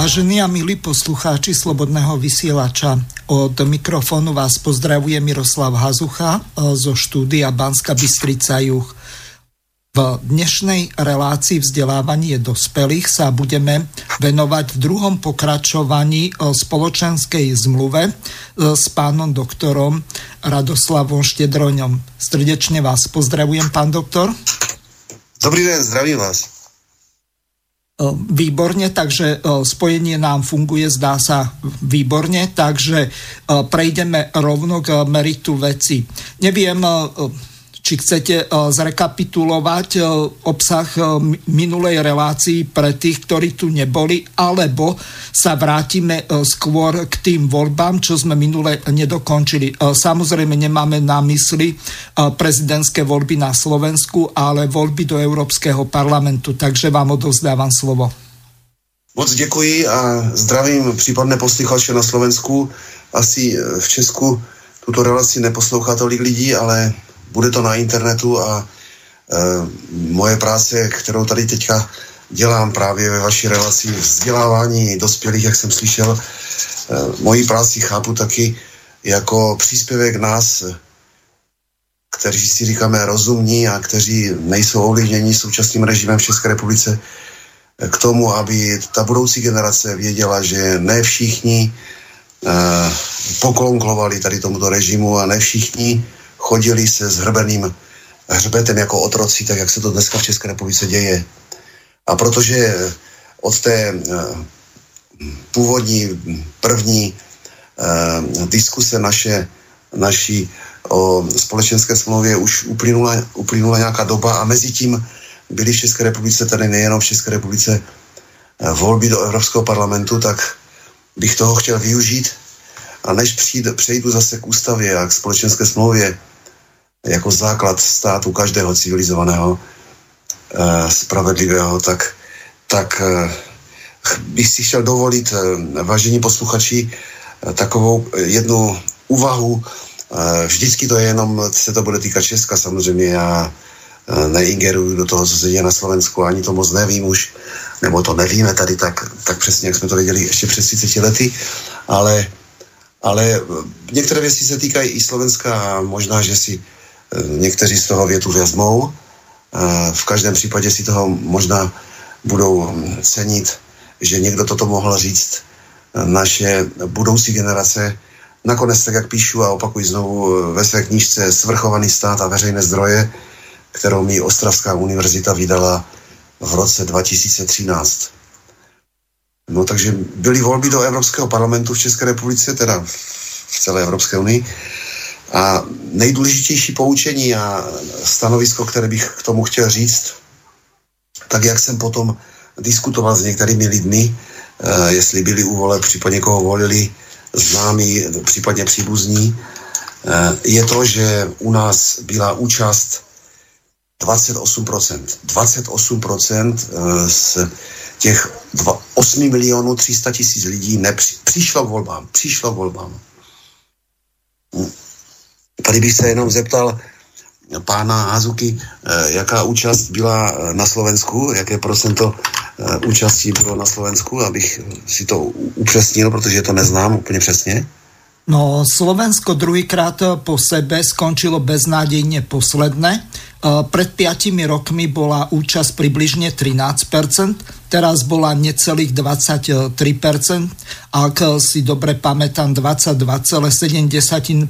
Vážení a milí poslucháči Slobodného vysielača, od mikrofónu vás pozdravuje Miroslav Hazucha e, zo štúdia Banska Bystrica Juch. V dnešnej relácii vzdelávanie dospelých sa budeme venovať v druhom pokračovaní o spoločenskej zmluve e, s pánom doktorom Radoslavom Štedroňom. Srdečne vás pozdravujem, pán doktor. Dobrý den, zdravím vás. Výborne, takže spojenie nám funguje, zdá sa výborne, takže prejdeme rovno k meritu veci. Neviem, či chcete eh, zrekapitulovať eh, obsah eh, minulej relácii pre tých, ktorí tu neboli, alebo sa vrátime skôr k tým voľbám, čo sme minule nedokončili. Samozrejme nemáme na mysli prezidentské voľby na Slovensku, ale voľby do Európskeho parlamentu. Takže vám odovzdávam slovo. Moc děkuji a zdravím případné posluchače na Slovensku. Asi v Česku tuto relaci neposlouchá tolik lidí, ale bude to na internetu a e, moje práce, kterou tady teďka dělám právě ve vaší relaci vzdělávání dospělých, jak jsem slyšel, e, moji práci chápu taky jako příspěvek nás, kteří si říkáme rozumní a kteří nejsou ovlivněni současným režimem v České republice, k tomu, aby ta budoucí generace věděla, že ne všichni uh, poklonklovali tady tomuto režimu a ne všichni chodili se zhrbeným hřbetem jako otroci, tak jak se to dneska v České republice děje. A protože od té eh, původní první eh, diskuse naše, naší o společenské smlouvě už uplynula, uplynula nějaká doba a mezi tím byly v České republice, tady nejenom v České republice, eh, volby do Evropského parlamentu, tak bych toho chtěl využít a než přijde, přejdu zase k ústavě a k společenské smlouvě, jako základ státu každého civilizovaného, eh, spravedlivého, tak, tak eh, bych si chtěl dovolit, eh, vážení posluchači, takovou jednu úvahu. Vždycky to je jenom, se to bude týkat Česka, samozřejmě já neingeruju do toho, co se děje na Slovensku, ani to moc nevím už, nebo to nevíme tady tak, tak přesně, jak jsme to věděli ještě před 30 lety, ale, ale některé věci se týkají i Slovenska a možná, že si Někteří z toho větu vezmou, v každém případě si toho možná budou cenit, že někdo toto mohl říct. Naše budoucí generace nakonec, tak jak píšu a opakuji znovu ve své knížce Svrchovaný stát a veřejné zdroje, kterou mi Ostravská univerzita vydala v roce 2013. No takže byly volby do Evropského parlamentu v České republice, teda v celé Evropské unii. A nejdůležitější poučení a stanovisko, které bych k tomu chtěl říct, tak jak jsem potom diskutoval s některými lidmi, eh, jestli byli u voleb, případně koho volili známí, případně příbuzní, eh, je to, že u nás byla účast 28%. 28% eh, z těch 8 milionů 300 tisíc lidí nepři, přišlo k volbám. Přišlo k volbám. Tady bych se jenom zeptal pána Hazuky, eh, jaká účast byla eh, na Slovensku, jaké procento eh, účastí bylo na Slovensku, abych si to upřesnil, protože to neznám úplně přesně. No, Slovensko druhýkrát po sebe skončilo beznádejne posledné. Pred 5 rokmi bola účasť približne 13%, teraz bola necelých 23%, ak si dobre pamätám 22,7%,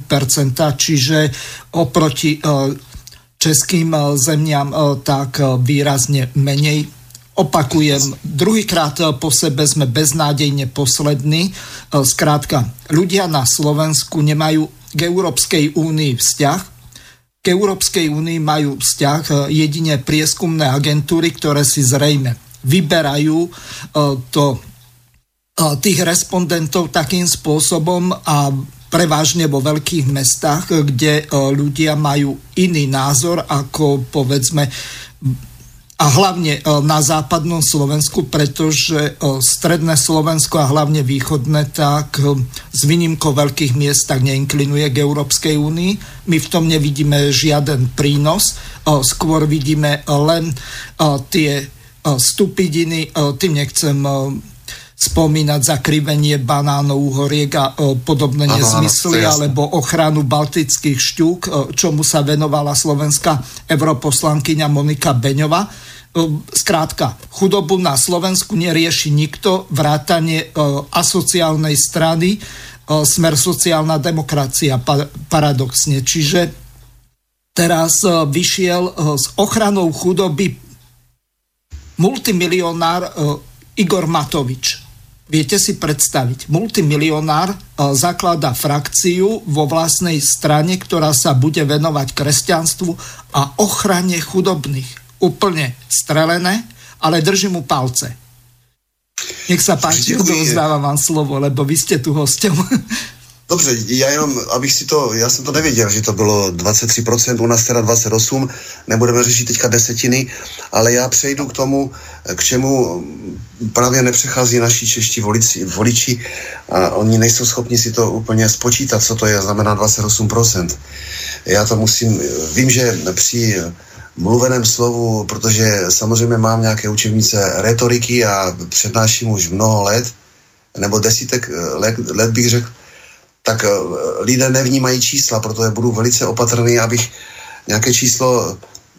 čiže oproti českým zemiam tak výrazne menej Opakujem, druhýkrát po sebe sme beznádejne poslední. Zkrátka, ľudia na Slovensku nemajú k Európskej únii vzťah. K Európskej únii majú vzťah jedine prieskumné agentúry, ktoré si zrejme vyberajú to, tých respondentov takým spôsobom a prevážne vo veľkých mestách, kde ľudia majú iný názor ako povedzme a hlavne e, na západnom Slovensku, pretože e, stredné Slovensko a hlavne východné tak e, s výnimkou veľkých miest tak neinklinuje k Európskej únii. My v tom nevidíme žiaden prínos, skôr vidíme len tie stupidiny, tým nechcem spomínať zakrivenie banánov, horiek a podobné ano, nezmysly, ano, alebo ochranu baltických šťúk, čomu sa venovala slovenská europoslankyňa Monika Beňova. Skrátka, chudobu na Slovensku nerieši nikto, vrátanie asociálnej strany, smer sociálna demokracia paradoxne. Čiže teraz vyšiel s ochranou chudoby multimilionár Igor Matovič. Viete si predstaviť, multimilionár e, zaklada frakciu vo vlastnej strane, ktorá sa bude venovať kresťanstvu a ochrane chudobných. Úplne strelené, ale držím mu palce. Nech sa páči, odovzdávam vám slovo, lebo vy ste tu hostem. Dobře, já jenom, abych si to, já jsem to nevěděl, že to bylo 23%, u nás teda 28%, nebudeme řešit teďka desetiny, ale já přejdu k tomu, k čemu právě nepřechází naši čeští voliči, voliči a oni nejsou schopni si to úplně spočítat, co to je, znamená 28%. Já to musím, vím, že při mluveném slovu, protože samozřejmě mám nějaké učebnice retoriky a přednáším už mnoho let, nebo desítek let, let bych řekl, tak eh, lidé nevnímají čísla, proto je budu velice opatrný, abych nějaké číslo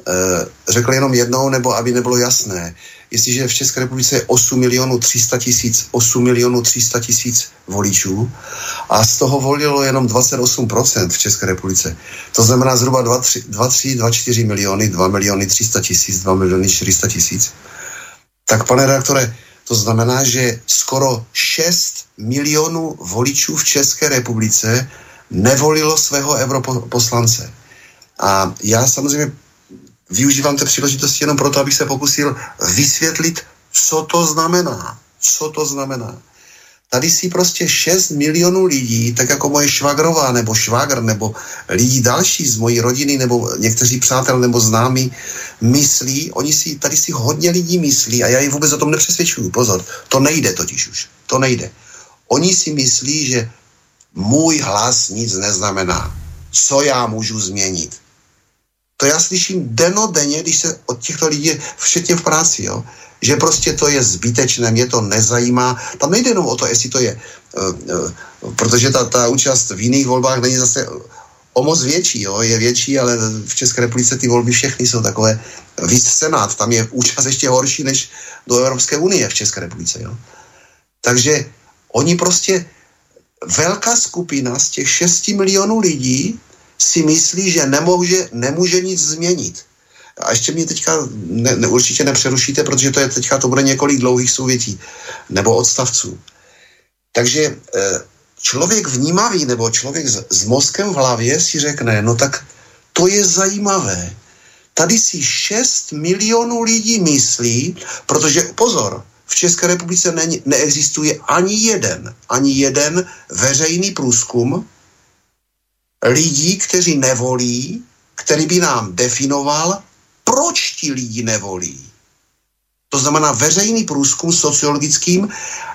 eh, řekl jenom jednou, nebo aby nebylo jasné. Jestliže v České republice je 8 milionů 300 tisíc, 8 milionů 300 tisíc voličů a z toho volilo jenom 28% v České republice. To znamená zhruba 2, 3, 2, 3, 2 4 miliony, 2 miliony 300 tisíc, 2 miliony 400 tisíc. Tak pane redaktore, to znamená, že skoro 6 milionů voličů v České republice nevolilo svého europoslance. A já samozřejmě využívám té příležitosti jenom proto, abych se pokusil vysvětlit, co to znamená. Co to znamená. Tady si prostě 6 milionů lidí, tak jako moje švagrová nebo švagr nebo lidi další z mojí rodiny nebo někteří přátel nebo známí myslí, oni si, tady si hodně lidí myslí a já je vůbec o tom nepřesvědčuju. Pozor, to nejde totiž už. To nejde. Oni si myslí, že můj hlas nic neznamená. Co já můžu změnit? To já slyším denodenně, když se od těchto lidí, včetně v práci, jo, že prostě to je zbytečné, mě to nezajímá. Tam nejde jenom o to, jestli to je, uh, uh, protože ta, ta účast v jiných volbách není zase o moc větší, jo, je větší, ale v České republice ty volby všechny jsou takové, víc Senát, tam je účast ještě horší než do Evropské unie v České republice, jo. Takže oni prostě, velká skupina z těch 6 milionů lidí si myslí, že nemůže, nemůže nic změnit. A ještě mě teďka ne, ne, určitě nepřerušíte, protože to je teďka, to bude několik dlouhých souvětí nebo odstavců. Takže eh, člověk vnímavý nebo člověk s, s mozkem v hlavě si řekne, no tak to je zajímavé. Tady si 6 milionů lidí myslí, protože pozor, v České republice ne, neexistuje ani jeden, ani jeden veřejný průzkum lidí, kteří nevolí, který by nám definoval, proč ti lidi nevolí. To znamená veřejný průzkum sociologickým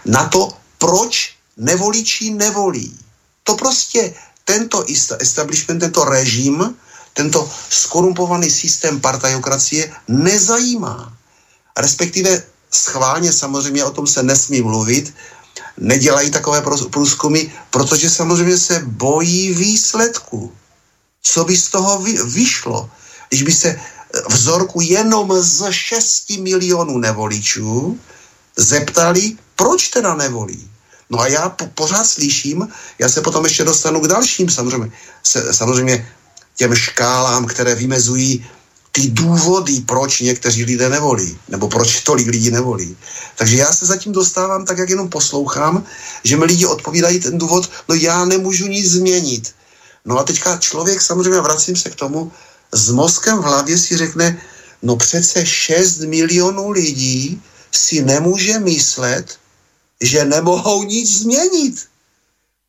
na to, proč nevoliči nevolí. To prostě tento establishment, tento režim, tento skorumpovaný systém partajokracie nezajímá. Respektive schválně samozřejmě o tom se nesmí mluvit, nedělají takové průzkumy, protože samozřejmě se bojí výsledku. Co by z toho vy, vyšlo? Když by se vzorku jenom z 6 milionů nevoličů zeptali, proč teda nevolí. No a já po, pořád slyším, já se potom ještě dostanu k dalším samozřejmě, se, samozřejmě těm škálám, které vymezují ty důvody, proč někteří lidé nevolí, nebo proč tolik lidí nevolí. Takže já se zatím dostávám tak, jak jenom poslouchám, že mi lidi odpovídají ten důvod, no já nemůžu nic změnit. No a teďka člověk, samozřejmě vracím se k tomu, s mozkem v hlavě si řekne, no přece 6 milionů lidí si nemůže myslet, že nemohou nic změnit.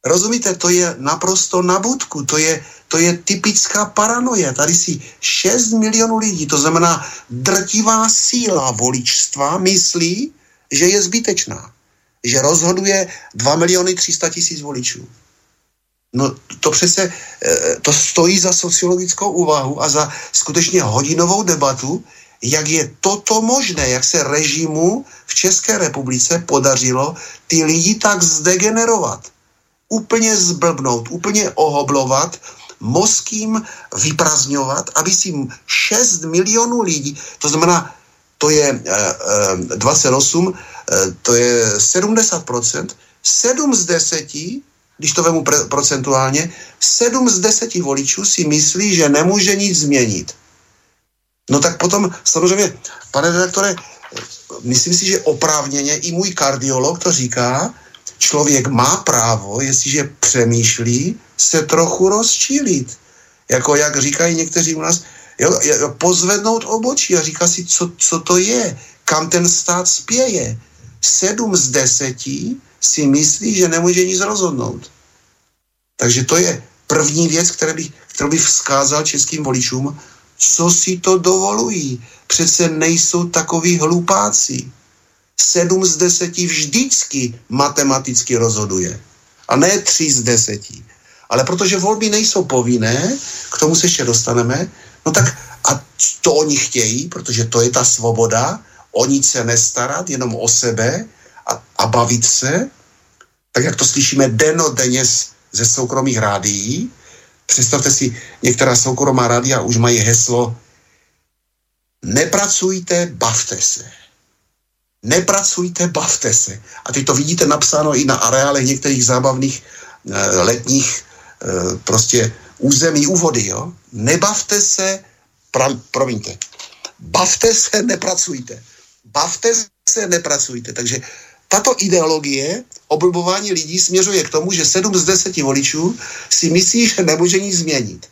Rozumíte, to je naprosto na budku, to je, to je typická paranoje. Tady si 6 milionů lidí, to znamená drtivá síla voličstva, myslí, že je zbytečná. Že rozhoduje 2 miliony 300 tisíc voličů. No to přece, eh, to stojí za sociologickou úvahu a za skutečně hodinovou debatu, jak je toto možné, jak se režimu v České republice podařilo ty lidi tak zdegenerovat, úplně zblbnout, úplně ohoblovat, mozkým vyprazňovat, aby si 6 milionů lidí, to znamená, to je e, e, 28, e, to je 70%, 7 z 10, když to vemu pre, procentuálně, 7 z 10 voličů si myslí, že nemůže nic změnit. No tak potom samozřejmě, pane redaktore, myslím si, že oprávněně i můj kardiolog to říká, člověk má právo, jestliže přemýšlí, se trochu rozčílit. Jako jak říkají někteří u nás, jo, pozvednout obočí a říká si, co, co to je, kam ten stát spěje. Sedm z deseti si myslí, že nemůže nic rozhodnout. Takže to je první věc, které bych, kterou bych vzkázal českým voličům, co si to dovolují. Přece nejsou takoví hlupáci. Sedm z deseti vždycky matematicky rozhoduje. A ne tři z deseti. Ale protože volby nejsou povinné, k tomu se ještě dostaneme, no tak a to oni chtějí, protože to je ta svoboda, o nic se nestarat, jenom o sebe a, a bavit se, tak jak to slyšíme denodenně ze soukromých rádií. Představte si, některá soukromá rádia už mají heslo nepracujte, bavte se. Nepracujte, bavte se. A teď to vidíte napsáno i na areálech některých zábavných e, letních e, prostě území úvody, jo. Nebavte se, pra, promiňte, bavte se, nepracujte. Bavte se, nepracujte. Takže tato ideologie oblbování lidí směřuje k tomu, že 7 z 10 voličů si myslí, že nemůže nic změnit.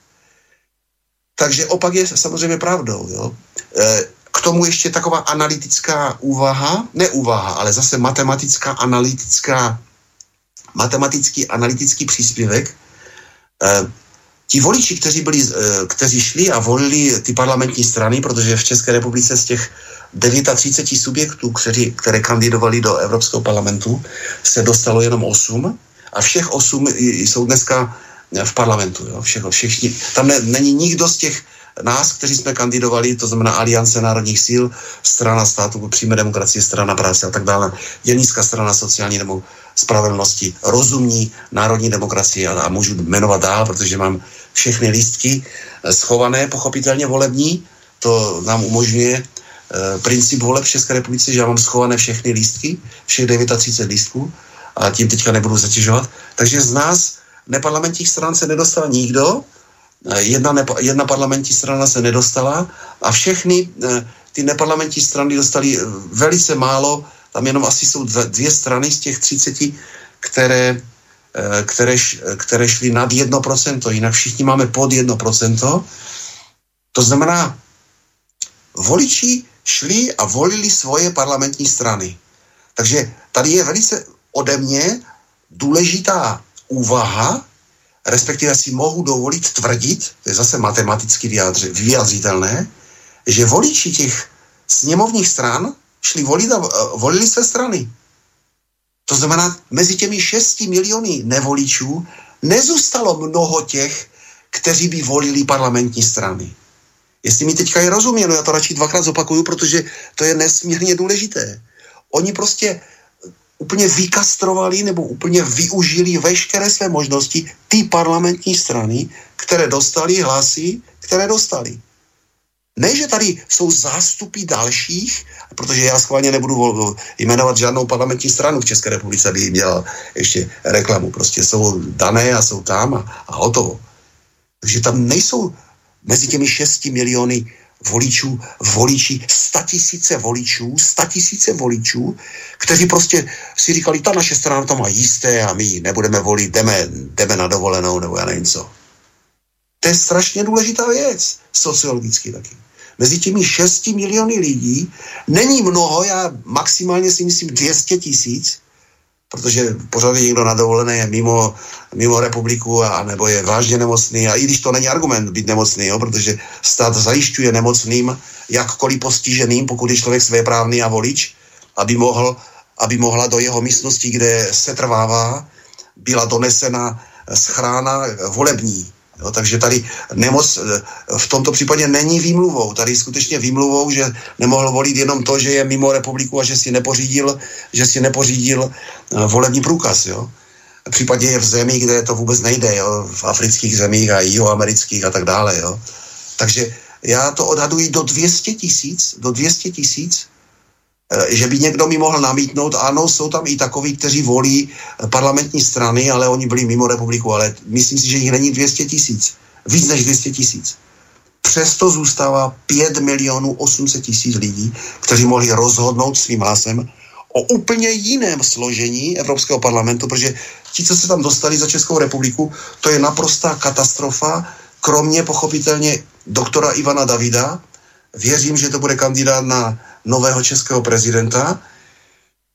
Takže opak je samozřejmě pravdou. Jo? E, tomu ještě taková analytická úvaha, ne úvaha, ale zase matematická, analytická, matematický, analytický příspěvek. E, ti voliči, kteří, byli, e, kteří šli a volili ty parlamentní strany, protože v České republice z těch 39 subjektů, kteří, které kandidovali do Evropského parlamentu, se dostalo jenom 8 a všech 8 jsou dneska v parlamentu. Jo? Všechno, všichni. Tam ne, není nikdo z těch nás, kteří jsme kandidovali, to znamená Aliance národních síl, strana státu, přímé demokracie, strana práce a tak dále, dělnická strana sociální nebo spravedlnosti, rozumní národní demokracie a, a můžu jmenovat dál, protože mám všechny lístky schované, pochopitelně volební, to nám umožňuje Eh, princip voleb v České republice, že já mám schované všechny lístky, všech 39 lístků a tím teďka nebudu zatěžovat. Takže z nás neparlamentních stran se nedostal nikdo, eh, jedna, nepa, jedna parlamentní strana se nedostala a všechny eh, ty neparlamentní strany dostali velice málo, tam jenom asi jsou dvě, dvě strany z těch 30, které, které, které šly nad 1%, jinak všichni máme pod 1%. To znamená, voliči šli a volili svoje parlamentní strany. Takže tady je velice ode mě důležitá úvaha, respektive si mohu dovolit tvrdit, to je zase matematicky vyjádřitelné, že voliči těch sněmovních stran šli volit a volili své strany. To znamená, mezi těmi 6 miliony nevoličů nezůstalo mnoho těch, kteří by volili parlamentní strany. Jestli mi teďka je rozuměno, já to radši dvakrát zopakuju, protože to je nesmírně důležité. Oni prostě úplně vykastrovali nebo úplně využili veškeré své možnosti ty parlamentní strany, které dostali hlasy, které dostali. Ne, že tady jsou zástupy dalších, protože já schválně nebudu jmenovat žádnou parlamentní stranu v České republice, aby měla ještě reklamu. Prostě jsou dané a jsou tam a, a hotovo. Takže tam nejsou mezi těmi 6 miliony voličů, voliči, statisíce voličů, statisíce voličů, kteří prostě si říkali, ta naše strana to má jisté a my nebudeme volit, jdeme, jdeme na dovolenou nebo já nevím co. To je strašně důležitá věc, sociologicky taky. Mezi těmi 6 miliony lidí není mnoho, já maximálně si myslím 200 tisíc, protože pořád je někdo na dovolené, je mimo, mimo republiku a nebo je vážně nemocný. A i když to není argument být nemocný, jo, protože stát zajišťuje nemocným jakkoliv postiženým, pokud je člověk svéprávný a volič, aby, mohl, aby mohla do jeho místnosti, kde se trvává, byla donesena schrána volební Jo, takže tady nemoc eh, v tomto případě není výmluvou. Tady skutečně výmluvou, že nemohl volit jenom to, že je mimo republiku a že si nepořídil, že si nepořídil eh, volební průkaz. Jo. V případě je v zemi, kde to vůbec nejde, jo, v afrických zemích a jihoamerických a tak dále. Jo. Takže já to odhaduji do 200 tisíc, do 200 tisíc, že by někdo mi mohl namítnout, ano, jsou tam i takoví, kteří volí eh, parlamentní strany, ale oni byli mimo republiku, ale myslím si, že jich není 200 tisíc. Víc než 200 tisíc. Přesto zůstává 5 milionů 800 tisíc lidí, kteří mohli rozhodnout svým hlasem o úplně jiném složení Evropského parlamentu, protože ti, co se tam dostali za Českou republiku, to je naprostá katastrofa, kromě pochopitelně doktora Ivana Davida. Věřím, že to bude kandidát na nového českého prezidenta,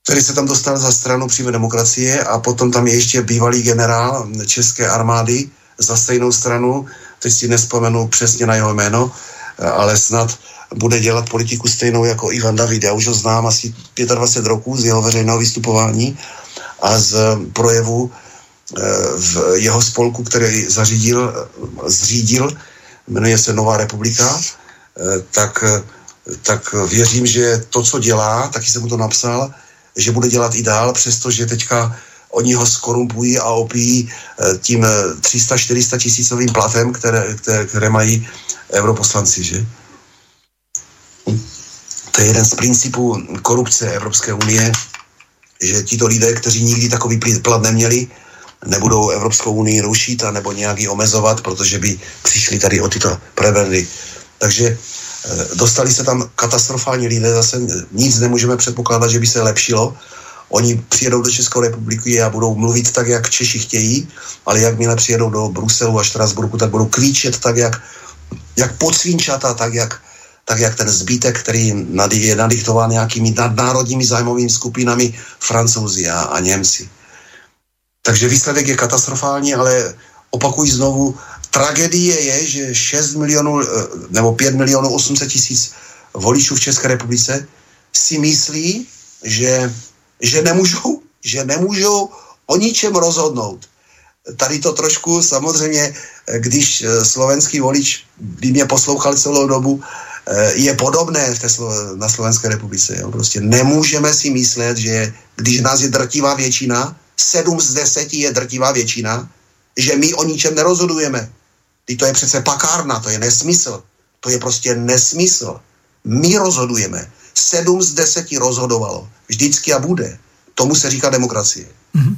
který se tam dostal za stranu přímé demokracie a potom tam je ještě bývalý generál české armády za stejnou stranu, teď si nespomenu přesně na jeho jméno, ale snad bude dělat politiku stejnou jako Ivan David. Já už ho znám asi 25 roků z jeho veřejného vystupování a z projevu eh, v jeho spolku, který zařídil, zřídil jmenuje se Nová republika, eh, tak, eh, tak věřím, že to, co dělá, taky jsem mu to napsal, že bude dělat i dál, přestože teďka oni ho skorumpují a opíjí eh, tím 300-400 tisícovým platem, které, které, které mají europoslanci, že? To je jeden z principů korupce Evropské unie, že tito lidé, kteří nikdy takový plat neměli, nebudou Evropskou unii rušit a nebo nějak ji omezovat, protože by přišli tady o tyto prebendy. Takže dostali se tam katastrofální lidé, zase nic nemůžeme předpokládat, že by se lepšilo. Oni přijedou do České republiky a budou mluvit tak, jak Češi chtějí, ale jakmile přijedou do Bruselu a Štrasburku, tak budou kvíčet tak, jak, jak podsvínčata, tak jak, tak jak ten zbytek, který je nadiktován nějakými nadnárodními zájmovými skupinami Francouzi a, a Němci. Takže výsledek je katastrofální, ale opakuji znovu, tragédie je, že 6 milionů eh, nebo 5 milionů 800 tisíc voličů v České republice si myslí, že, že, nemůžou, že nemůžou o ničem rozhodnout. Tady to trošku samozřejmě, eh, když eh, slovenský volič by mě poslouchal celou dobu, je podobné v té na Slovenské republice. Jo. Prostě nemůžeme si myslet, že když nás je drtivá většina, 7 z 10 je drtivá většina, že my o ničem nerozhodujeme. Ty to je přece pakárna, to je nesmysl. To je prostě nesmysl. My rozhodujeme. 7 z 10 rozhodovalo. Vždycky a bude. Tomu se říká demokracie. Mm-hmm.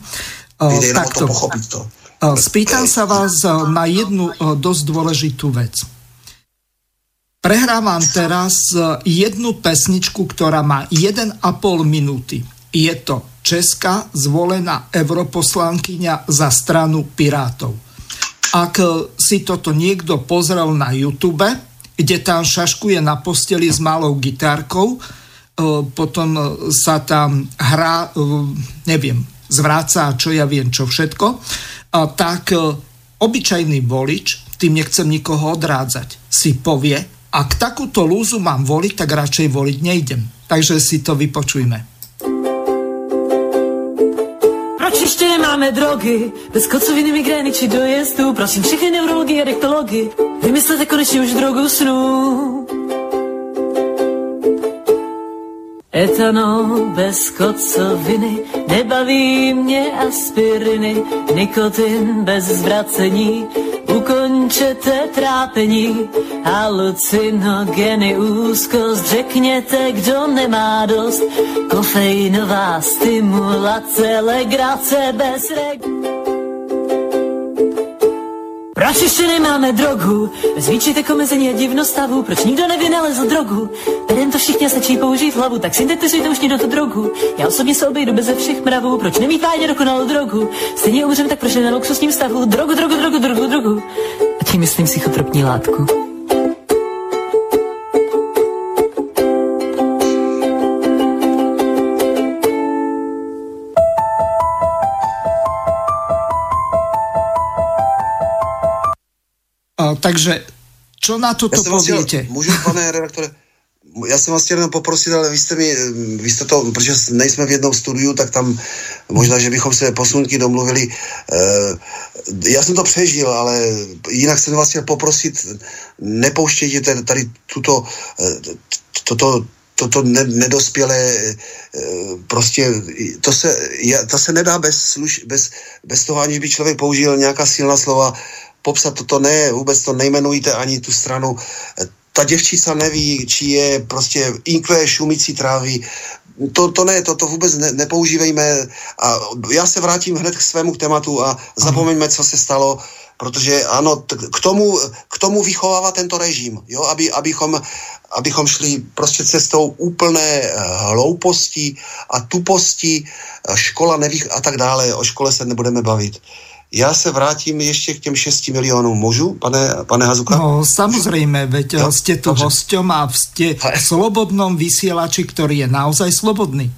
Uh, Jde jenom o to pochopit to. Uh, spýtam sa vás na jednu uh, dosť dôležitú vec. Prehrávam teraz jednu pesničku, ktorá má 1,5 minúty. Je to česká zvolená europoslankyňa za stranu Pirátov. Ak si toto niekto pozrel na YouTube, kde tam šaškuje na posteli s malou gitárkou, e, potom sa tam hrá, neviem, zvráca, čo ja viem, čo všetko, tak obyčajný volič, tým nechcem nikoho odrádzať, si povie, ak takúto lúzu mám voliť, tak radšej voliť nejdem. Takže si to vypočujme. Nemáme drogy, bez kocoviny, migrény či dojezdu, prosím všechny neurology a dektology, vymyslete konečně už drogu snů. Etanol bez kocoviny, nebaví mě aspiriny, nikotin bez zvracení, ukončete trápení, halucinogeny, úzkost, řekněte, kdo nemá dost, kofeinová stimulace, legrace bez reg... Proč ještě nemáme drogu? Bez výčitek omezení a divnostavu, proč nikdo nevynalezl drogu? Berem to všichni stačí použít hlavu, tak syntetizujte už do tu drogu. Já osobně se obejdu bez všech mravů, proč nemít vážně dokonalou drogu? Stejně umřem, tak proč ne na luxusním stavu? Drogu, drogu, drogu, drogu, drogu. A tím myslím psychotropní látku. Takže čo na toto ja poviete? Chtěl, můžu, pane redaktore, já jsem vás chtěl jenom poprosit, ale vy jste mi, vy jste to, protože nejsme v jednom studiu, tak tam možná, že bychom se posunky domluvili. Já jsem to přežil, ale jinak jsem vás chtěl poprosit, nepouštějte tady tuto, toto, toto nedospělé, prostě to se, to se nedá bez, služ, bez, bez toho, aniž by člověk použil nějaká silná slova, popsat toto ne, vůbec to nejmenujte ani tu stranu. Ta děvčica neví, či je prostě inkvé šumící trávy, to, to ne, to, to vůbec ne, nepoužívejme. A já se vrátím hned k svému k tématu a zapomeňme, co se stalo, protože ano, t- k tomu, k tomu vychovává tento režim, jo, aby, abychom, abychom šli prostě cestou úplné eh, hlouposti a tuposti, eh, škola neví a tak dále. O škole se nebudeme bavit. Já se vrátím ještě k těm 6 milionům. Můžu, pane, pane Hazuka? No, samozřejmě, veď jo, jste tu dobře. hosťom a jste v slobodnom vysielači, který je naozaj slobodný.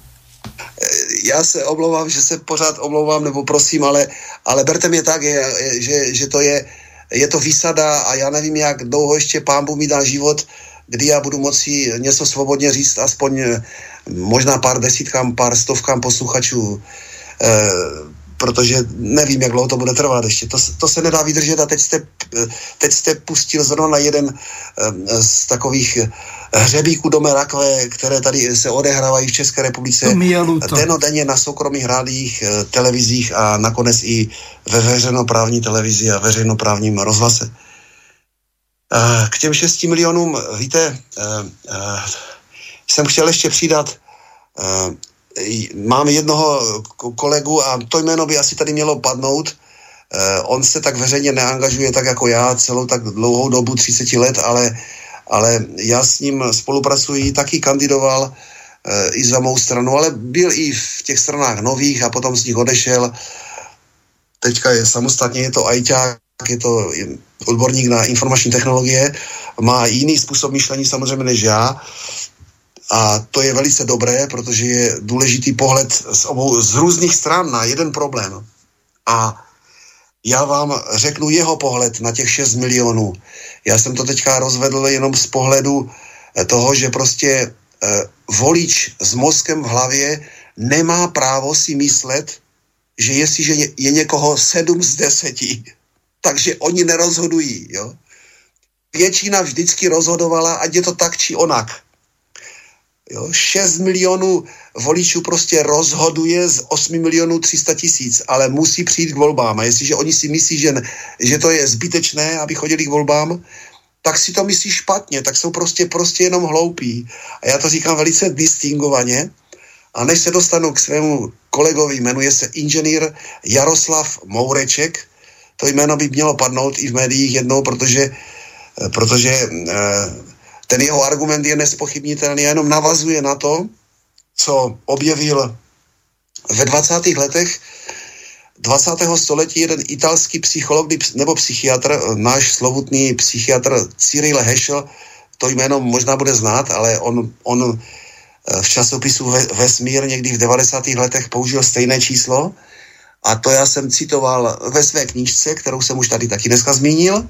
Eh, já se omlouvám, že se pořád omlouvám, nebo prosím, ale, ale berte mě tak, je, že, že to je, je to výsada a já nevím, jak dlouho ještě pán Bůh mi dá život, kdy já budu moci něco svobodně říct, aspoň eh, možná pár desítkám, pár stovkám posluchačů. E, protože nevím, jak dlouho to bude trvat ještě. To, to se nedá vydržet a teď jste, teď jste pustil zrovna jeden z takových hřebíků do rakve, které tady se odehrávají v České republice denodenně na soukromých rádích, eh, televizích a nakonec i ve veřejnoprávní televizi a veřejnoprávním rozhlase. Eh, k těm 6 milionům, víte, eh, jsem chtěl ještě přidat mám jednoho kolegu a to jméno by asi tady mělo padnout. Uh, on se tak veřejně neangažuje tak jako já celou tak dlouhou dobu, 30 let, ale, ale já s ním spolupracuji, taky kandidoval uh, i za mou stranu, ale byl i v těch stranách nových a potom z nich odešel. Teďka je samostatně, je to ajťák, je to odborník na informační technologie, má jiný způsob myšlení samozřejmě než já a to je velice dobré, protože je důležitý pohled z, obou, z různých stran na jeden problém. A já vám řeknu jeho pohled na těch 6 milionů. Já jsem to teďka rozvedl jenom z pohledu eh, toho, že prostě eh, volič s mozkem v hlavě nemá právo si myslet, že jestliže je, je někoho 7 z 10, takže oni nerozhodují. Jo? Většina vždycky rozhodovala, ať je to tak či onak. Jo, 6 milionů voličů prostě rozhoduje z 8 milionů 300 tisíc, ale musí přijít k volbám. A jestliže oni si myslí, že, že to je zbytečné, aby chodili k volbám, tak si to myslí špatně, tak jsou prostě, prostě jenom hloupí. A já to říkám velice distingovaně. A než se dostanu k svému kolegovi, jmenuje se inženýr Jaroslav Moureček, to jméno by mělo padnout i v médiích jednou, protože, protože eh, ten jeho argument je nespochybnitelný jenom navazuje na to, co objevil ve 20. letech 20. století jeden italský psycholog nebo psychiatr, náš slovutný psychiatr Cyril Heschel, to jméno možná bude znát, ale on, on eh, v časopisu Vesmír někdy v 90. letech použil stejné číslo a to já jsem citoval ve své knížce, kterou jsem už tady taky dneska zmínil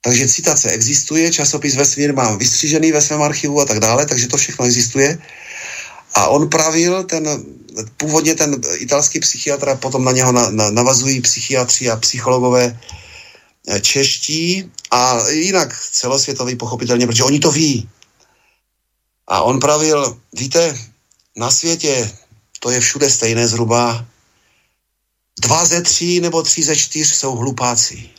takže citace existuje, časopis Vesmír mám vystřížený ve svém archivu a tak dále, takže to všechno existuje. A on pravil, ten, původně ten italský psychiatr, a potom na něho na, na, navazují psychiatři a psychologové eh, čeští a jinak celosvětový pochopitelně, protože oni to ví. A on pravil, víte, na světě to je všude stejné zhruba. Dva ze tří nebo tři ze čtyř jsou hlupáci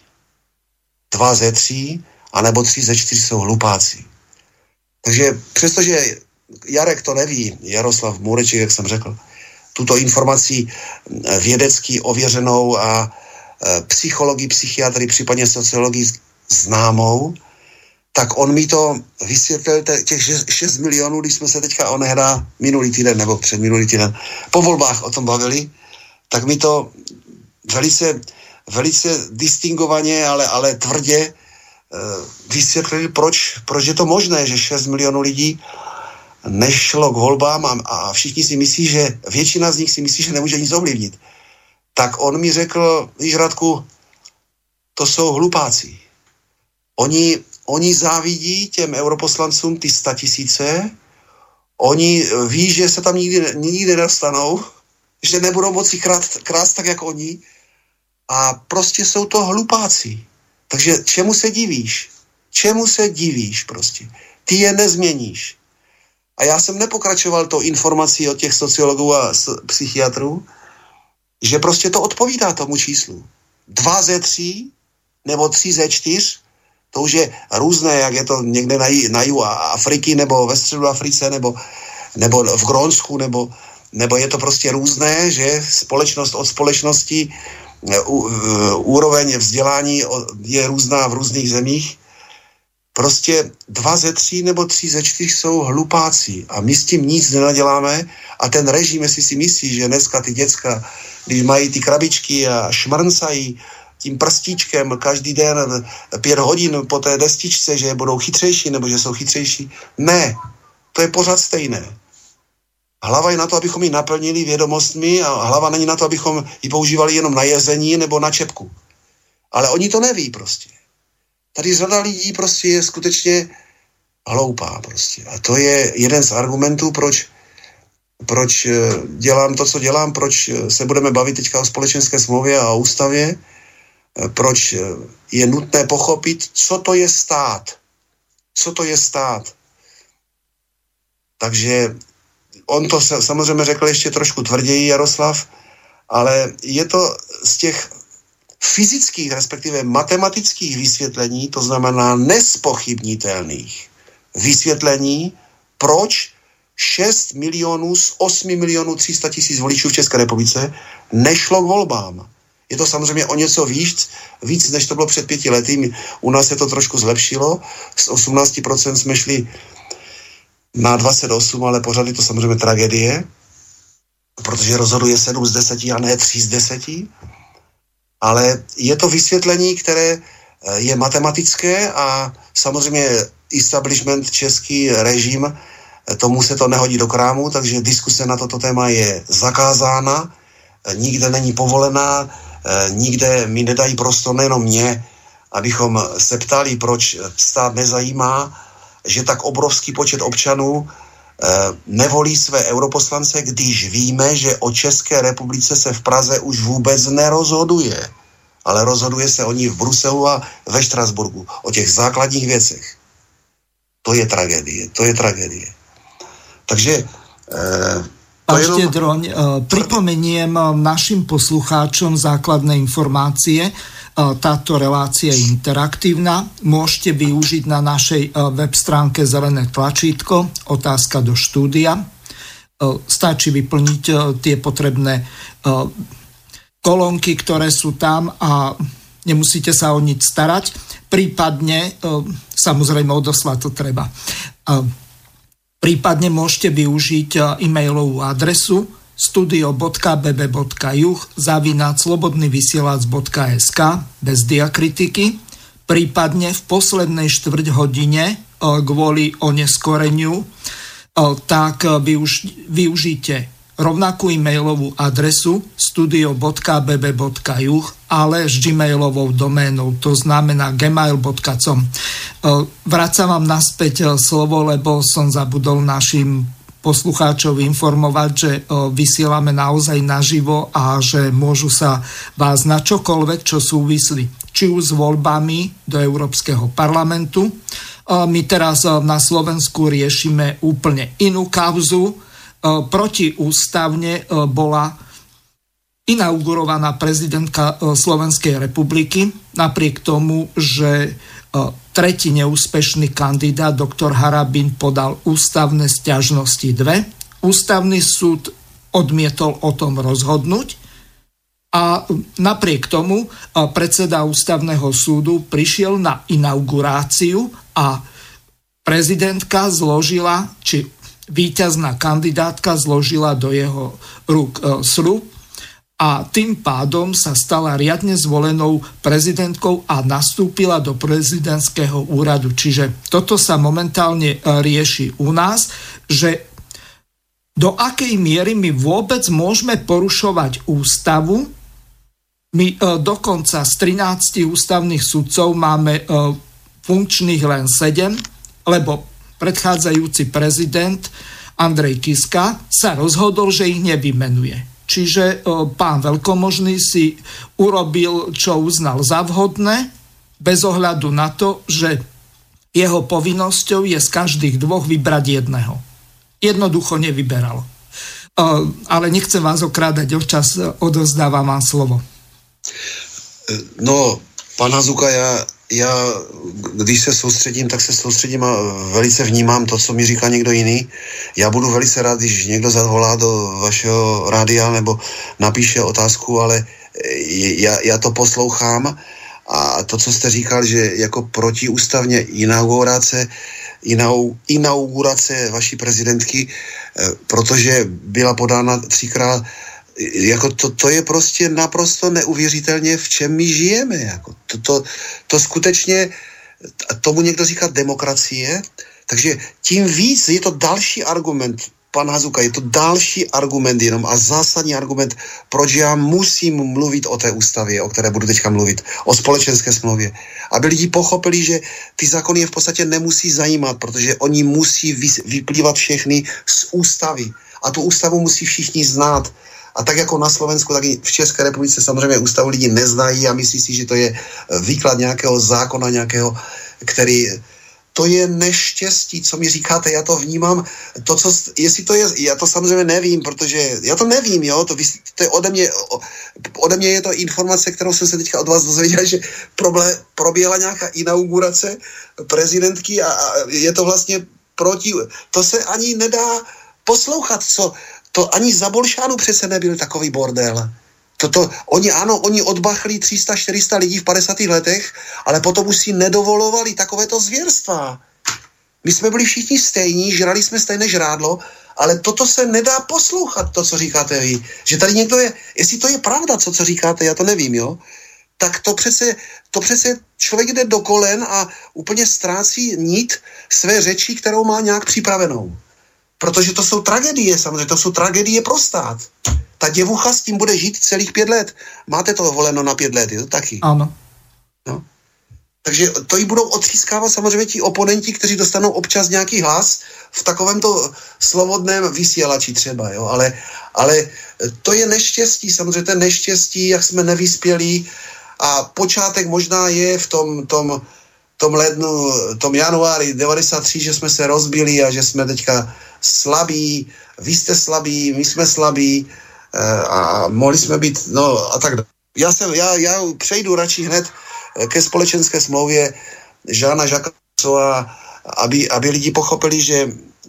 dva ze tří, anebo tři ze čtyř jsou hlupáci. Takže přestože Jarek to neví, Jaroslav Můreček, jak jsem řekl, tuto informaci eh, vědecky ověřenou a e, psychologii, psychiatry, případně sociologii známou, tak on mi to vysvětlil těch 6 milionů, když jsme se teďka onehrá minulý týden nebo před minulý týden po volbách o tom bavili, tak mi to velice velice distingovaně, ale, ale tvrdě e, vysvětlili, proč, proč je to možné, že 6 milionů lidí nešlo k volbám a, a všichni si myslí, že většina z nich si myslí, že nemůže nic ovlivnit. Tak on mi řekl, víš Radku, to jsou hlupáci. Oni, oni závidí těm europoslancům ty tisíce, oni ví, že se tam nikdy, nikdy nedostanou, že nebudou moci krát, krást tak, jako oni. A prostě jsou to hlupáci. Takže čemu se divíš? Čemu se divíš prostě? Ty je nezměníš. A já jsem nepokračoval to informací od těch sociologů a psychiatrů, že prostě to odpovídá tomu číslu. Dva ze tří nebo tři ze čtyř, to už je různé, jak je to někde na, na jihu Afriky nebo ve středu Africe nebo, nebo v Grónsku nebo, nebo je to prostě různé, že společnost od společnosti úroveň vzdělání je různá v různých zemích Prostě dva ze tří nebo tři ze čtyř jsou hlupáci a my s tím nic nenaděláme a ten režim, jestli si myslí, že dneska ty děcka, když mají ty krabičky a šmrncají tím prstíčkem každý den pět hodin po té destičce, že budou chytřejší nebo že jsou chytřejší. Ne, to je pořád stejné. Hlava je na to, abychom ji naplnili vědomostmi a hlava není na to, abychom ji používali jenom na jezení nebo na čepku. Ale oni to neví prostě. Tady řada lidí prostě je skutečně hloupá prostě. A to je jeden z argumentů, proč, proč eh, dělám to, co dělám, proč eh, se budeme bavit teďka o společenské smlouvě a o ústavě, eh, proč je nutné pochopit, co to je stát. Co to je stát. Takže on to samozřejmě řekl ještě trošku tvrději, Jaroslav, ale je to z těch fyzických, respektive matematických vysvětlení, to znamená nespochybnitelných vysvětlení, proč 6 milionů z 8 milionů 300 tisíc voličů v České republice nešlo k volbám. Je to samozřejmě o něco víc, víc, než to bylo před pěti lety. U nás se to trošku zlepšilo. Z 18% jsme šli na 28, ale pořád je to samozřejmě tragédie, protože rozhoduje 7 z 10 a ne 3 z 10 ale je to vysvětlení, které eh, je matematické a samozřejmě establishment, český režim, eh, tomu se to nehodí do krámu, takže diskuse na toto téma je zakázána, eh, nikde není povolená, nikde mi nedají prostor nejenom mě, abychom se ptali, proč stát nezajímá, že tak obrovský počet občanů nevolí své europoslance, když víme, že o České republice se v Praze už vůbec nerozhoduje. Ale rozhoduje se o ní v Bruselu a ve Štrasburgu. O těch základních věcech. To je tragédie. To je tragédie. Takže eh, Pán Štedroň, eh, pripomeniem eh, našim poslucháčom základné informácie. Táto relácia je interaktívna. Môžete využiť na našej web stránke zelené tlačítko Otázka do štúdia. Stačí vyplniť tie potrebné kolónky, ktoré sú tam a nemusíte sa o nič starať. Prípadne, samozrejme odoslať to treba. Prípadne môžete využiť e-mailovú adresu studio.bb.juh zavinať slobodnyvysielac.sk bez diakritiky. Prípadne v poslednej štvrť hodine e, kvôli oneskoreniu e, tak využ, využite rovnakú e-mailovú adresu studio.bb.juh ale s gmailovou doménou, to znamená gmail.com. Vracam vám naspäť slovo, lebo som zabudol našim poslucháčov informovať, že vysielame naozaj naživo a že môžu sa vás na čokoľvek, čo súvisli, či už s voľbami do Európskeho parlamentu. My teraz na Slovensku riešime úplne inú kauzu. Protiústavne bola inaugurovaná prezidentka Slovenskej republiky, napriek tomu, že tretí neúspešný kandidát, doktor Harabin, podal ústavné stiažnosti dve. Ústavný súd odmietol o tom rozhodnúť a napriek tomu predseda ústavného súdu prišiel na inauguráciu a prezidentka zložila, či víťazná kandidátka zložila do jeho rúk e, sľub a tým pádom sa stala riadne zvolenou prezidentkou a nastúpila do prezidentského úradu. Čiže toto sa momentálne e, rieši u nás, že do akej miery my vôbec môžeme porušovať ústavu. My e, dokonca z 13 ústavných sudcov máme e, funkčných len 7, lebo predchádzajúci prezident Andrej Kiska sa rozhodol, že ich nevymenuje Čiže pán veľkomožný si urobil, čo uznal za vhodné, bez ohľadu na to, že jeho povinnosťou je z každých dvoch vybrať jedného. Jednoducho nevyberal. Ale nechcem vás okrádať o čas, odozdávam vám slovo. No, pan Hazuka, já, já, když se soustředím, tak se soustředím a velice vnímám to, co mi říká někdo jiný. Já budu velice rád, když někdo zavolá do vašeho rádia nebo napíše otázku, ale já, já to poslouchám a to, co jste říkal, že jako protiústavně inaugurace, inaugurace vaší prezidentky, eh, protože byla podána třikrát jako to, to je prostě naprosto neuvěřitelně, v čem my žijeme. Jako to, to, to skutečně, tomu někdo říká demokracie, takže tím víc je to další argument, pan Hazuka, je to další argument jenom a zásadní argument, proč já musím mluvit o té ústavě, o které budu teďka mluvit, o společenské smlouvě. Aby lidi pochopili, že ty zákony je v podstatě nemusí zajímat, protože oni musí vyplývat všechny z ústavy. A tu ústavu musí všichni znát. A tak jako na Slovensku, tak i v České republice samozřejmě ústavu lidi neznají a myslí si, že to je výklad nějakého zákona, nějakého, který to je neštěstí, co mi říkáte, já to vnímám, to, co, jestli to je, já to samozřejmě nevím, protože já to nevím, jo, to, to je ode mě, ode mě je to informace, kterou jsem se teďka od vás dozvěděl, že proble, proběhla nějaká inaugurace prezidentky a, a je to vlastně proti, to se ani nedá poslouchat, co, to ani za Bolšánu přece nebyl takový bordel. Toto, oni ano, oni odbachli 300-400 lidí v 50. letech, ale potom už si nedovolovali takovéto zvěrstva. My jsme byli všichni stejní, žrali jsme stejné žrádlo, ale toto se nedá poslouchat, to, co říkáte vy. Že tady někdo je, jestli to je pravda, co, co říkáte, já to nevím, jo, tak to přece, to přece člověk jde do kolen a úplně ztrácí nit své řeči, kterou má nějak připravenou. Protože to jsou tragédie, samozřejmě, to jsou tragédie pro stát. Ta děvucha s tím bude žít celých pět let. Máte to voleno na pět let, je to taky? Ano. No. Takže to jí budou odřískávat samozřejmě ti oponenti, kteří dostanou občas nějaký hlas v takovémto slobodném vysílači třeba, jo, ale, ale to je neštěstí, samozřejmě to je neštěstí, jak jsme nevyspělí a počátek možná je v tom, tom, tom lednu, tom januári 93, že jsme se rozbili a že jsme teďka slabí, vy jste slabí, my jsme slabí eh, a mohli jsme být, no a tak já, jsem, já, já přejdu radši hned eh, ke společenské smlouvě Žána Žakasova, aby, aby lidi pochopili, že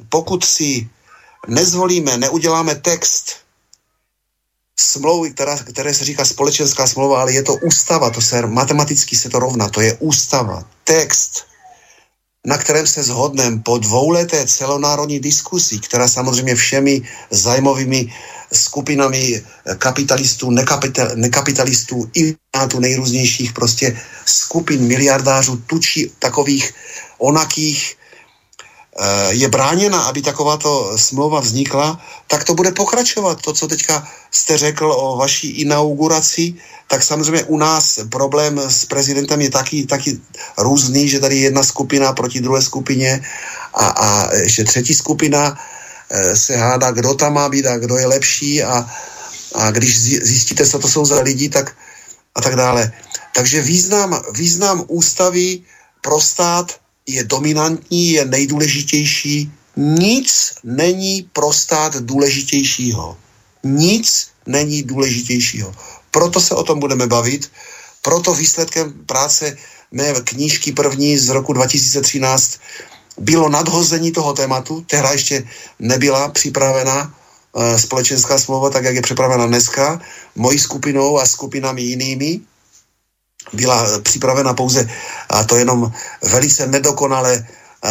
pokud si nezvolíme, neuděláme text smlouvy, která, které se říká společenská smlouva, ale je to ústava, to se matematicky se to rovná, to je ústava, text, na kterém se shodneme po dvouleté celonárodní diskusi, která samozřejmě všemi zájmovými skupinami kapitalistů, nekapital, nekapitalistů i na tu nejrůznějších prostě skupin miliardářů, tučí takových onakých je bráněna, aby takováto smlouva vznikla, tak to bude pokračovat. To, co teďka jste řekl o vaší inauguraci, tak samozřejmě u nás problém s prezidentem je taky, taky různý, že tady je jedna skupina proti druhé skupině a, a ještě třetí skupina eh, se hádá, kdo tam má být a kdo je lepší a, a když zjistíte, co to jsou za lidi, tak a tak dále. Takže význam, význam ústavy pro stát je dominantní, je nejdůležitější. Nic není pro stát důležitějšího. Nic není důležitějšího. Proto se o tom budeme bavit. Proto výsledkem práce mé knížky první z roku 2013 bylo nadhození toho tématu. Tehda ještě nebyla připravena e, společenská smlouva, tak jak je připravena dneska, mojí skupinou a skupinami jinými byla připravena pouze, a to jenom velice nedokonale,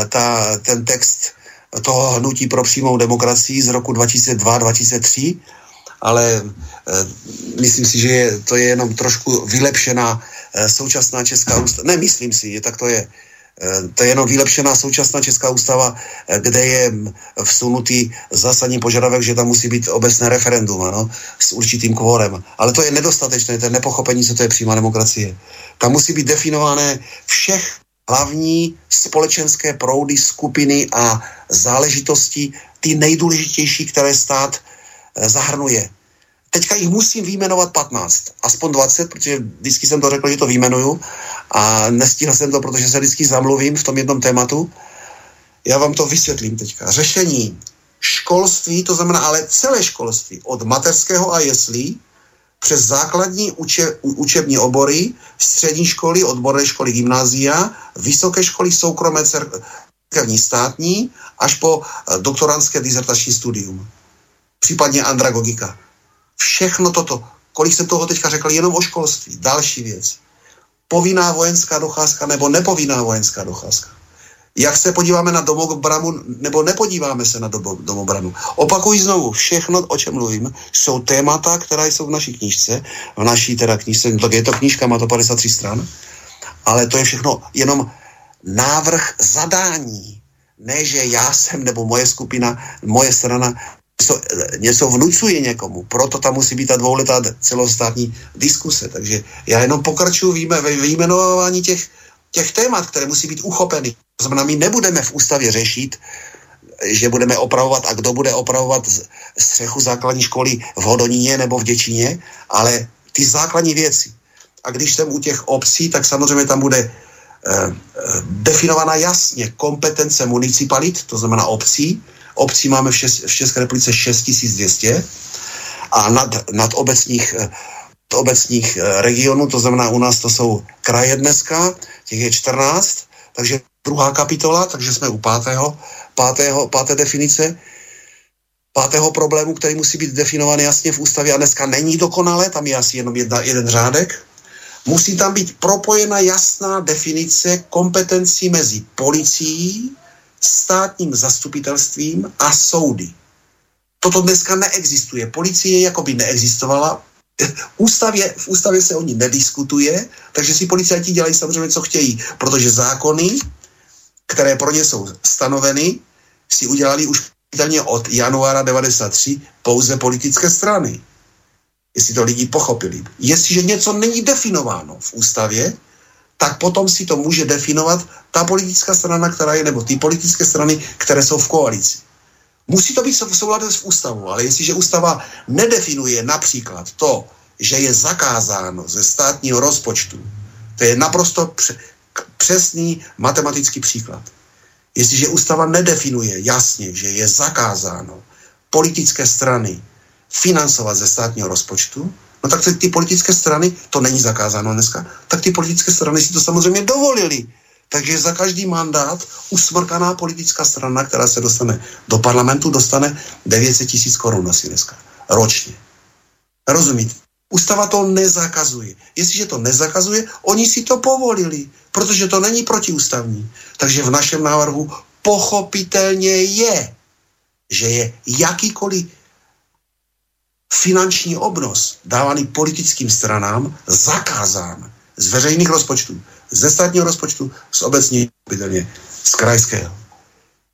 ta, ten text toho hnutí pro přímou demokracii z roku 2002-2003, ale e, myslím si, že je, to je jenom trošku vylepšená e, současná česká ústava. Ne, myslím si, že tak to je. Eh, to je jenom vylepšená současná česká ústava, eh, kde je vsunutý zásadní požadavek, že tam musí být obecné referendum ano, s určitým kvórem. Ale to je nedostatečné, to je nepochopení, co to je přímá demokracie. Tam musí být definované všech hlavní společenské proudy, skupiny a záležitosti, ty nejdůležitější, které stát eh, zahrnuje. Teďka jich musím výjmenovat 15, aspoň 20, protože vždycky jsem to řekl, že to výjmenuju a nestihl jsem to, protože se vždycky zamluvím v tom jednom tématu. Já vám to vysvětlím teďka. Řešení školství, to znamená ale celé školství, od mateřského a jeslí, přes základní uče, učební obory, střední školy, odborné školy, gymnázia, vysoké školy, soukromé církevní státní, až po eh, doktorantské dizertační studium. Případně andragogika. Všechno toto, kolik jsem toho teďka řekl, jenom o školství. Další věc. Povinná vojenská docházka nebo nepovinná vojenská docházka. Jak se podíváme na domobranu, nebo nepodíváme se na domobranu. Opakuji znovu, všechno, o čem mluvím, jsou témata, která jsou v naší knížce, v naší teda knížce, tak je to knížka, má to 53 stran, ale to je všechno jenom návrh zadání. Ne, že já jsem nebo moje skupina, moje strana něco, něco vnucuje někomu. Proto tam musí být ta dvouletá celostátní diskuse. Takže já jenom pokračuju ve výjmenování těch, těch témat, které musí být uchopeny. To znamená, my nebudeme v ústavě řešit, že budeme opravovat a kdo bude opravovat střechu základní školy v Hodoníně nebo v Děčíně, ale ty základní věci. A když jsem u těch obcí, tak samozřejmě tam bude eh, eh, definovaná jasně kompetence municipalit, to znamená obcí, Obcí máme v, šest, v České republice 6200 a nad, nad obecních eh, obecních eh, regionů, to znamená u nás to jsou kraje dneska, těch je 14, takže druhá kapitola, takže jsme u pátého, pátého, páté definice, pátého problému, který musí být definován jasně v ústavě a dneska není dokonale, tam je asi jenom jedna, jeden řádek. Musí tam být propojena jasná definice kompetencí mezi policií, státním zastupitelstvím a soudy. Toto dneska neexistuje. Policie jako by neexistovala. Ústavě, v ústavě se o ní nediskutuje, takže si policajti dělají samozřejmě, co chtějí, protože zákony, které pro ně jsou stanoveny, si udělali už od januára 93 pouze politické strany. Jestli to lidi pochopili. Jestliže něco není definováno v ústavě, tak potom si to může definovat ta politická strana, která je, nebo ty politické strany, které jsou v koalici. Musí to být v souladu s ústavou, ale jestliže ústava nedefinuje například to, že je zakázáno ze státního rozpočtu, to je naprosto přesný matematický příklad. Jestliže ústava nedefinuje jasně, že je zakázáno politické strany financovat ze státního rozpočtu, No tak ty politické strany, to není zakázáno dneska, tak ty politické strany si to samozřejmě dovolili. Takže za každý mandát usmrkaná politická strana, která se dostane do parlamentu, dostane 900 tisíc korun asi dneska. Ročně. Rozumíte? Ústava to nezakazuje. Jestliže to nezakazuje, oni si to povolili, protože to není protiústavní. Takže v našem návrhu pochopitelně je, že je jakýkoliv finanční obnos dávaný politickým stranám zakázán z veřejných rozpočtů, ze státního rozpočtu, z obecního, z krajského.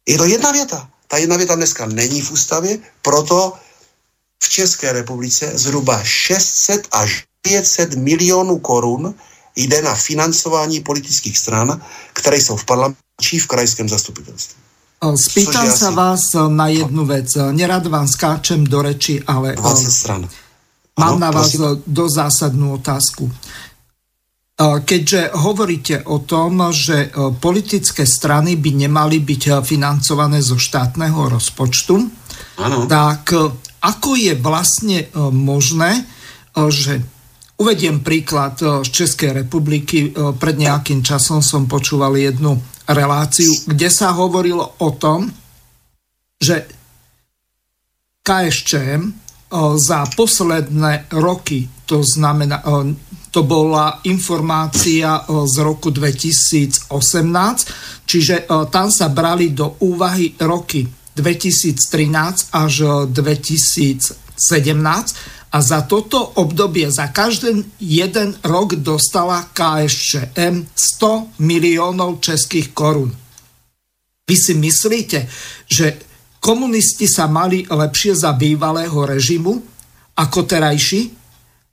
Je to jedna věta. Ta jedna věta dneska není v ústavě, proto v České republice zhruba 600 až 500 milionů korun jde na financování politických stran, které jsou v parlamentu či v krajském zastupitelstvu. Spýtam sa asi... vás na jednu vec. Nerad vám skáčem do reči, ale mám na vás dosť zásadnú otázku. Keďže hovoríte o tom, že politické strany by nemali byť financované zo štátneho rozpočtu, ano. tak ako je vlastne možné, že uvediem príklad z Českej republiky. Pred nejakým časom som počúval jednu reláciu, kde sa hovorilo o tom, že KSČM za posledné roky, to znamená, to bola informácia z roku 2018, čiže tam sa brali do úvahy roky 2013 až 2017 a za toto obdobie, za každý jeden rok dostala KSČM 100 miliónov českých korun. Vy si myslíte, že komunisti sa mali lepšie za bývalého režimu ako terajší?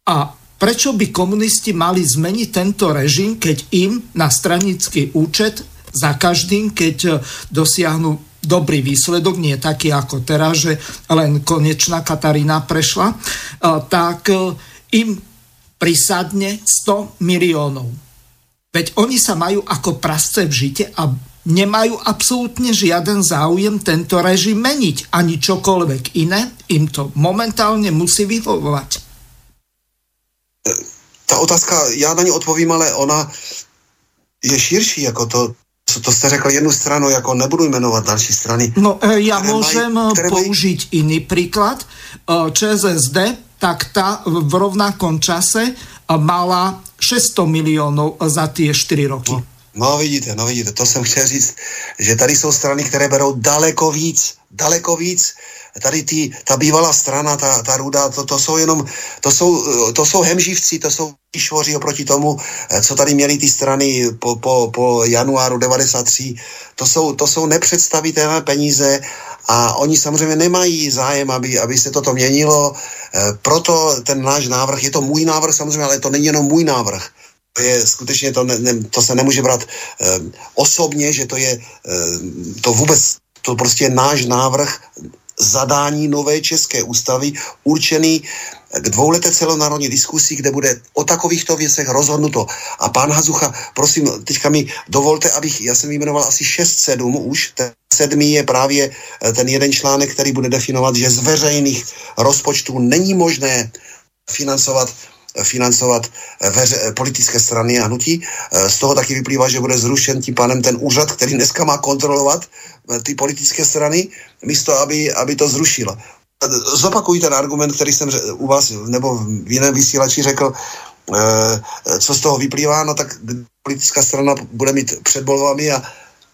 A prečo by komunisti mali zmeniť tento režim, keď im na stranický účet za každým, keď dosiahnu dobrý výsledok, nie taký ako teraz, že len konečná Katarína prešla, tak im prisadne 100 miliónov. Veď oni sa majú ako prasce v žite a nemajú absolútne žiaden záujem tento režim meniť. Ani čokoľvek iné im to momentálne musí vyhovovať. Ta otázka, já na ní odpovím, ale ona je širší, jako to, co to jste řekl jednu stranu, jako nebudu jmenovat další strany. No, e, já můžem mají, použiť mají... iný príklad. E, ČSSD, tak ta v rovnakom čase mala 600 milionů za ty 4 roky. No. No vidíte, no vidíte, to jsem chtěl říct, že tady jsou strany, které berou daleko víc, daleko víc. Tady ty, ta bývalá strana, ta, ta ruda, to, to jsou jenom, to jsou, to jsou hemživci, to jsou švoři oproti tomu, co tady měly ty strany po, po, po januáru 93. To jsou, to jsou nepředstavitelné peníze a oni samozřejmě nemají zájem, aby, aby se toto měnilo. E, proto ten náš návrh, je to můj návrh samozřejmě, ale to není jenom můj návrh je skutečně, to, ne, ne, to se nemůže brát eh, osobně, že to je eh, to vůbec, to prostě je náš návrh zadání nové české ústavy určený k dvouleté celonárodní diskusí, kde bude o takovýchto věcech rozhodnuto. A pán Hazucha, prosím, teďka mi dovolte, abych, já jsem jmenoval asi 6-7 už, ten sedmý je právě eh, ten jeden článek, který bude definovat, že z veřejných rozpočtů není možné financovat financovat eh, veře, eh, politické strany a hnutí. Eh, z toho taky vyplývá, že bude zrušen tím panem ten úřad, který dneska má kontrolovat ty politické strany, místo aby, aby to zrušil. Zopakuji ten argument, který jsem u vás nebo v jiném vysílači řekl, co z toho vyplývá, no tak politická strana bude mít před volbami a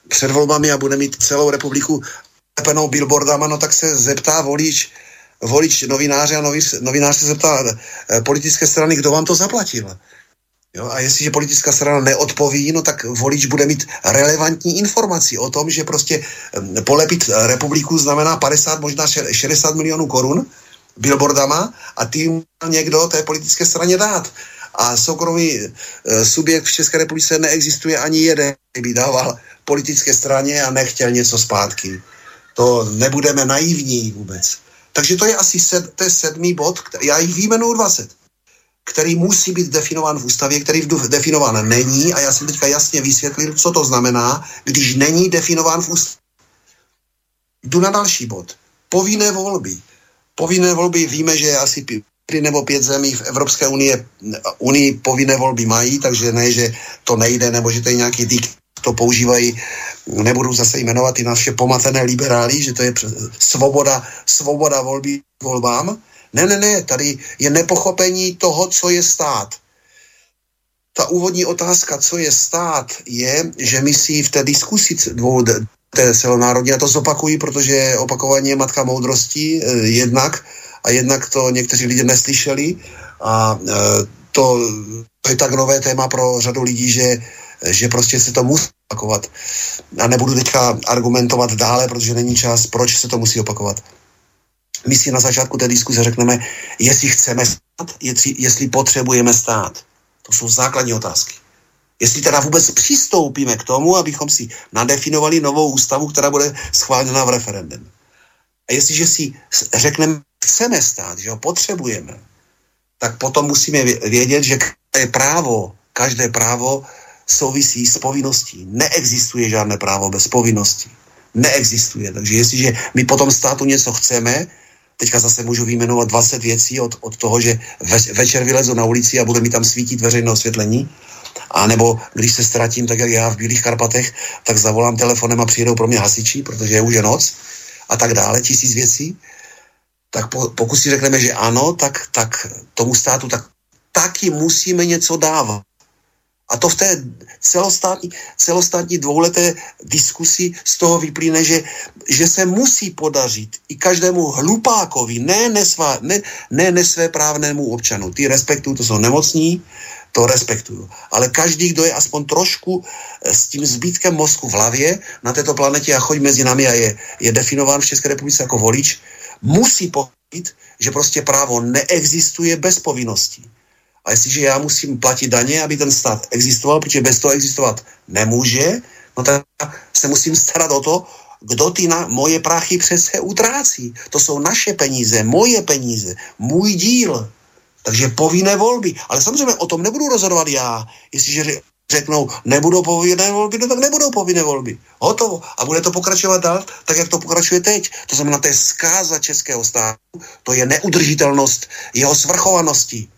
před volbami a bude mít celou republiku lepenou billboardama, no tak se zeptá volič, volič novináře a novinář, novinář se zeptá eh, politické strany, kdo vám to zaplatil. Jo, a jestliže politická strana neodpoví, no tak volič bude mít relevantní informaci o tom, že prostě polepit republiku znamená 50, možná 60 milionů korun billboardama a tím někdo té politické straně dát. A soukromý e, subjekt v České republice neexistuje ani jeden, by dával politické straně a nechtěl něco zpátky. To nebudeme naivní vůbec. Takže to je asi sed, to je sedmý bod, který, já jich výjmenuju 20, který musí být definován v ústavě, který definován není a já jsem teďka jasně vysvětlil, co to znamená, když není definován v ústavě. Jdu na další bod. Povinné volby. Povinné volby víme, že asi tři nebo pět zemí v Evropské unie, unii povinné volby mají, takže ne, že to nejde, nebo že to je nějaký dík to používají, nebudu zase jmenovat ty naše pomatené liberály, že to je svoboda, svoboda volby volbám. Ne, ne, ne, tady je nepochopení toho, co je stát. Ta úvodní otázka, co je stát, je, že my si v té diskusi dvou té celonárodní, a to zopakují, protože opakovaně je matka moudrosti eh, jednak, a jednak to někteří lidé neslyšeli a eh, to, to je tak nové téma pro řadu lidí, že že prostě se to musí opakovat. A nebudu teďka argumentovat dále, protože není čas, proč se to musí opakovat. My si na začátku té diskuze řekneme, jestli chceme stát, jestli, jestli potřebujeme stát. To jsou základní otázky. Jestli teda vůbec přistoupíme k tomu, abychom si nadefinovali novou ústavu, která bude schválena v referendem. A jestliže si řekneme, chceme stát, že ho potřebujeme, tak potom musíme vědět, že každé právo, každé právo souvisí s povinností. Neexistuje žádné právo bez povinnosti. Neexistuje. Takže jestliže my potom státu něco chceme, teďka zase můžu vyjmenovat 20 věcí od, od toho, že ve, večer vylezu na ulici a bude mi tam svítit veřejné osvětlení, a nebo když se ztratím, tak jak já v Bílých Karpatech, tak zavolám telefonem a přijedou pro mě hasiči, protože je už je noc a tak dále, tisíc věcí. Tak po, pokud si řekneme, že ano, tak, tak tomu státu tak, taky musíme něco dávat. A to v té celostátní, celostátní dvouleté diskusi z toho vyplyne, že, že se musí podařit i každému hlupákovi, ne, nesvá, ne, ne nesvéprávnému občanu. Ty respektují, to jsou nemocní, to respektuju. Ale každý, kdo je aspoň trošku eh, s tím zbytkem mozku v hlavě na této planetě a chodí mezi námi a je, je definován v České republice jako volič, musí pochopit, že prostě právo neexistuje bez povinností. A jestliže já musím platit daně, aby ten stát existoval, protože bez toho existovat nemůže, no tak se musím starat o to, kdo ty na moje prachy přece utrácí. To jsou naše peníze, moje peníze, můj díl. Takže povinné volby. Ale samozřejmě o tom nebudu rozhodovat já. Jestliže řeknou, nebudou povinné volby, no tak nebudou povinné volby. Hotovo. A bude to pokračovat dál, tak jak to pokračuje teď. To znamená, to je zkáza českého státu, to je neudržitelnost jeho svrchovanosti.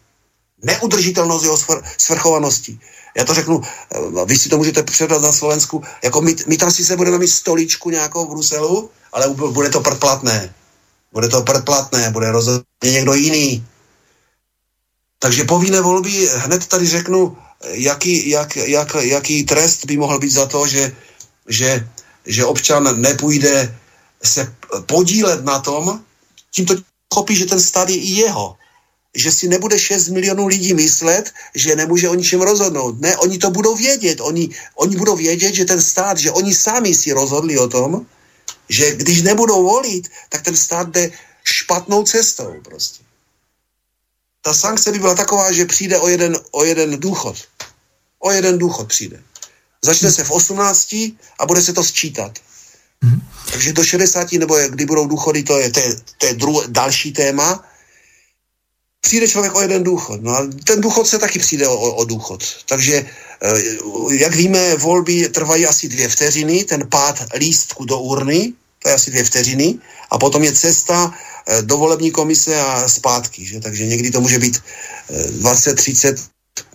Neudržitelnost jeho svrchovanosti. Já to řeknu, eh, vy si to můžete předat na Slovensku, jako my, my tam si se budeme mít stoličku nějakou v Bruselu, ale bude to predplatné. Bude to predplatné, bude rozhodně někdo jiný. Takže povinné volby, hned tady řeknu, jaký, jak, jak, jaký trest by mohl být za to, že, že, že občan nepůjde se podílet na tom, tím to chopí, že ten stát je i jeho. Že si nebude 6 milionů lidí myslet, že nemůže o ničem rozhodnout. Ne, oni to budou vědět. Oni, oni budou vědět, že ten stát, že oni sami si rozhodli o tom, že když nebudou volit, tak ten stát jde špatnou cestou prostě ta sankce by byla taková, že přijde o jeden, o jeden důchod. O jeden důchod přijde. Začne se v 18 a bude se to sčítat. Mm-hmm. Takže do 60 nebo kdy budou důchody, to je, to je, to je dru, další téma. Přijde člověk o jeden důchod. No a ten důchod se taky přijde o, o důchod. Takže, eh, jak víme, volby trvají asi dvě vteřiny, ten pád lístku do urny, to je asi dvě vteřiny, a potom je cesta Eh, do volební komise a zpátky. Že? Takže někdy to může být 20, eh, 30,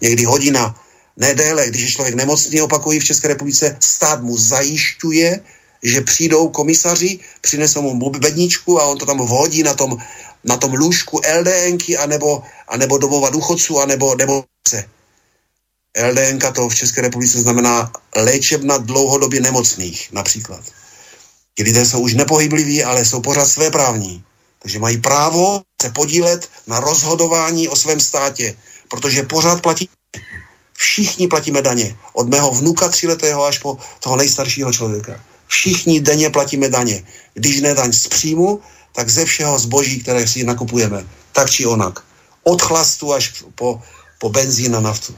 někdy hodina, ne déle. Když je člověk nemocný, opakují v České republice, stát mu zajišťuje, že přijdou komisaři, přinesou mu bedničku a on to tam vhodí na tom, na tom lůžku LDNky anebo, anebo domova důchodců anebo nebo se. LDNka to v České republice znamená léčebna dlouhodobě nemocných například. Ti lidé jsou už nepohybliví, ale jsou pořád své právní. Takže mají právo se podílet na rozhodování o svém státě, protože pořád platí. Všichni platíme daně. Od mého vnuka tříletého až po toho nejstaršího člověka. Všichni denně platíme daně. Když ne daň z příjmu, tak ze všeho zboží, které si nakupujeme. Tak či onak. Od chlastu až po, po benzín a naftu.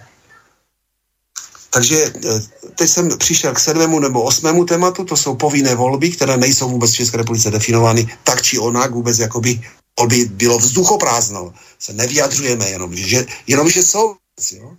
Takže eh, teď jsem přišel k sedmému nebo osmému tématu, to jsou povinné volby, které nejsou vůbec v České republice definovány tak či onak, vůbec jakoby volby bylo vzduchoprázdno. Se nevyjadřujeme jenom, že, jenom, že jsou. Jo?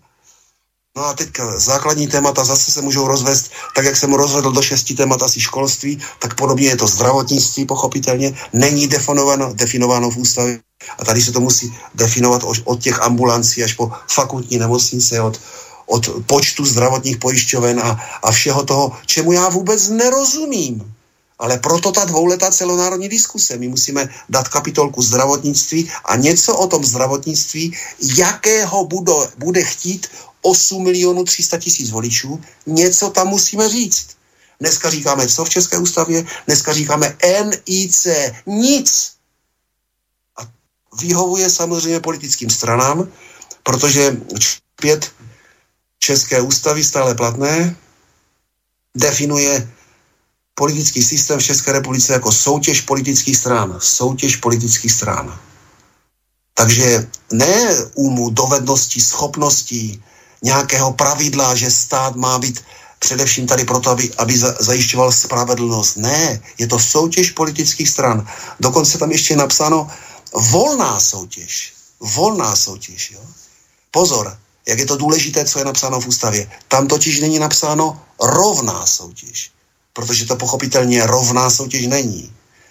No a teďka základní témata zase se můžou rozvést, tak jak jsem rozvedl do šesti témat asi školství, tak podobně je to zdravotnictví, pochopitelně, není definováno, definováno v ústavě. A tady se to musí definovat od těch ambulancí až po fakultní nemocnice, od, od počtu zdravotních pojišťoven a, a všeho toho, čemu já vůbec nerozumím. Ale proto ta dvouletá celonárodní diskuse. My musíme dát kapitolku zdravotnictví a něco o tom zdravotnictví, jakého bude, bude chtít 8 milionů 300 tisíc voličů, něco tam musíme říct. Dneska říkáme co v České ústavě? Dneska říkáme NIC. Nic. A vyhovuje samozřejmě politickým stranám, protože pět České ústavy stále platné, definuje politický systém v České republice jako soutěž politických stran. Soutěž politických stran. Takže ne úmu dovedností, schopností, nějakého pravidla, že stát má být především tady proto, aby, aby zajišťoval spravedlnost. Ne, je to soutěž politických stran. Dokonce tam ještě je napsáno volná soutěž. Volná soutěž. Jo? Pozor, jak je to důležité, co je napsáno v ústavě. Tam totiž není napsáno rovná soutěž, protože to pochopitelně rovná soutěž není.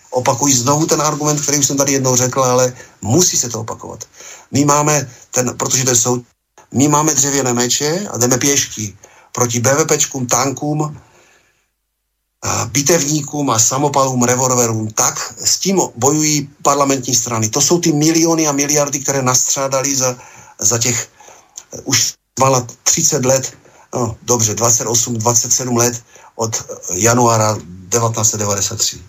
Opakuji znovu ten argument, který už jsem tady jednou řekl, ale musí se to opakovat. My máme ten, protože to jsou, my máme dřevěné meče a jdeme pěšky proti BVPčkům, tankům, bitevníkům a samopalům, revolverům, tak s tím bojují parlamentní strany. To jsou ty miliony a miliardy, které nastřádali za, za těch už mala 30 let, no dobře, 28, 27 let od januára 1993.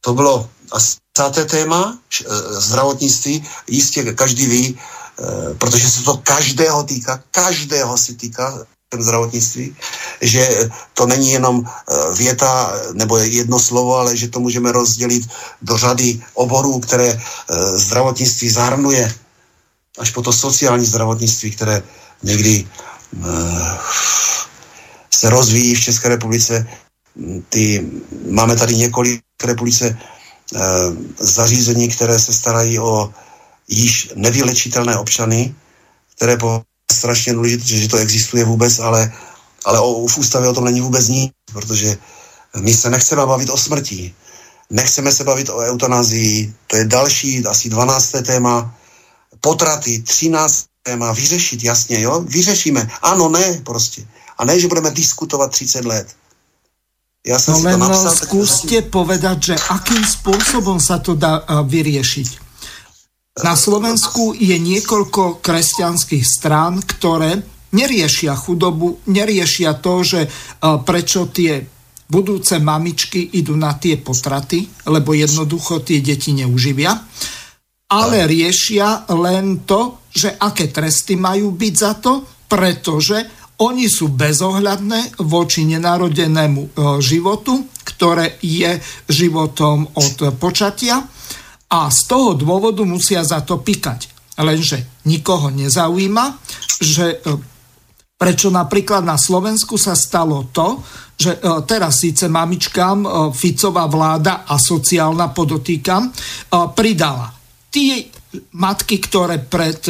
To bylo asi páté téma, eh, zdravotnictví, jistě každý ví, eh, protože se to každého týká, každého si týká zdravotnictví, že to není jenom eh, věta nebo jedno slovo, ale že to můžeme rozdělit do řady oborů, které zdravotnictví zahrnuje až po to sociální zdravotnictví, které někdy se rozvíjí v České republice ty, máme tady několik republice eh, zařízení, které se starají o již nevylečitelné občany, které po strašně důležité, že to existuje vůbec, ale, ale o, v ústavě o tom není vůbec nic, protože my se nechceme bavit o smrti, nechceme se bavit o eutanazii, to je další, asi 12. téma, potraty, 13. téma, vyřešit, jasně, jo, vyřešíme, ano, ne, prostě. A ne, že budeme diskutovat 30 let. Ja som no len to napsal, skúste tak... povedať, že akým spôsobom sa to dá vyriešiť. Na Slovensku je niekoľko kresťanských strán, ktoré neriešia chudobu, neriešia to, že prečo tie budúce mamičky idú na tie potraty, lebo jednoducho tie deti neuživia, ale riešia len to, že aké tresty majú byť za to, pretože oni sú bezohľadné voči nenarodenému e, životu, ktoré je životom od počatia a z toho dôvodu musia za to pikať. Lenže nikoho nezaujíma, že e, prečo napríklad na Slovensku sa stalo to, že e, teraz síce mamičkám Ficová vláda a sociálna podotýkam pridala. Tie matky, ktoré pred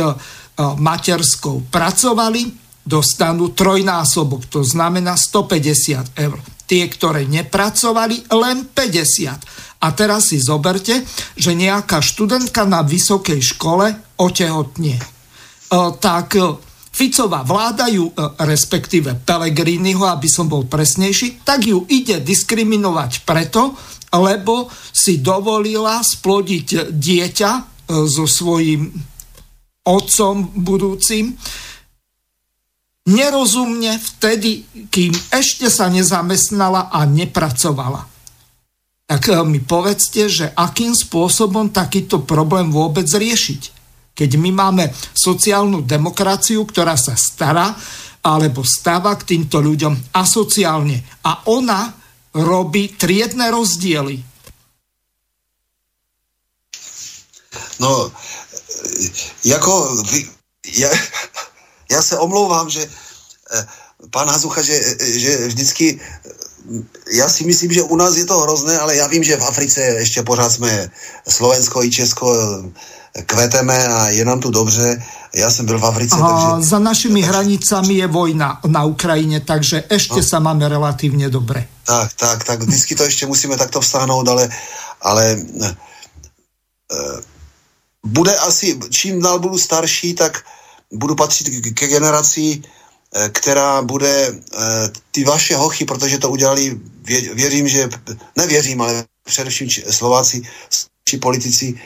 materskou pracovali, dostanú trojnásobok, to znamená 150 eur. Tie, ktoré nepracovali, len 50. A teraz si zoberte, že nejaká študentka na vysokej škole otehotnie. E, tak e, Ficová vláda ju, e, respektíve Pelegriniho, aby som bol presnejší, tak ju ide diskriminovať preto, lebo si dovolila splodiť dieťa so svojím otcom budúcim, nerozumne vtedy, kým ešte sa nezamestnala a nepracovala. Tak eh, mi povedzte, že akým spôsobom takýto problém vôbec riešiť. Keď my máme sociálnu demokraciu, ktorá sa stará alebo stáva k týmto ľuďom asociálne a ona robí triedne rozdiely. No, jako ja, já se omlouvám, že eh, pán Hazucha, že, že vždycky, já si myslím, že u nás je to hrozné, ale já vím, že v Africe ještě pořád jsme Slovensko i Česko kveteme a je nám tu dobře. Já jsem byl v Africe, a takže... Za našimi hranicami je vojna na Ukrajině, takže ještě no. se máme relativně dobré. Tak, tak, tak, vždycky to ještě musíme takto vstáhnout, ale, ale e, bude asi, čím dál budu starší, tak budu patřit ke generaci, eh, která bude eh, ty vaše hochy, protože to udělali, věřím, že, nevěřím, ale především Slováci, či politici,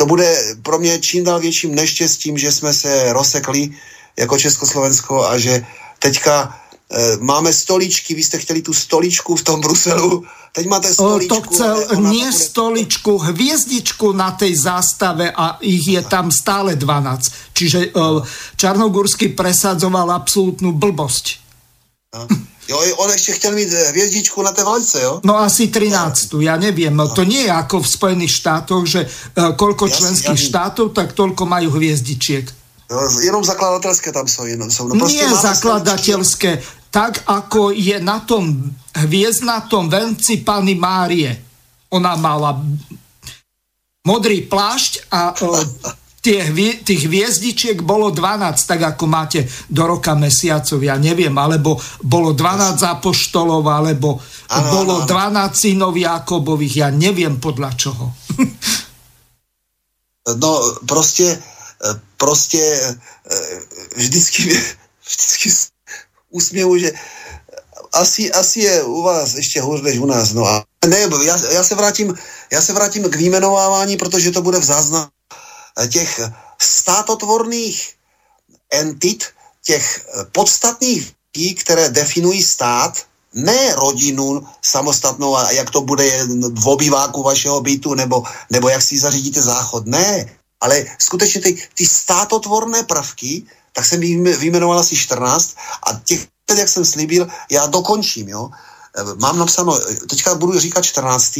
to bude pro mě čím dál větším neštěstím, že jsme se rozsekli jako Československo a že teďka e, máme stoličky, vy jste chtěli tu stoličku v tom Bruselu, Teď máte stoličku. To chcel nie bude... stoličku, hviezdičku na tej zástave a ich je tam stále 12. Čiže uh, Čarnogórsky presadzoval absolútnu blbosť. A? Jo, on ešte chtěl mít eh, hviezdičku na té vlajce, jo? No asi 13, ja neviem. No. To nie je ako v Spojených štátoch, že uh, koľko ja členských ja štátov, tak toľko majú hviezdičiek. Jo, jenom zakladatelské tam sú. Jenom, sú. No, nie zakladatelské tak ako je na tom hviezdnatom venci Pany Márie. Ona mala modrý plášť a o, tie, tých hviezdičiek bolo 12, tak ako máte do roka mesiacov, ja neviem, alebo bolo 12 apoštolov, alebo ano, bolo ano. 12 synov Jakobových, ja neviem podľa čoho. no, proste, proste vždycky, vždycky úsměvu, že asi, asi je u vás ještě hůř než u nás. No a ne, já, já, se vrátím, já se vrátím k výjmenovávání, protože to bude v záznamu těch státotvorných entit, těch podstatných tí, které definují stát, ne rodinu samostatnou a jak to bude v obýváku vašeho bytu, nebo, nebo jak si zařídíte záchod. Ne, ale skutečně ty, ty státotvorné prvky, tak jsem vyjmenoval asi 14 a těch, jak jsem slíbil, já dokončím, jo. Mám napsáno, teďka budu říkat 14,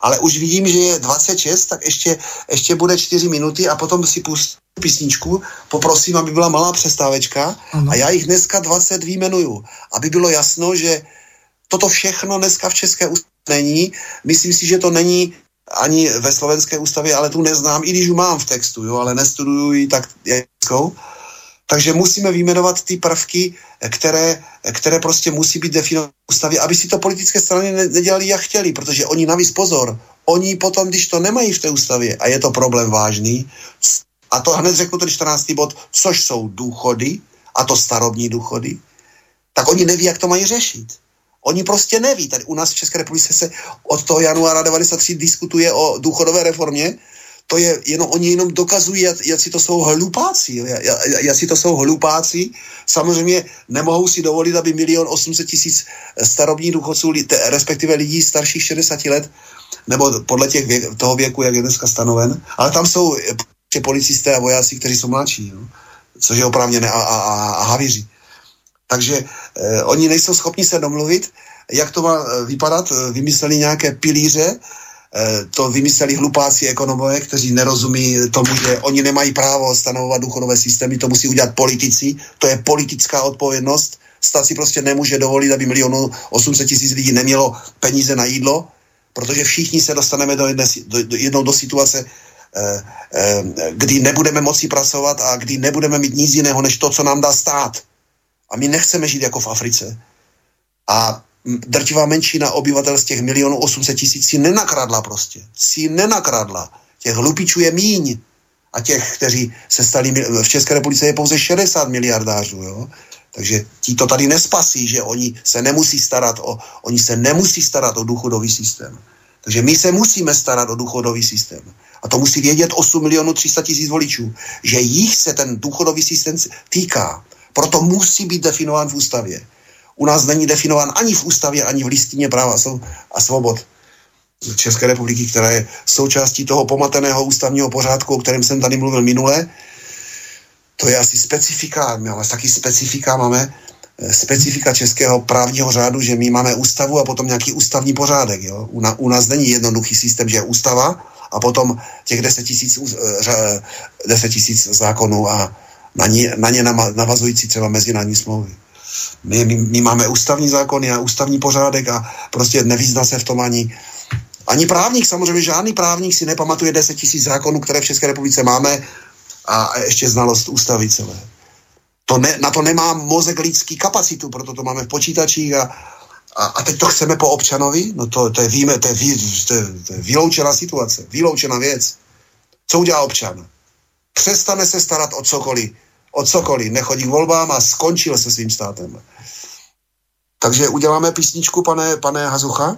ale už vidím, že je 26, tak ještě, ještě bude 4 minuty a potom si pustím písničku, poprosím, aby byla malá přestávečka ano. a já jich dneska 20 výjmenuju, aby bylo jasno, že Toto všechno dneska v České ústavě není. Myslím si, že to není ani ve slovenské ústavě, ale tu neznám, i když ji mám v textu, jo, ale nestuduju ji tak jakou. Takže musíme vyjmenovat ty prvky, které, které prostě musí být definovány v ústavě, aby si to politické strany nedělali jak chtěli, protože oni navíc pozor, oni potom, když to nemají v té ústavě, a je to problém vážný, a to hned řeknu ten 14. bod, což jsou důchody, a to starobní důchody, tak oni neví, jak to mají řešit. Oni prostě neví. Tady u nás v České republice se od toho januára 93 diskutuje o důchodové reformě. To je jenom, oni jenom dokazují, jak, jak si to jsou hlupáci. Jak, jak si to jsou hlupáci. Samozřejmě nemohou si dovolit, aby milion 800 tisíc starobních důchodců, respektive lidí starších 60 let, nebo podle těch věk, toho věku, jak je dneska stanoven. Ale tam jsou policisté a vojáci, kteří jsou mladší, jo? což je oprávněné a, a, a, a havíři. Takže eh, oni nejsou schopni se domluvit, jak to má eh, vypadat. Eh, vymysleli nějaké pilíře, eh, to vymysleli hlupáci ekonomové, kteří nerozumí tomu, že oni nemají právo stanovovat důchodové systémy, to musí udělat politici, to je politická odpovědnost. Stát si prostě nemůže dovolit, aby milionu 800 tisíc lidí nemělo peníze na jídlo, protože všichni se dostaneme do jedné, do, do, jednou do situace, eh, eh, kdy nebudeme moci pracovat a kdy nebudeme mít nic jiného, než to, co nám dá stát. A my nechceme žít jako v Africe. A drtivá menšina obyvatel z těch milionů 800 tisíc si nenakradla prostě. Si nenakradla. Těch hlupičů je míň. A těch, kteří se stali, v České republice je pouze 60 miliardářů, jo. Takže ti to tady nespasí, že oni se nemusí starat o, oni se nemusí starat o důchodový systém. Takže my se musíme starat o důchodový systém. A to musí vědět 8 milionů 300 tisíc voličů, že jich se ten důchodový systém týká. Proto musí být definován v ústavě. U nás není definován ani v ústavě, ani v listině práva a svobod České republiky, která je součástí toho pomateného ústavního pořádku, o kterém jsem tady mluvil minule. To je asi specifika, my ale taky specifika máme, eh, specifika českého právního řádu, že my máme ústavu a potom nějaký ústavní pořádek. Jo? U, na, u nás není jednoduchý systém, že je ústava a potom těch 10 tisíc, 10 tisíc zákonů a na ně, na ně navazující třeba mezinárodní smlouvy. My, my, my máme ústavní zákony a ústavní pořádek a prostě nevyzná se v tom ani, ani právník, samozřejmě žádný právník si nepamatuje 10 tisíc zákonů, které v České republice máme a ještě znalost ústavy celé. To ne, na to nemá mozek lidský kapacitu, proto to máme v počítačích a, a, a teď to chceme po občanovi? No to, to, je, víme, to, je, to, je, to je vyloučená situace, vyloučená věc. Co udělá občan? Přestane se starat o cokoliv o cokoliv, nechodí k volbám a skončil se svým státem. Takže uděláme písničku, pane, pane Hazucha?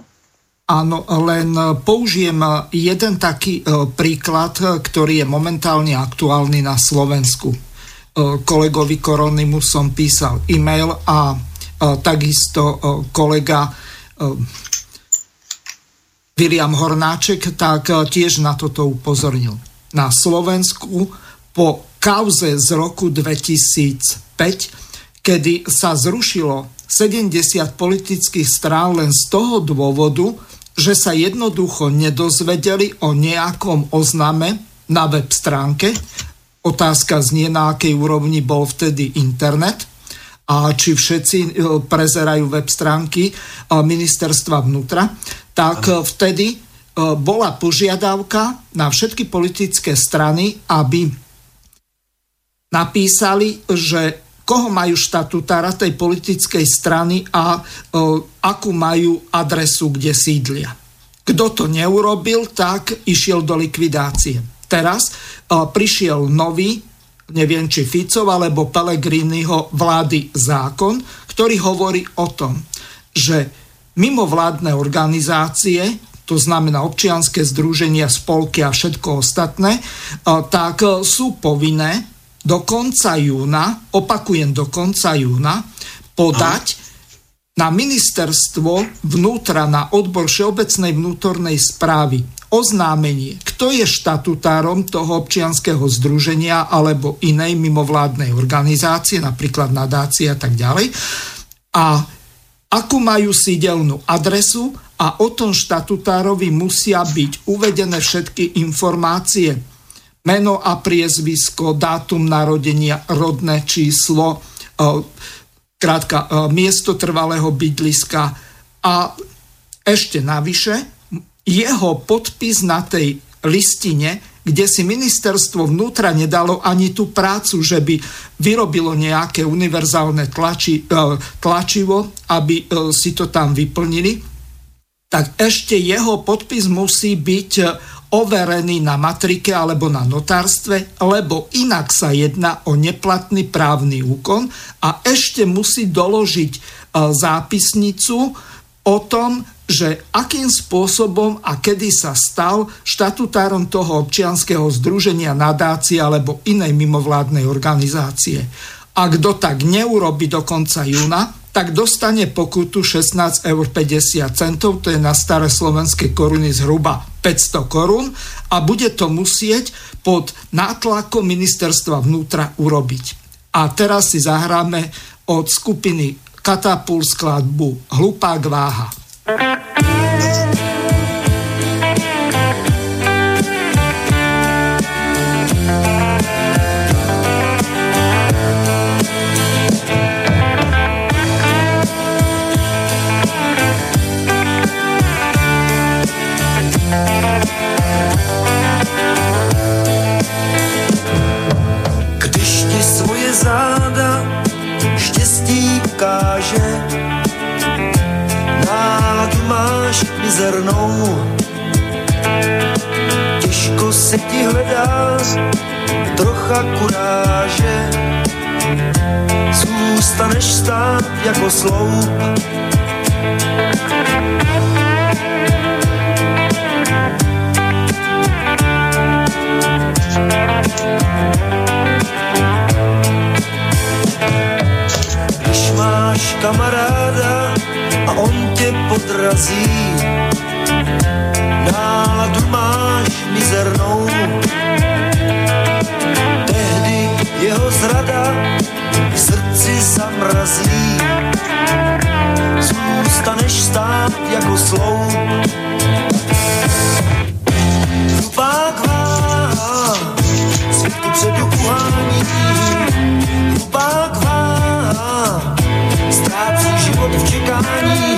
Áno, len použijem jeden taký e, príklad, ktorý je momentálne aktuálny na Slovensku. E, kolegovi Koronimu som písal e-mail a e, takisto kolega William Hornáček tak tiež na toto upozornil. Na Slovensku po kauze z roku 2005, kedy sa zrušilo 70 politických strán len z toho dôvodu, že sa jednoducho nedozvedeli o nejakom ozname na web stránke. Otázka znie, na akej úrovni bol vtedy internet a či všetci e, prezerajú web stránky e, ministerstva vnútra, tak e, vtedy bola požiadavka na všetky politické strany, aby napísali, že koho majú štatutára tej politickej strany a e, akú majú adresu, kde sídlia. Kto to neurobil, tak išiel do likvidácie. Teraz e, prišiel nový, neviem či Ficov alebo Pelegriniho vlády zákon, ktorý hovorí o tom, že mimovládne organizácie, to znamená občianské združenia, spolky a všetko ostatné, e, tak sú povinné do konca júna, opakujem do konca júna, podať na ministerstvo vnútra, na odbor Všeobecnej vnútornej správy oznámenie, kto je štatutárom toho občianského združenia alebo inej mimovládnej organizácie, napríklad nadácie a tak ďalej, a akú majú sídelnú adresu a o tom štatutárovi musia byť uvedené všetky informácie meno a priezvisko, dátum narodenia, rodné číslo, e, krátka, e, miesto trvalého bydliska A ešte navyše, jeho podpis na tej listine, kde si ministerstvo vnútra nedalo ani tú prácu, že by vyrobilo nejaké univerzálne tlači, e, tlačivo, aby si to tam vyplnili, tak ešte jeho podpis musí byť overený na matrike alebo na notárstve, lebo inak sa jedná o neplatný právny úkon a ešte musí doložiť zápisnicu o tom, že akým spôsobom a kedy sa stal štatutárom toho občianského združenia, nadácie alebo inej mimovládnej organizácie. A kto tak neurobi do konca júna, tak dostane pokutu 16,50 eur, to je na staré slovenské koruny zhruba 500 korún a bude to musieť pod nátlakom ministerstva vnútra urobiť. A teraz si zahráme od skupiny Katapul skladbu Hlupák váha. Když se ti hledá trocha kuráže, zůstaneš stát jako sloup. Když máš kamaráda, a on tě podrazí. Náladu máš mizernou, tehdy jeho zrada v srdci zamrazí. Zůstaneš stát jako sloup, hlupák váha, světku předu uhání, hlupák váha, ztrácí život v čekání,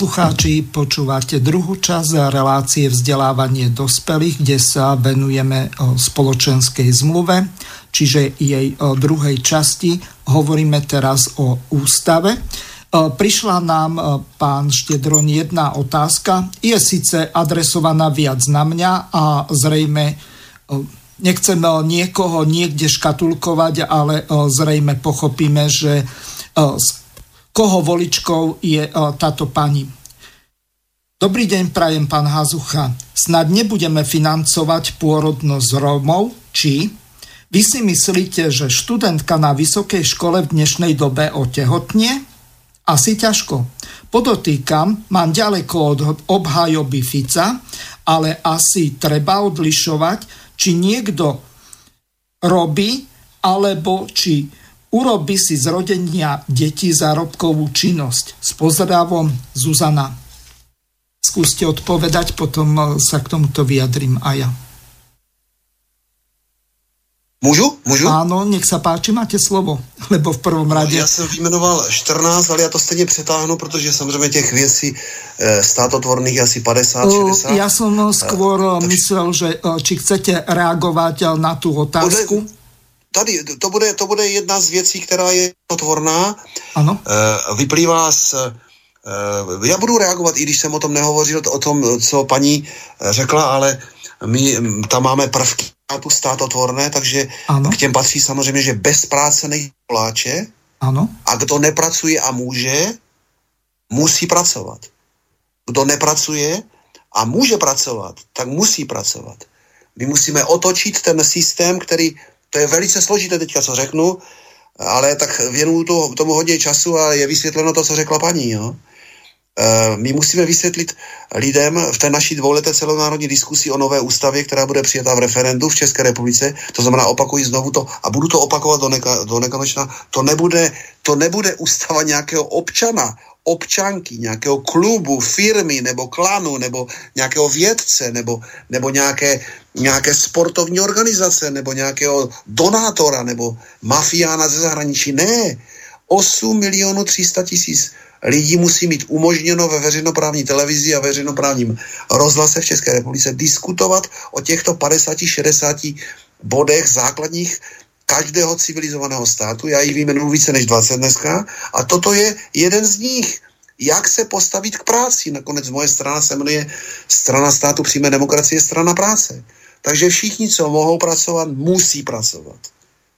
poslucháči, počúvate druhú časť relácie vzdelávanie dospelých, kde sa venujeme spoločenskej zmluve, čiže jej druhej časti. Hovoríme teraz o ústave. Prišla nám, pán Štedron, jedna otázka. Je síce adresovaná viac na mňa a zrejme nechcem niekoho niekde škatulkovať, ale zrejme pochopíme, že koho voličkou je táto pani. Dobrý deň, prajem pán Hazucha. Snad nebudeme financovať pôrodnosť Rómov, či? Vy si myslíte, že študentka na vysokej škole v dnešnej dobe otehotnie? Asi ťažko. Podotýkam, mám ďaleko od obhajoby Fica, ale asi treba odlišovať, či niekto robí, alebo či Urobi si z rodenia detí zárobkovú činnosť. S pozdravom Zuzana. Skúste odpovedať, potom sa k tomuto vyjadrím aj ja. Můžu? Můžu? Ano, nech se páči, máte slovo, lebo v prvom radě... Já jsem vyjmenoval 14, ale já to stejně přetáhnu, protože samozřejmě těch věcí e, státotvorných je asi 50, 60. Já jsem skôr e, myslel, že či chcete reagovat na tu otázku. Bude, tady, to bude, to bude jedna z věcí, která je tvorná. Ano. E, vyplývá z... E, já budu reagovat, i když jsem o tom nehovořil, o tom, co paní řekla, ale my tam máme prvky státu státotvorné, takže ano. k těm patří samozřejmě, že bez práce nejsou koláče. Ano. A kdo nepracuje a může, musí pracovat. Kdo nepracuje a může pracovat, tak musí pracovat. My musíme otočit ten systém, který, to je velice složité teďka, co řeknu, ale tak věnuju to, tomu hodně času a je vysvětleno to, co řekla paní. Jo? Eh, my musíme vysvětlit lidem v té naší dvouleté celonárodní diskusi o nové ústavě, která bude přijata v referendu v České republice, to znamená opakuji znovu to a budu to opakovat do, neka, do nekonečna, to nebude, to nebude ústava nějakého občana, občanky, nějakého klubu, firmy nebo klanu, nebo nějakého vědce, nebo, nebo nějaké, nějaké sportovní organizace, nebo nějakého donátora, nebo mafiána ze zahraničí. Ne, 8 milionů 300 tisíc lidí musí mít umožněno ve veřejnoprávní televizi a veřejnoprávním rozhlase v České republice diskutovat o těchto 50-60 bodech základních každého civilizovaného státu. Já jich vyjmenuji více než 20 dneska. A toto je jeden z nich. Jak se postavit k práci? Nakonec moje strana se jmenuje Strana státu přímé demokracie, strana práce. Takže všichni, co mohou pracovat, musí pracovat.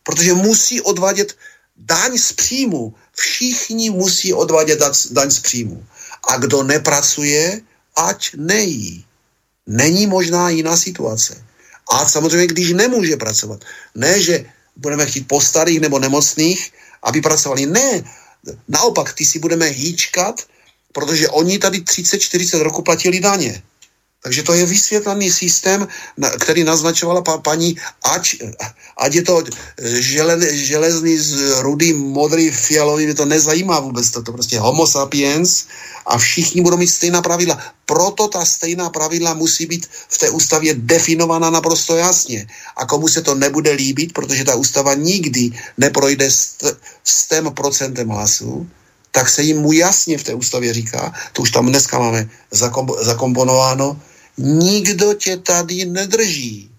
Protože musí odvádět daň z příjmu. Všichni musí odvádět daň z příjmu. A kdo nepracuje, ať nejí. Není možná jiná situace. A samozřejmě, když nemůže pracovat. Ne, že budeme chtít po starých nebo nemocných, aby pracovali. Ne, naopak, ty si budeme hýčkat, protože oni tady 30-40 roku platili daně. Takže to je vysvětlený systém, který naznačovala pa, paní, ať, ať je to žele, železný rudý, modrý, fialový, mě to nezajímá vůbec, to, to prostě homo sapiens a všichni budou mít stejná pravidla. Proto ta stejná pravidla musí být v té ústavě definována naprosto jasně. A komu se to nebude líbit, protože ta ústava nikdy neprojde s, tém procentem hlasů, tak se jim mu jasně v té ústavě říká, to už tam dneska máme zakomponováno, Nikdo tě tady nedrží.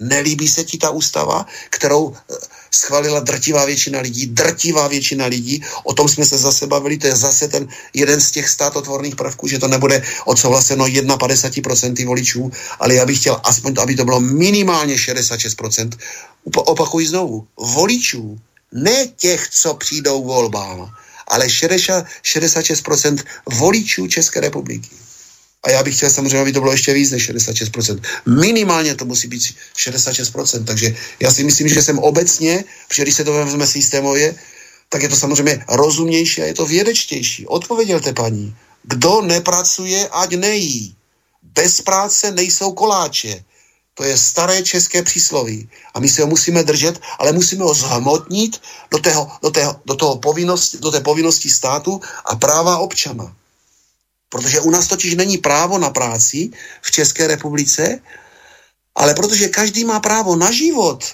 Nelíbí se ti ta ústava, kterou eh, schválila drtivá většina lidí, drtivá většina lidí, o tom jsme se zase bavili, to je zase ten jeden z těch státotvorných prvků, že to nebude odsouhlaseno 51% voličů, ale já bych chtěl aspoň, aby to bylo minimálně 66%. Opakuji znovu, voličů, ne těch, co přijdou volbám, ale 66% voličů České republiky. A já bych chtěl samozřejmě, aby to bylo ještě víc než 66%. Minimálně to musí být 66%. Takže já si myslím, že jsem obecně, protože když se to vezme systémově, tak je to samozřejmě rozumnější a je to vědečtější. Odpovědělte paní, kdo nepracuje, ať nejí. Bez práce nejsou koláče. To je staré české přísloví. A my se ho musíme držet, ale musíme ho zhmotnit do, tého, do, tého, do, toho povinnosti, do té povinnosti státu a práva občana. Protože u nás totiž není právo na práci v České republice, ale protože každý má právo na život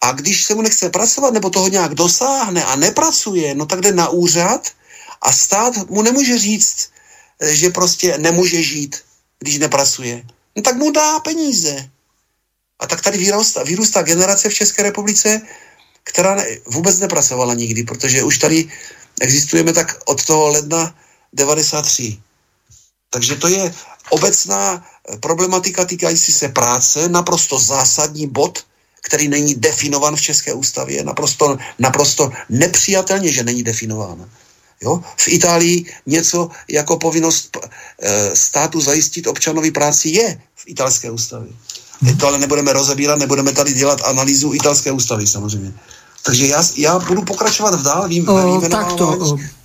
a když se mu nechce pracovat nebo toho nějak dosáhne a nepracuje, no tak jde na úřad a stát mu nemůže říct, že prostě nemůže žít, když nepracuje. No tak mu dá peníze. A tak tady vyrůstá, vyrůstá generace v České republice, která ne, vůbec nepracovala nikdy, protože už tady existujeme tak od toho ledna 93. Takže to je obecná eh, problematika týkající se práce, naprosto zásadní bod, který není definovan v České ústavě, naprosto, naprosto nepřijatelně, že není definován. Jo? V Itálii něco jako povinnost e, státu zajistit občanovi práci je v italské ústavě. To ale nebudeme rozebírat, nebudeme tady dělat analýzu italské ústavy samozřejmě. Takže já, já budu pokračovat v dál, vím, o, takto, Eh,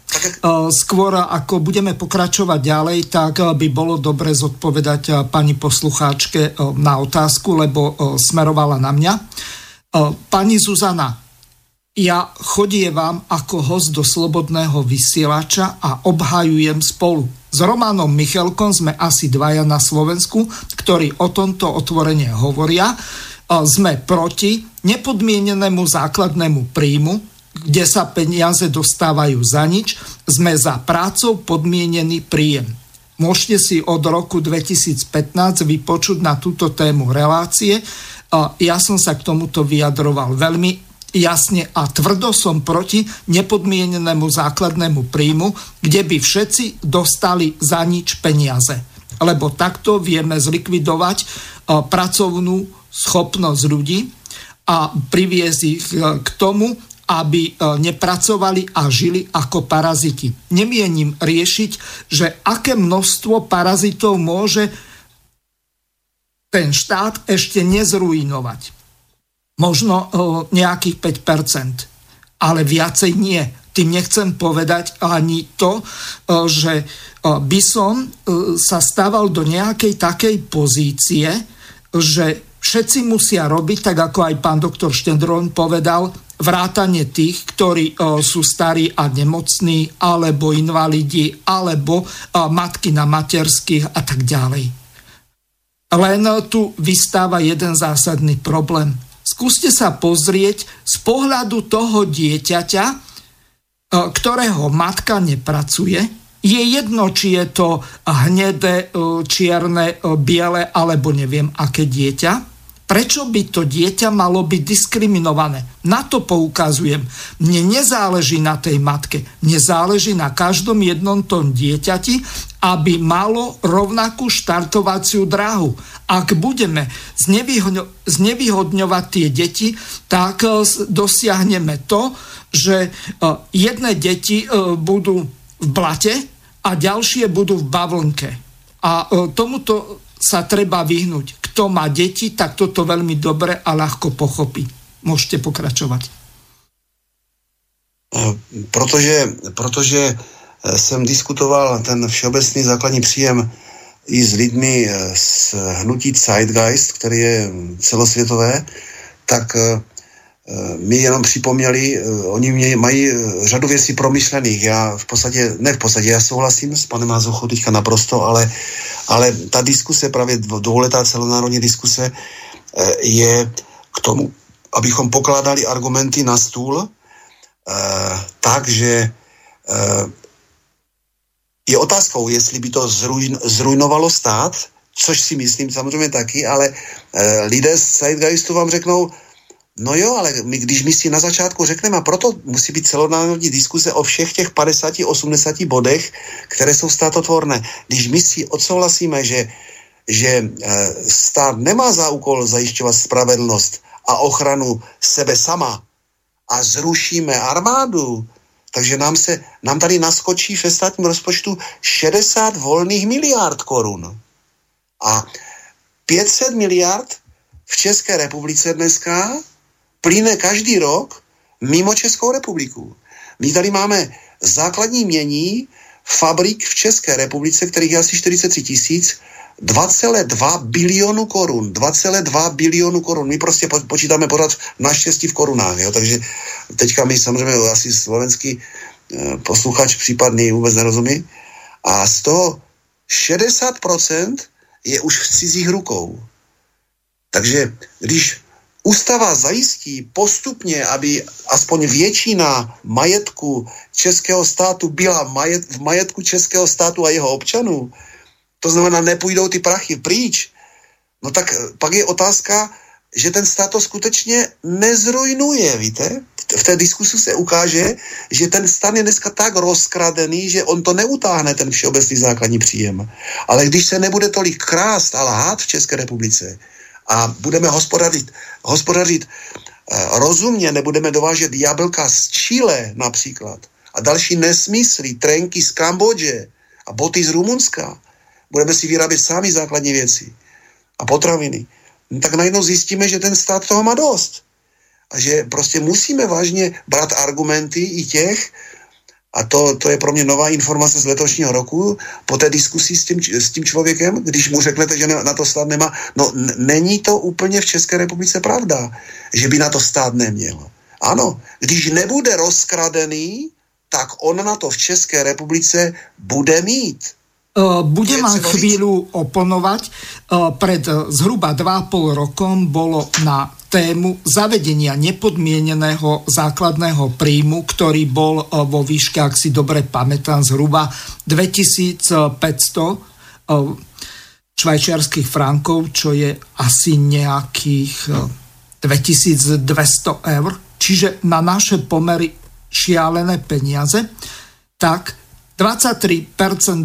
skôr ako budeme pokračovať ďalej, tak eh, by bolo dobre zodpovedať eh, pani poslucháčke na otázku, lebo smerovala na mňa. Pani Zuzana, ja chodievam ako host do Slobodného vysielača a obhajujem spolu. S Romanom Michelkom sme asi dvaja na Slovensku, ktorí o tomto otvorene hovoria. Sme proti nepodmienenému základnému príjmu, kde sa peniaze dostávajú za nič. Sme za prácou podmienený príjem. Môžete si od roku 2015 vypočuť na túto tému relácie. Ja som sa k tomuto vyjadroval veľmi jasne a tvrdo som proti nepodmienenému základnému príjmu, kde by všetci dostali za nič peniaze. Lebo takto vieme zlikvidovať pracovnú schopnosť ľudí a priviesť ich e, k tomu, aby e, nepracovali a žili ako paraziti. Nemienim riešiť, že aké množstvo parazitov môže ten štát ešte nezruinovať možno nejakých 5%, ale viacej nie. Tým nechcem povedať ani to, že by som sa stával do nejakej takej pozície, že všetci musia robiť, tak ako aj pán doktor Štendron povedal, vrátanie tých, ktorí sú starí a nemocní, alebo invalidi, alebo matky na materských a tak ďalej. Len tu vystáva jeden zásadný problém skúste sa pozrieť z pohľadu toho dieťaťa, e, ktorého matka nepracuje. Je jedno, či je to hnedé, čierne, biele alebo neviem aké dieťa. Prečo by to dieťa malo byť diskriminované? Na to poukazujem. Mne nezáleží na tej matke, mne záleží na každom jednom tom dieťati, aby malo rovnakú štartovaciu dráhu. Ak budeme znevýhodňovať tie deti, tak e, dosiahneme to, že e, jedné deti e, budú v blate a ďalšie budú v bavlnke. A tomuto sa treba vyhnúť kto má deti, tak toto veľmi dobre a ľahko pochopí. Můžete pokračovat. Eh, protože, protože eh, jsem diskutoval ten všeobecný základní příjem i s lidmi eh, z hnutí Zeitgeist, který je celosvětové, tak mi jenom připomněli, oni mě mají řadu věcí promyšlených. Já v podstatě, ne v podstatě, já souhlasím s panem Hazuchou teďka naprosto, ale ale ta diskuse, právě dvouletá celonárodní diskuse, eh, je k tomu, abychom pokládali argumenty na stůl eh, tak, že eh, je otázkou, jestli by to zrujn, zrujnovalo stát, což si myslím samozřejmě taky, ale lidé z Zeitgeistu vám řeknou, No jo, ale my, když my si na začátku řekneme, a proto musí být celonárodní diskuse o všech těch 50-80 bodech, které jsou státotvorné. Když my si odsouhlasíme, že, že e, stát nemá za úkol zajišťovat spravedlnost a ochranu sebe sama a zrušíme armádu, takže nám, se, nám tady naskočí ve státním rozpočtu 60 volných miliard korun. A 500 miliard v České republice dneska plyne každý rok mimo Českou republiku. My tady máme základní mění fabrik v České republice, kterých je asi 43 tisíc, 2,2 bilionu korun. 2,2 bilionu korun. My prostě počítáme pořád naštěstí v korunách. Jo? Takže teďka my samozřejmě asi slovenský eh, posluchač případný vůbec nerozumí. A z toho 60% je už v cizích rukou. Takže když Ústava zajistí postupně, aby aspoň většina majetku českého státu byla majet, v majetku českého státu a jeho občanů. To znamená, nepůjdou ty prachy pryč. No tak eh, pak je otázka, že ten stát to skutečně nezrujnuje, víte? V té diskusi se ukáže, že ten stát je dneska tak rozkradený, že on to neutáhne, ten všeobecný základní příjem. Ale když se nebude tolik krást a lhát v České republice, a budeme hospodařit, hospodařit eh, rozumně, nebudeme dovážet jablka z Chile například. A další nesmysly, trenky z Kambodže a boty z Rumunska, budeme si vyrábět sami základní věci a potraviny, no tak najednou zjistíme, že ten stát toho má dost. A že prostě musíme vážně brát argumenty i těch, a to, to je pro mě nová informace z letošního roku, po té diskusi s tím, s tím člověkem, když mu řeknete, že na to stát nemá, no není to úplně v České republice pravda, že by na to stát neměl. Ano, když nebude rozkradený, tak on na to v České republice bude mít. Uh, budem vám chvíľu oponovať. Uh, pred zhruba 2,5 rokom bolo na tému zavedenia nepodmieneného základného príjmu, ktorý bol vo výške, ak si dobre pamätám, zhruba 2500 švajčiarských frankov, čo je asi nejakých 2200 eur. Čiže na naše pomery šialené peniaze. Tak 23%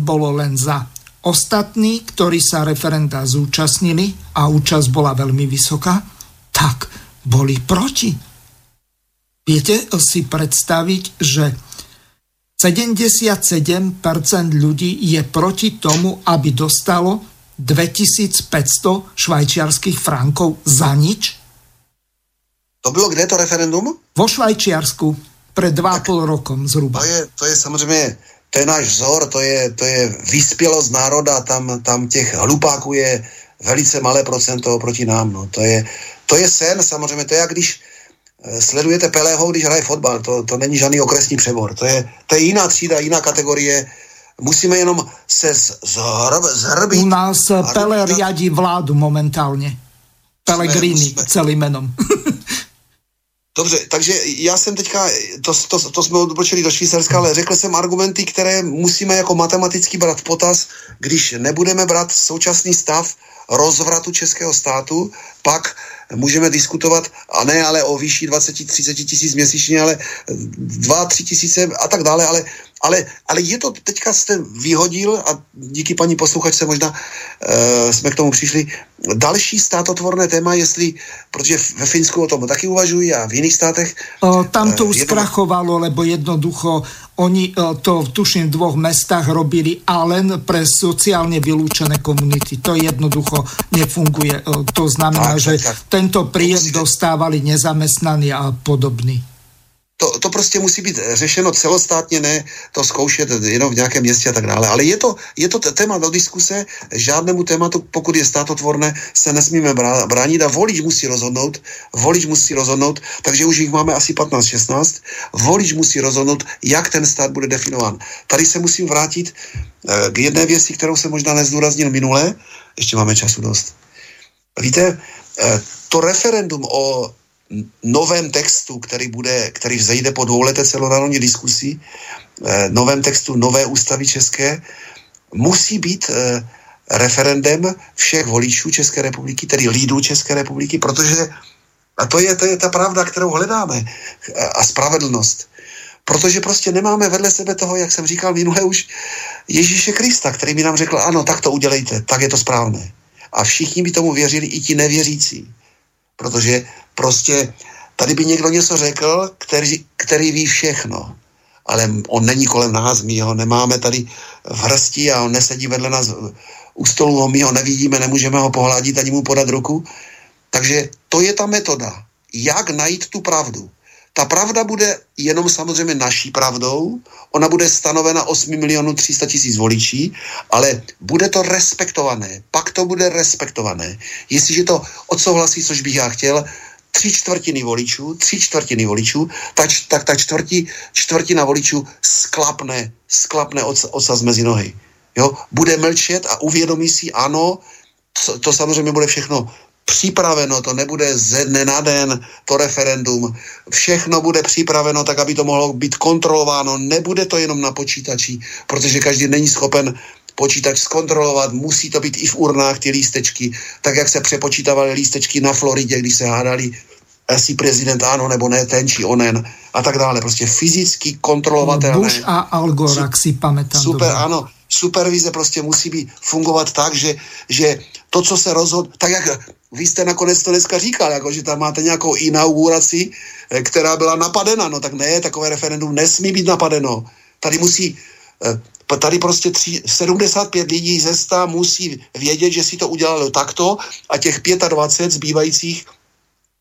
bolo len za. Ostatní, ktorí sa referenda zúčastnili a účasť bola veľmi vysoká, tak boli proti. Viete si predstaviť, že 77% ľudí je proti tomu, aby dostalo 2500 švajčiarských frankov za nič? To bylo kde to referendum? Vo Švajčiarsku před dva půl rokom zhruba. To je, to je samozřejmě to je náš vzor, to je, to je vyspělost národa, tam, tam těch hlupáků je velice malé procento oproti nám. No. To, je, to je sen, samozřejmě, to je jak když eh, sledujete Pelého, když hraje fotbal, to, to není žádný okresní přebor, to je, to je jiná třída, jiná kategorie, musíme jenom se zhrb, zhrbit. U nás Pele riadí vládu momentálně. Pelegrini celým jmenom. Dobře, takže já jsem teďka, to, to, to jsme odbočili do Švýcarska, ale řekl jsem argumenty, které musíme jako matematicky brát v potaz, když nebudeme brát současný stav rozvratu českého státu, pak můžeme diskutovat, a ne ale o výši 20-30 tisíc měsíčně, ale 2-3 tisíce a tak dále, ale ale, ale je to, teďka jste vyhodil a díky paní posluchačce možná uh, jsme k tomu přišli, další státotvorné téma, jestli, protože ve Finsku o tom taky uvažují a v jiných státech. O, tam to uh, už zkrachovalo, lebo jednoducho oni to tuším v dvoch mestách robili a len pre sociálne vylúčené komunity. To jednoducho nefunguje. To znamená, že tak, tak. tento príjem dostávali nezamestnaní a podobní to, to prostě musí být řešeno celostátně, ne to zkoušet jenom v nějakém městě a tak dále. Ale je to, je to téma do diskuse, žádnému tématu, pokud je státotvorné, se nesmíme bránit a volič musí rozhodnout, volič musí rozhodnout, takže už jich máme asi 15-16, volič musí rozhodnout, jak ten stát bude definován. Tady se musím vrátit eh, k jedné věci, kterou jsem možná nezdůraznil minule, ještě máme času dost. Víte, eh, to referendum o novém textu, který, bude, který vzejde po dvouleté celonárodní diskusi, eh, novém textu nové ústavy české, musí být eh, referendem všech voličů České republiky, tedy lídů České republiky, protože, a to je, to je ta pravda, kterou hledáme, a spravedlnost. Protože prostě nemáme vedle sebe toho, jak jsem říkal minule už, Ježíše Krista, který mi nám řekl, ano, tak to udělejte, tak je to správné. A všichni by tomu věřili, i ti nevěřící. Protože Prostě tady by někdo něco řekl, který, který ví všechno, ale on není kolem nás, my ho nemáme tady v hrsti a on nesedí vedle nás u stolu, my ho nevidíme, nemůžeme ho pohladit ani mu podat ruku. Takže to je ta metoda, jak najít tu pravdu. Ta pravda bude jenom samozřejmě naší pravdou, ona bude stanovena 8 milionů 300 tisíc voličí, ale bude to respektované, pak to bude respektované. Jestliže to odsouhlasí, což bych já chtěl, tři čtvrtiny voličů, tři čtvrtiny voličů, tak, tak ta čtvrti, čtvrtina voličů sklapne, sklapne ocas mezi nohy. Jo? Bude mlčet a uvědomí si, ano, to, to samozřejmě bude všechno připraveno, to nebude ze dne na den, to referendum. Všechno bude připraveno tak, aby to mohlo být kontrolováno. Nebude to jenom na počítači, protože každý není schopen počítač zkontrolovat, musí to být i v urnách ty lístečky, tak jak se přepočítávaly lístečky na Floridě, když se hádali, jestli prezident ano nebo ne, ten či onen a tak dále. Prostě fyzicky kontrolovatelné. Bush a Al Gore, jak si pamätám. Super, dobře. ano. Supervize prostě musí být fungovat tak, že, že to, co se rozhod, tak jak vy jste nakonec to dneska říkal, jako, že tam máte nějakou inauguraci, eh, která byla napadena, no tak ne, takové referendum nesmí být napadeno. Tady musí eh, tady prostě tři, 75 lidí ze 100 musí vědět, že si to udělalo takto a těch 25 zbývajících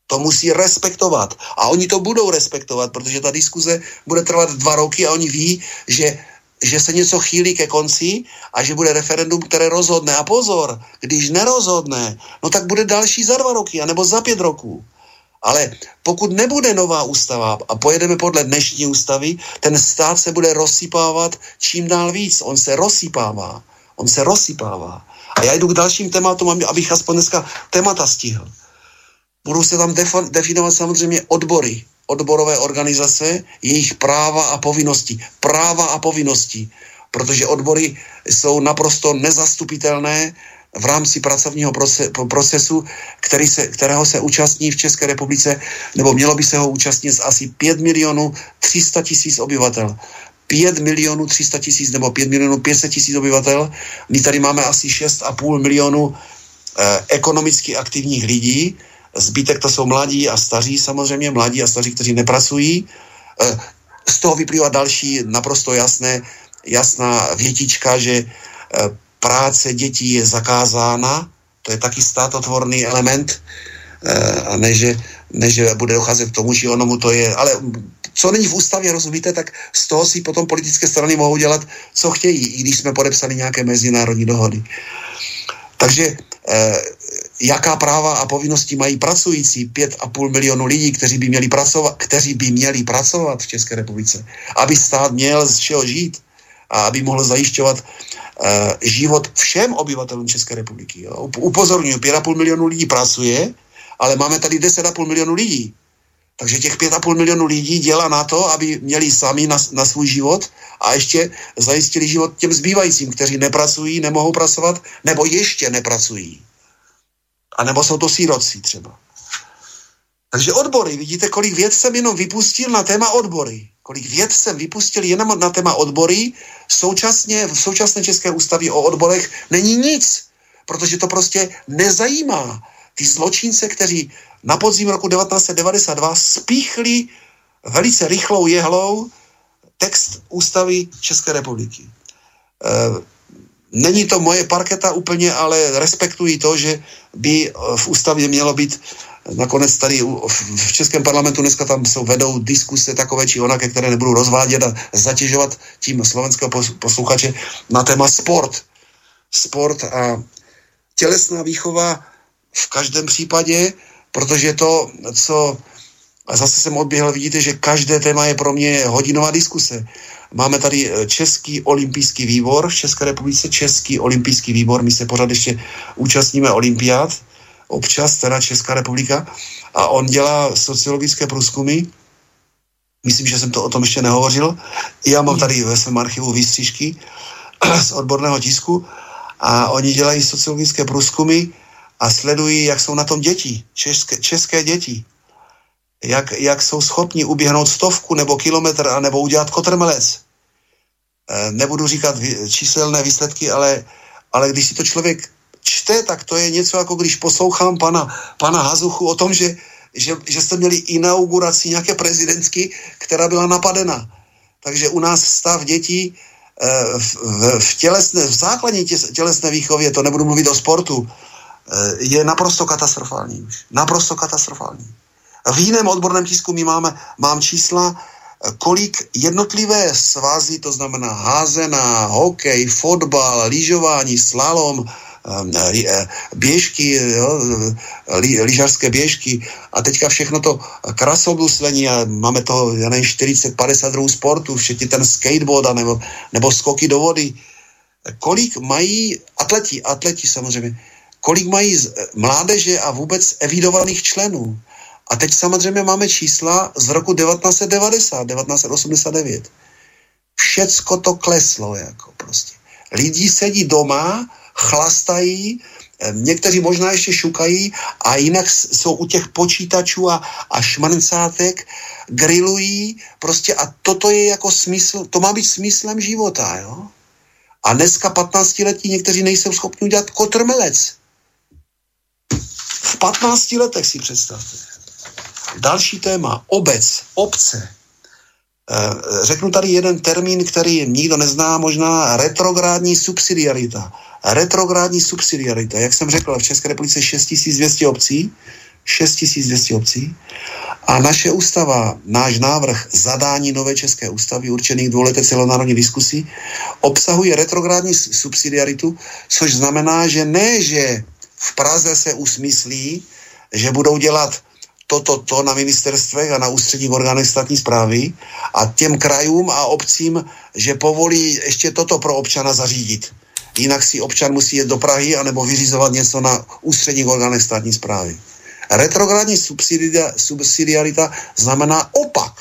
to musí respektovat. A oni to budou respektovat, protože ta diskuze bude trvat dva roky a oni ví, že že se něco chýlí ke konci a že bude referendum, které rozhodne. A pozor, když nerozhodne, no tak bude další za dva roky, anebo za pět roků. Ale pokud nebude nová ústava a pojedeme podle dnešní ústavy, ten stát se bude rozsypávat čím dál víc. On se rozsypává. On se rozsypává. A já jdu k dalším tématům, abych aspoň dneska témata stihl. Budou se tam definovat samozřejmě odbory, odborové organizace, jejich práva a povinnosti. Práva a povinnosti. Protože odbory jsou naprosto nezastupitelné v rámci pracovního procesu, který se, kterého se účastní v České republice, nebo mělo by se ho účastnit asi 5 milionů 300 tisíc obyvatel. 5 milionů 300 tisíc nebo 5 milionů 500 tisíc obyvatel. My tady máme asi 6,5 milionů eh, ekonomicky aktivních lidí. Zbytek to jsou mladí a staří samozřejmě, mladí a staří, kteří nepracují. Eh, z toho vyplývá další naprosto jasné, jasná větička, že eh, práce dětí je zakázána, to je taky státotvorný element, eh, a ne, že, ne, že bude docházet k tomu, že onomu to je, ale co není v ústavě, rozumíte, tak z toho si potom politické strany mohou dělat, co chtějí, i když jsme podepsali nějaké mezinárodní dohody. Takže jaká práva a povinnosti mají pracující 5,5 milionu lidí, kteří by měli pracovat, kteří by měli pracovat v České republice, aby stát měl z čeho žít a aby mohl zajišťovat uh, život všem obyvatelům České republiky. Jo. Upozorňuji, 5,5 milionu lidí pracuje, ale máme tady 10,5 milionu lidí. Takže těch 5,5 milionu lidí dělá na to, aby měli sami na, na svůj život a ještě zajistili život těm zbývajícím, kteří nepracují, nemohou pracovat, nebo ještě nepracují. A nebo jsou to síroci třeba. Takže odbory, vidíte, kolik věd jsem jenom vypustil na téma odbory kolik věd jsem vypustil jenom na téma odbory, současně v současné České ústavě o odborech není nic, protože to prostě nezajímá ty zločince, kteří na podzim roku 1992 spíchli velice rychlou jehlou text ústavy České republiky. E, není to moje parketa úplně, ale respektuji to, že by v ústavě mělo být nakonec tady v Českém parlamentu dneska tam jsou vedou diskuse takové či onaké, které nebudu rozvádět a zatěžovat tím slovenského posluchače na téma sport. Sport a tělesná výchova v každém případě, protože to, co a zase jsem odběhl, vidíte, že každé téma je pro mě hodinová diskuse. Máme tady eh, Český olympijský výbor v České republice, Český olympijský výbor, my se pořád ještě účastníme olympiád, občas, teda Česká republika, a on dělá sociologické průzkumy. Myslím, že jsem to o tom ještě nehovořil. Já mám tady ve svém archivu výstřížky z odborného tisku a oni dělají sociologické průzkumy a sledují, jak jsou na tom děti, české, české děti. Jak, jak jsou schopni uběhnout stovku nebo kilometr a nebo udělat kotrmelec. E, nebudu říkat číselné výsledky, ale, ale když si to člověk čte, tak to je něco jako když poslouchám pana, pana Hazuchu o tom, že, že, že jste měli inauguraci nějaké prezidentky, která byla napadena. Takže u nás stav dětí eh, v, v, v, tělesné, v základní tělesné výchově, to nebudu mluvit o sportu, eh, je naprosto katastrofální už. Naprosto katastrofální. V jiném odborném tisku my máme, mám čísla, eh, kolik jednotlivé svazy, to znamená házená, hokej, fotbal, lyžování, slalom, Ehm, eh, běžky, jo, lyžařské běžky a teďka všechno to krasobruslení a máme toho, já nevím, 40-50 druhů sportu, včetně ten skateboard nebo, nebo skoky do vody. Kolik mají atleti, atleti samozřejmě, kolik mají mládeže a vůbec evidovaných členů. A teď samozřejmě máme čísla z roku 1990, 1989. Všecko to kleslo, jako prostě. Lidi sedí doma chlastají, eh, někteří možná ještě šukají a jinak jsou u těch počítačů a, a šmrncátek, grilují prostě a toto je jako smysl, to má být smyslem života, jo? A dneska 15 letí někteří nejsou schopni udělat kotrmelec. V 15 letech si představte. Další téma, obec, obce. Eh, řeknu tady jeden termín, který nikdo nezná, možná retrográdní subsidiarita. Retrográdní subsidiarita. Jak jsem řekl, v České republice 6200 obcí, 6200 obcí a naše ústava, náš návrh zadání nové české ústavy určených dvouleté celonárodní diskusí obsahuje retrográdní subsidiaritu, což znamená, že ne, že v Praze se usmyslí, že budou dělat to, to, to na ministerstvech a na ústředních orgánech státní zprávy a těm krajům a obcím, že povolí ještě toto pro občana zařídit. Jinak si občan musí jet do Prahy anebo vyřizovat něco na ústředních orgánech státní zprávy. Retrogradní subsidiarita znamená opak.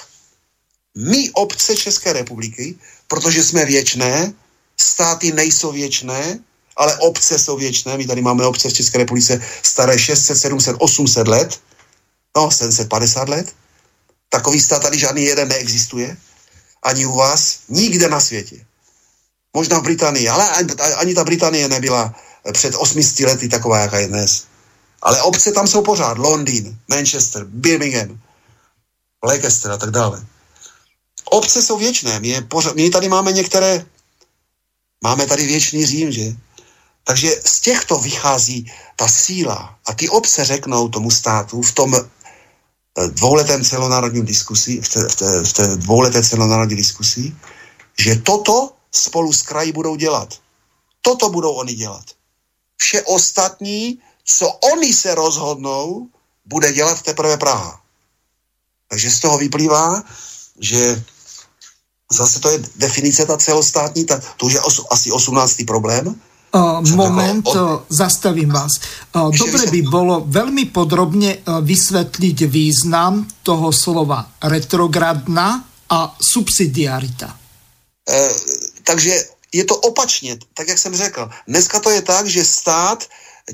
My obce České republiky, protože jsme věčné, státy nejsou věčné, ale obce jsou věčné. My tady máme obce v České republice staré 600, 700, 800 let, no 750 let. Takový stát tady žádný jeden neexistuje. Ani u vás, nikde na světě. Možná v Británii, ale ani, ta Británie nebyla před 800 lety taková, jaká je dnes. Ale obce tam jsou pořád. Londýn, Manchester, Birmingham, Leicester a tak dále. Obce jsou věčné. My, pořád, my tady máme některé, máme tady věčný Řím, že? Takže z těchto vychází ta síla. A ty obce řeknou tomu státu v tom dvouletém celonárodním diskusi, v té, v té, v té dvouleté celonárodní diskusi, že toto spolu s kraji budou dělat. Toto budou oni dělat. Vše ostatní, co oni se rozhodnou, bude dělat teprve Praha. Takže z toho vyplývá, že zase to je definice ta celostátní, ta, to už je os, asi 18. problém, moment, od... zastavím vás. Dobre by bolo veľmi podrobne vysvetliť význam toho slova retrogradná a subsidiarita. E, takže je to opačně, tak jak jsem řekl. Dneska to je tak, že stát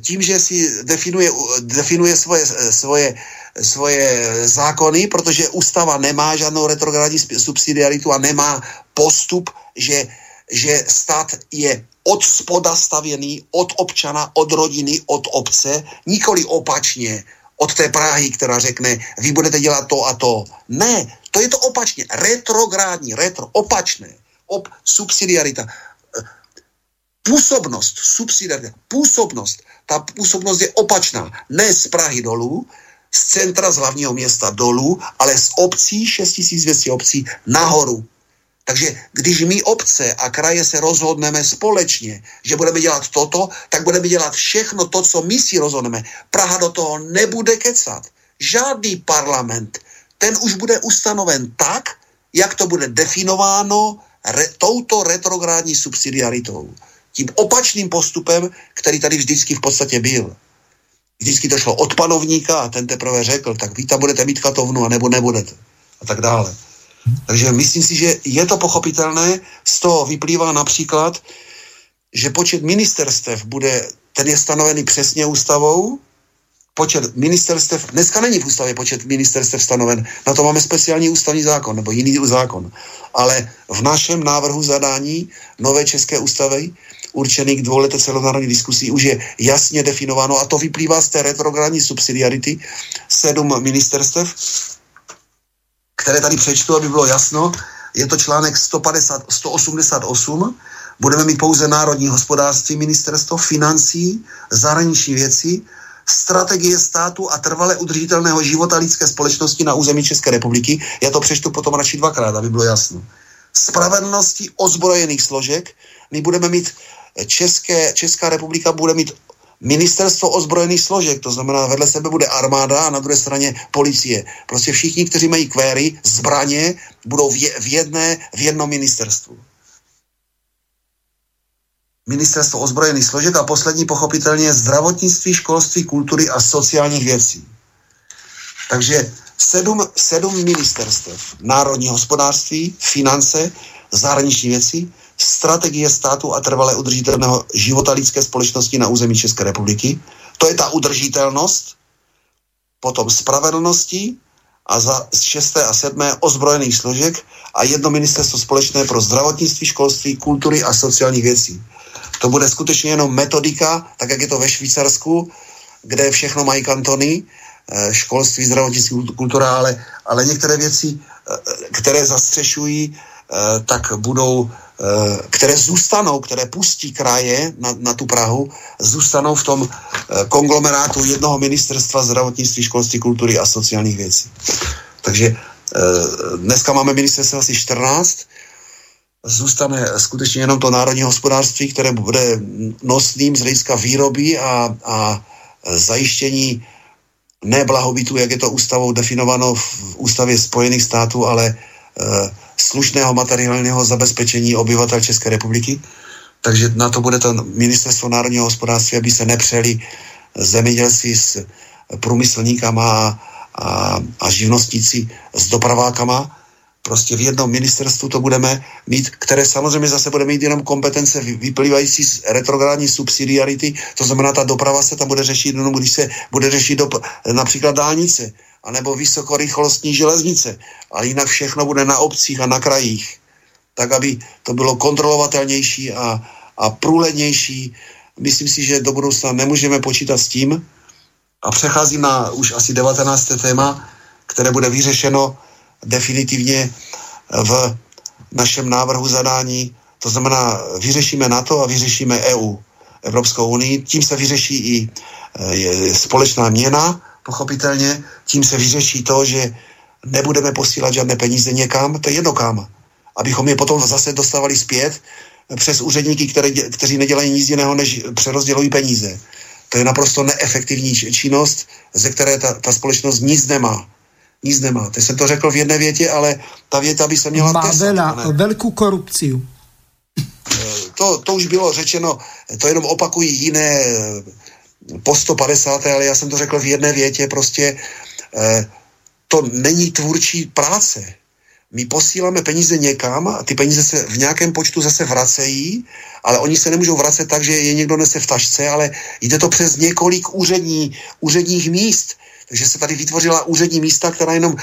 tím, že si definuje, definuje svoje, svoje, svoje zákony, protože ústava nemá žádnou retrogradní subsidiaritu a nemá postup, že, že stát je od spoda stavěný, od občana, od rodiny, od obce, nikoli opačně, od té Prahy, která řekne, vy budete dělat to a to. Ne, to je to opačně, retrográdní, retro, opačné, ob, subsidiarita. Působnost, subsidiarita, působnost, ta působnost je opačná, ne z Prahy dolů, z centra z hlavního města dolů, ale z obcí, 6200 obcí, nahoru. Takže když my obce a kraje se rozhodneme společně, že budeme dělat toto, tak budeme dělat všechno to, co my si rozhodneme. Praha do toho nebude kecat. Žádný parlament. Ten už bude ustanoven tak, jak to bude definováno re, touto retrográdní subsidiaritou. Tím opačným postupem, který tady vždycky v podstatě byl. Vždycky to šlo od panovníka a ten teprve řekl, tak vy tam budete mít katovnu a nebo nebudete. A tak dále. Takže myslím si, že je to pochopitelné. Z toho vyplývá například, že počet ministerstev bude, ten je stanovený přesně ústavou, počet ministerstev, dneska není v ústavě počet ministerstev stanoven, na to máme speciální ústavní zákon nebo jiný zákon, ale v našem návrhu zadání nové české ústavy určený k dvouleté celonárodní diskusí už je jasně definováno a to vyplývá z té retrogradní subsidiarity sedm ministerstev které tady přečtu, aby bylo jasno. Je to článek 150, 188. Budeme mít pouze národní hospodářství, ministerstvo financí, zahraniční věci, strategie státu a trvale udržitelného života lidské společnosti na území České republiky. Já to přečtu potom radši dvakrát, aby bylo jasno. Spravedlnosti ozbrojených složek. My budeme mít České, Česká republika bude mít ministerstvo ozbrojených složek, to znamená vedle sebe bude armáda a na druhé straně policie. Prostě všichni, kteří mají kvéry, zbraně, budou v, jedné, v jednom ministerstvu. Ministerstvo ozbrojených složek a poslední pochopitelně zdravotnictví, školství, kultury a sociálních věcí. Takže sedm, sedm ministerstev. Národní hospodářství, finance, zahraniční věci, strategie státu a trvalé udržitelného života lidské společnosti na území České republiky. To je ta udržitelnost, potom spravedlnosti a za šesté a sedmé ozbrojených složek a jedno ministerstvo společné pro zdravotnictví, školství, kultury a sociálních věcí. To bude skutečně jenom metodika, tak jak je to ve Švýcarsku, kde všechno mají kantony, eh, školství, zdravotnictví, kultura, ale, ale některé věci, eh, které zastřešují, eh, tak budou Eh, které zůstanou, které pustí kraje na, na tu Prahu, zůstanou v tom eh, konglomerátu jednoho ministerstva zdravotnictví, školství, kultury a sociálních věcí. Takže eh, dneska máme ministerstvo asi 14, zůstane skutečně jenom to národní hospodářství, které bude nosným z hlediska výroby a, a zajištění ne blahobytu, jak je to ústavou definováno v ústavě Spojených států, ale slušného materiálního zabezpečení obyvatel České republiky. Takže na to bude to ministerstvo národního hospodářství, aby se nepřeli zemědělci s průmyslníkama a, a, a živnostníci s dopravákama, prostě v jednom ministerstvu to budeme mít, které samozřejmě zase bude mít jenom kompetence vyplývající z retrográdní subsidiarity, to znamená, ta doprava se tam bude řešit jenom, když se bude řešit dop- například dálnice, anebo vysokorychlostní železnice, ale jinak všechno bude na obcích a na krajích, tak aby to bylo kontrolovatelnější a, a průhlednější. Myslím si, že do budoucna nemůžeme počítat s tím, a přecházím na už asi 19. téma, které bude vyřešeno definitivně v našem návrhu zadání. To znamená, vyřešíme NATO a vyřešíme EU, Evropskou unii. Tím se vyřeší i e, společná měna, pochopitelně. Tím se vyřeší to, že nebudeme posílat žádné peníze někam, to je jedno kam. Abychom je potom zase dostávali zpět přes úředníky, které, kteří nedělají nic jiného, než přerozdělují peníze. To je naprosto neefektivní činnost, ze které ta, ta společnost nic nemá nic nemá. Teď jsem to řekl v jedné větě, ale ta věta by se měla Má tesat, velkou korupci. Eh, to, to už bylo řečeno, to jenom opakují jiné po 150. ale já jsem to řekl v jedné větě, prostě eh, to není tvůrčí práce. My posíláme peníze někam a ty peníze se v nějakém počtu zase vracejí, ale oni se nemůžou vracet tak, že je někdo nese v tašce, ale jde to přes několik úřední, úředních míst že se tady vytvořila úřední místa, která jenom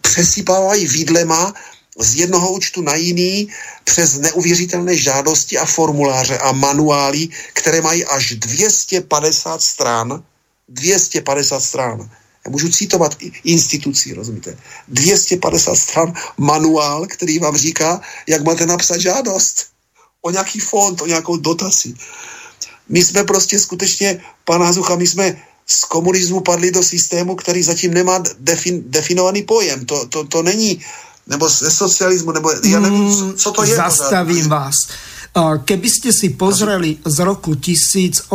přesypávají výdlema z jednoho účtu na jiný přes neuvěřitelné žádosti a formuláře a manuály, které mají až 250 stran. 250 stran. Já můžu citovat institucí, rozumíte? 250 stran manuál, který vám říká, jak máte napsat žádost o nějaký fond, o nějakou dotaci. My jsme prostě skutečně, pana Hazucha, my jsme z komunismu padli do systému, který zatím nemá defin, definovaný pojem. To, to, to není, nebo ze socialismu, nebo já nevím, co, co to je. Zastavím pořád. vás. Keby ste si pozreli z roku 1875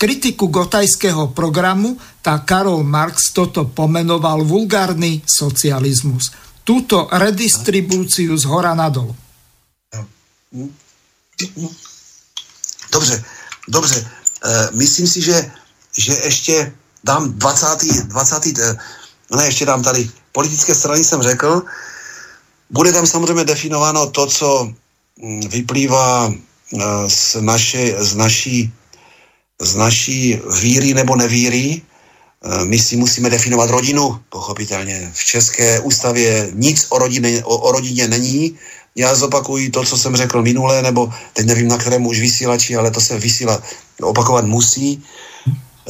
kritiku gotajského programu, tak Karol Marx toto pomenoval vulgárny socializmus. Túto redistribúciu z hora nadol. Dobře, dobře. Eh, myslím si, že, že ještě dám 20. 20. Eh, ne, ještě dám tady politické strany jsem řekl. Bude tam samozřejmě definováno to, co hm, vyplývá eh, z, naše, z, naší, z naší víry nebo nevíry. My si musíme definovat rodinu, pochopitelně. V České ústavě nic o rodině, o, o rodině není. Já zopakuji to, co jsem řekl minule, nebo teď nevím, na kterém už vysílači, ale to se vysílá opakovat musí,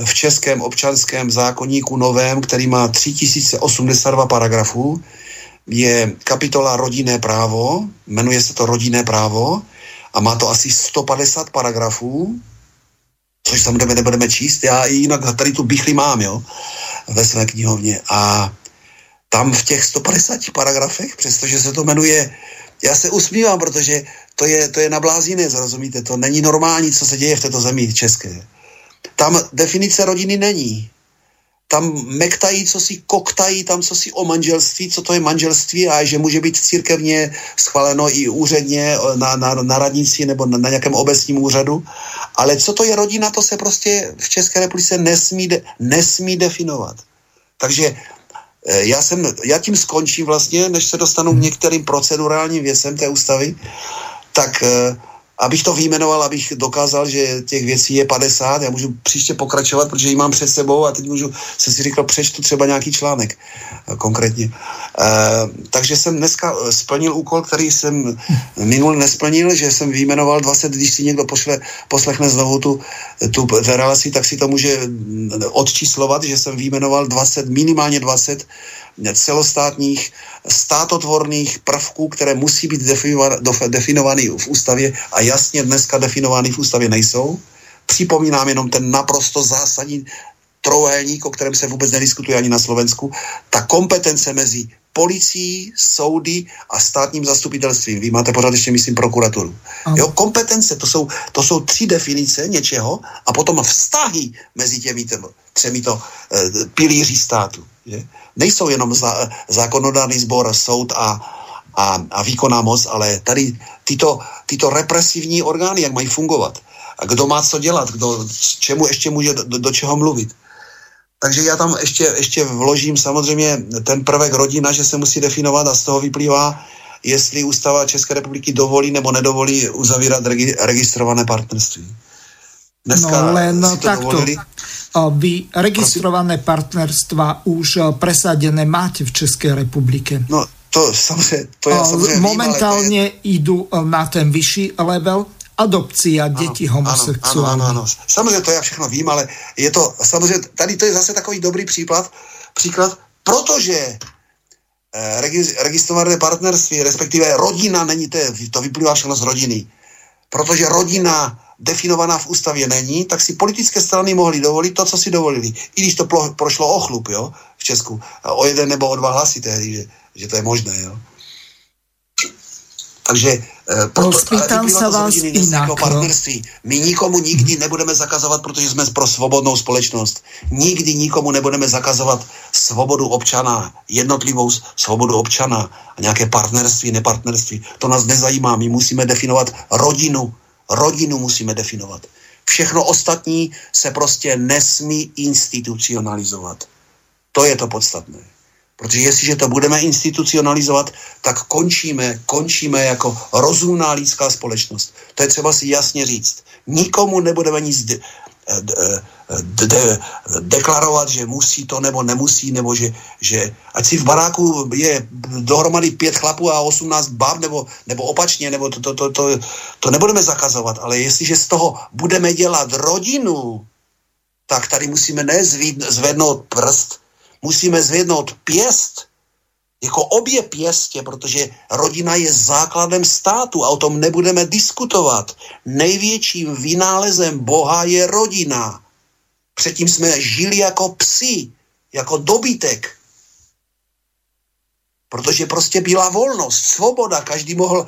v českém občanském zákonníku novém, který má 3082 paragrafů, je kapitola rodinné právo, jmenuje se to rodinné právo a má to asi 150 paragrafů, což samozřejmě nebudeme číst. Já i jinak tady tu bychli mám, jo, ve své knihovně. A tam v těch 150 paragrafech, přestože se to jmenuje, já se usmívám, protože to je, to je na blázinec, rozumíte? To není normální, co se děje v této zemi české. Tam definice rodiny není. Tam mektají, co si koktají, tam co si o manželství, co to je manželství a že může být církevně schváleno i úředně na, na, na radnici nebo na, na nějakém obecním úřadu. Ale co to je rodina, to se prostě v České republice nesmí, de, nesmí definovat. Takže eh, já, jsem, já tím skončím vlastně, než se dostanu k některým procedurálním věcem té ústavy tak eh, abych to vyjmenoval, abych dokázal, že těch věcí je 50, já můžu příště pokračovat, protože ji mám před sebou a teď můžu, jsem si říkal, přečtu třeba nějaký článek eh, konkrétně. E, takže jsem dneska splnil úkol, který jsem minul nesplnil, že jsem vyjmenoval 20, když si někdo pošle, poslechne znovu tu, tu relaci, tak si to může odčíslovat, že jsem vyjmenoval 20, minimálně 20 celostátních státotvorných prvků, které musí být definovány v ústavě a jasně dneska definovány v ústavě nejsou. Připomínám jenom ten naprosto zásadní trojuhelník, o kterém se vůbec nediskutuje ani na Slovensku. Ta kompetence mezi policií, soudy a státním zastupitelstvím. Vy máte pořád ještě, myslím, prokuraturu. Jo, kompetence, to jsou, to jsou tři definice něčeho a potom vztahy mezi těmi třemi to e, pilíři státu. Že? Nejsou jenom za, zákonodárný sbor, soud a, a, a výkonná moc, ale tady tyto, tyto represivní orgány, jak mají fungovat. A kdo má co dělat, kdo čemu ještě může do, do čeho mluvit. Takže já tam ještě, ještě vložím samozřejmě ten prvek rodina, že se musí definovat a z toho vyplývá, jestli ústava České republiky dovolí nebo nedovolí uzavírat regi, registrované partnerství. Dneska no len takto. Dovolili. Vy registrované partnerstva už presadené máte v České republike. No to samozřejmě, to já samozřejmě Momentálně vím, je... jdu na ten vyšší level, adopcia dětí homosexuálních. Ano, ano, ano. Samozřejmě to já všechno vím, ale je to, samozřejmě, tady to je zase takový dobrý příklad, příklad, protože eh, registrované partnerství, respektive rodina není, to, to vyplývá všechno z rodiny. Protože rodina definovaná v ústavě není, tak si politické strany mohly dovolit to, co si dovolili. I když to prošlo o chlup, jo, v Česku. O jeden nebo o dva hlasy tehdy, že, že to je možné, jo. Takže e, proto, sa vás inak. Partnerství. My nikomu nikdy nebudeme zakazovat, protože jsme pro svobodnou společnost. Nikdy nikomu nebudeme zakazovat svobodu občana, jednotlivou svobodu občana a nějaké partnerství, nepartnerství. To nás nezajímá. My musíme definovat rodinu. Rodinu musíme definovat. Všechno ostatní se prostě nesmí institucionalizovat. To je to podstatné. Protože jestliže to budeme institucionalizovat, tak končíme, končíme jako rozumná lidská společnost. To je třeba si jasně říct. Nikomu nebudeme nic de, de, de, deklarovat, že musí to nebo nemusí, nebo že, že ať si v baráku je dohromady pět chlapů a osmnáct bab, nebo, nebo opačně, nebo to, to, to, to, to nebudeme zakazovat, ale jestliže z toho budeme dělat rodinu, tak tady musíme nezvednout prst, musíme zvednout pěst, jako obě pěstě, protože rodina je základem státu a o tom nebudeme diskutovat. Největším vynálezem Boha je rodina. Předtím jsme žili jako psi, jako dobytek. Protože prostě byla volnost, svoboda, každý mohl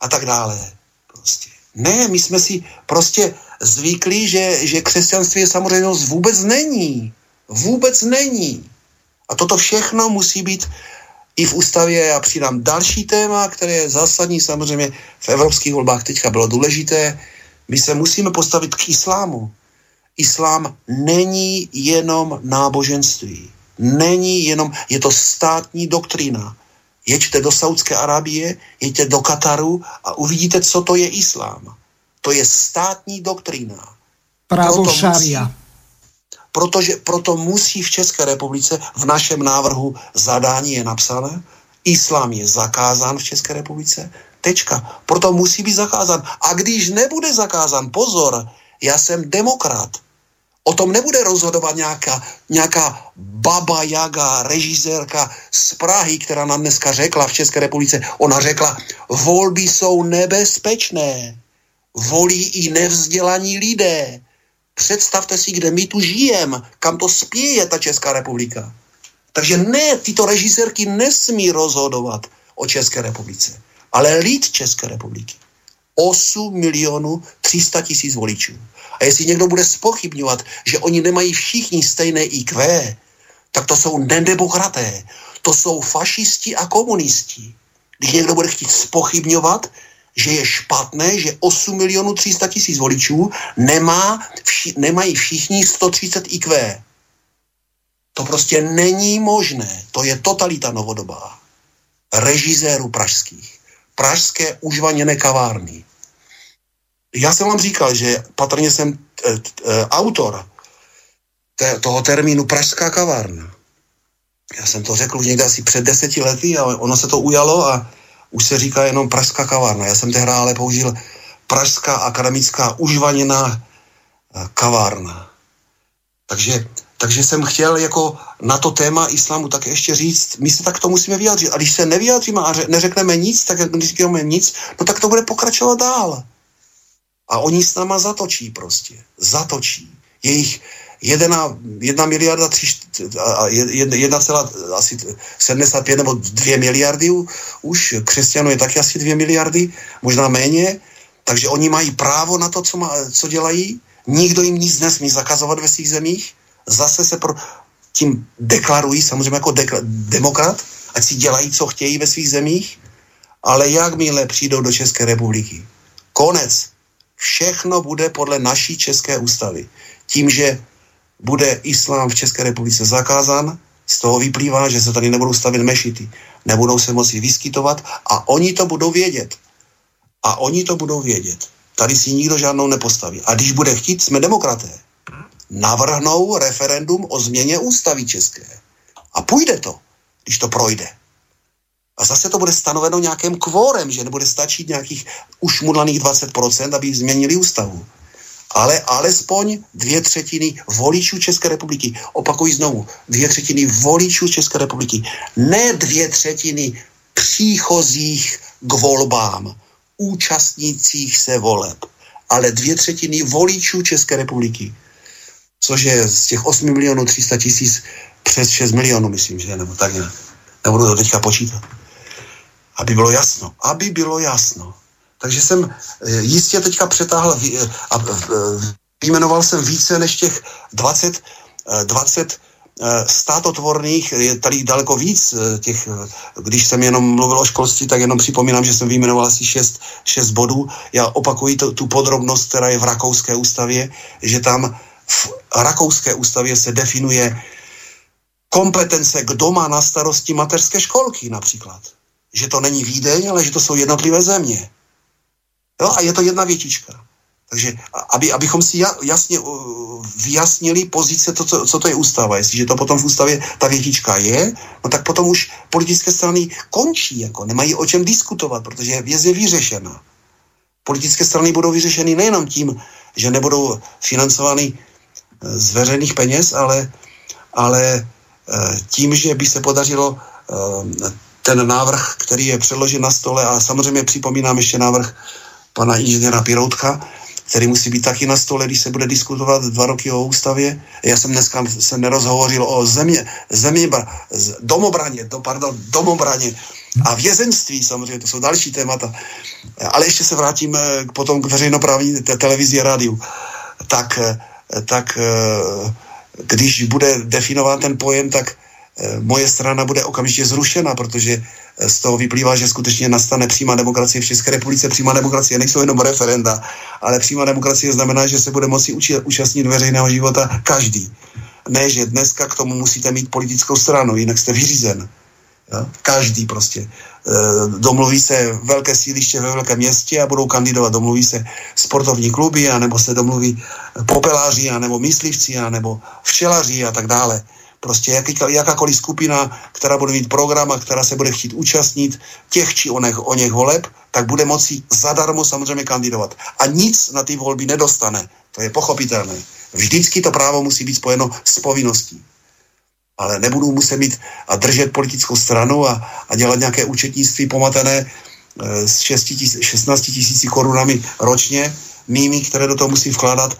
a tak dále. Prostě. Ne, my jsme si prostě zvykli, že, že křesťanství je samozřejmost vůbec není. Vůbec není. A toto všechno musí být i v ústavě. Já přidám další téma, které je zásadní samozřejmě v evropských volbách teďka bylo důležité. My se musíme postavit k islámu. Islám není jenom náboženství. Není jenom, je to státní doktrína. Jeďte do Saudské Arábie, jeďte do Kataru a uvidíte, co to je islám. To je státní doktrína. Právo šaria. Musí, protože proto musí v České republice v našem návrhu zadání je napsané, islám je zakázán v České republice, tečka. Proto musí být zakázán. A když nebude zakázán, pozor, já jsem demokrat. O tom nebude rozhodovat nějaká, nějaká baba Jaga, režisérka z Prahy, která nám dneska řekla v České republice. Ona řekla, volby jsou nebezpečné. Volí i nevzdělaní lidé. Představte si, kde my tu žijeme, kam to spěje ta Česká republika. Takže ne, tyto režisérky nesmí rozhodovat o České republice, ale lid České republiky. 8 milionů 300 tisíc voličů. A jestli někdo bude spochybňovat, že oni nemají všichni stejné IQ, tak to jsou nedemokraté, to jsou fašisti a komunisti. Když někdo bude chtít spochybňovat, že je špatné, že 8 milionů 300 tisíc voličů nemá, vši, nemají všichni 130 IQ. To prostě není možné. To je totalita novodobá. Režisérů pražských. Pražské užvaněné kavárny. Já jsem vám říkal, že patrně jsem t, t, t, autor te, toho termínu Pražská kavárna. Já jsem to řekl už někde asi před deseti lety a ono se to ujalo a už se říká jenom Pražská kavárna. Já jsem tehdy ale použil Pražská akademická užvaněná eh, kavárna. Takže, takže jsem chtěl jako na to téma islámu tak ještě říct, my se tak to musíme vyjádřit. A když se nevyjádříme a neřekneme nic, tak jak neříkáme nic, no tak to bude pokračovat dál. A oni s náma zatočí prostě. Zatočí. Jejich, jedna, jedna miliarda, tři, jedna celá asi 75 nebo dvě miliardy už, křesťanů je taky asi dvě miliardy, možná méně, takže oni mají právo na to, co, má, co dělají, nikdo jim nic nesmí zakazovat ve svých zemích, zase se pro, tím deklarují samozřejmě jako dekla, demokrat, ať si dělají, co chtějí ve svých zemích, ale jakmile přijdou do České republiky, konec, všechno bude podle naší České ústavy. Tím, že bude islám v České republice zakázán, z toho vyplývá, že se tady nebudou stavit mešity, nebudou se moci vyskytovat a oni to budou vědět. A oni to budou vědět. Tady si nikdo žádnou nepostaví. A když bude chtít, jsme demokraté. Navrhnou referendum o změně ústavy české. A půjde to, když to projde. A zase to bude stanoveno nějakým kvórem, že nebude stačit nějakých ušmudlaných 20%, aby změnili ústavu ale alespoň dvě třetiny voličů České republiky. Opakuji znovu, dvě třetiny voličů České republiky. Ne dvě třetiny příchozích k volbám, účastnících se voleb, ale dvě třetiny voličů České republiky. Což je z těch 8 milionů 300 tisíc přes 6 milionů, myslím, že nebo tak nějak. Nebudu to teďka počítat. Aby bylo jasno. Aby bylo jasno. Takže jsem eh, jistě teďka přetáhl eh, a eh, vyjmenoval jsem více než těch 20, 20 státotvorných, je tady daleko víc těch, když jsem jenom mluvil o školství, tak jenom připomínám, že jsem vyjmenoval asi 6, 6 bodů. Já opakuji to, tu podrobnost, která je v rakouské ústavě, že tam v rakouské ústavě se definuje kompetence, kdo má na starosti mateřské školky například. Že to není Vídeň, ale že to jsou jednotlivé země. Jo, a je to jedna větička. Takže aby, abychom si jasně vyjasnili pozice, to, co, co to je ústava. Jestliže to potom v ústavě ta větička je, no tak potom už politické strany končí, jako nemají o čem diskutovat, protože věc je vyřešena. Politické strany budou vyřešeny nejenom tím, že nebudou financovány e, z veřejných peněz, ale, ale e, tím, že by se podařilo e, ten návrh, který je předložen na stole a samozřejmě připomínám ještě návrh pana inženýra Piroutka, který musí být taky na stole, když se bude diskutovat dva roky o ústavě. Já jsem dneska se nerozhovořil o země, země domobraně, to, pardon, domobraně a vězenství samozřejmě, to jsou další témata. Ale ještě se vrátím k, potom k veřejnoprávní te- televizi a rádiu. Tak, tak když bude definován ten pojem, tak Eh, moje strana bude okamžitě zrušena, protože eh, z toho vyplývá, že skutečně nastane přímá demokracie v České republice. Přímá demokracie nejsou jenom referenda, ale přímá demokracie znamená, že se bude moci účastnit veřejného života každý. Ne, že dneska k tomu musíte mít politickou stranu, jinak jste vyřízen. Jo? Každý prostě. E, domluví se velké síliště ve velkém městě a budou kandidovat. Domluví se sportovní kluby, anebo se domluví popeláři, anebo myslivci, anebo včelaři a tak dále prostě jaký, jakákoliv skupina, která bude mít program a která se bude chtít účastnit těch či onech, o něch voleb, tak bude moci zadarmo samozřejmě kandidovat. A nic na ty volby nedostane. To je pochopitelné. Vždycky to právo musí být spojeno s povinností. Ale nebudu muset mít a držet politickou stranu a, a dělat nějaké účetnictví pomatené e, s 6 tis, 16 tisíci korunami ročně, mými, které do toho musím vkládat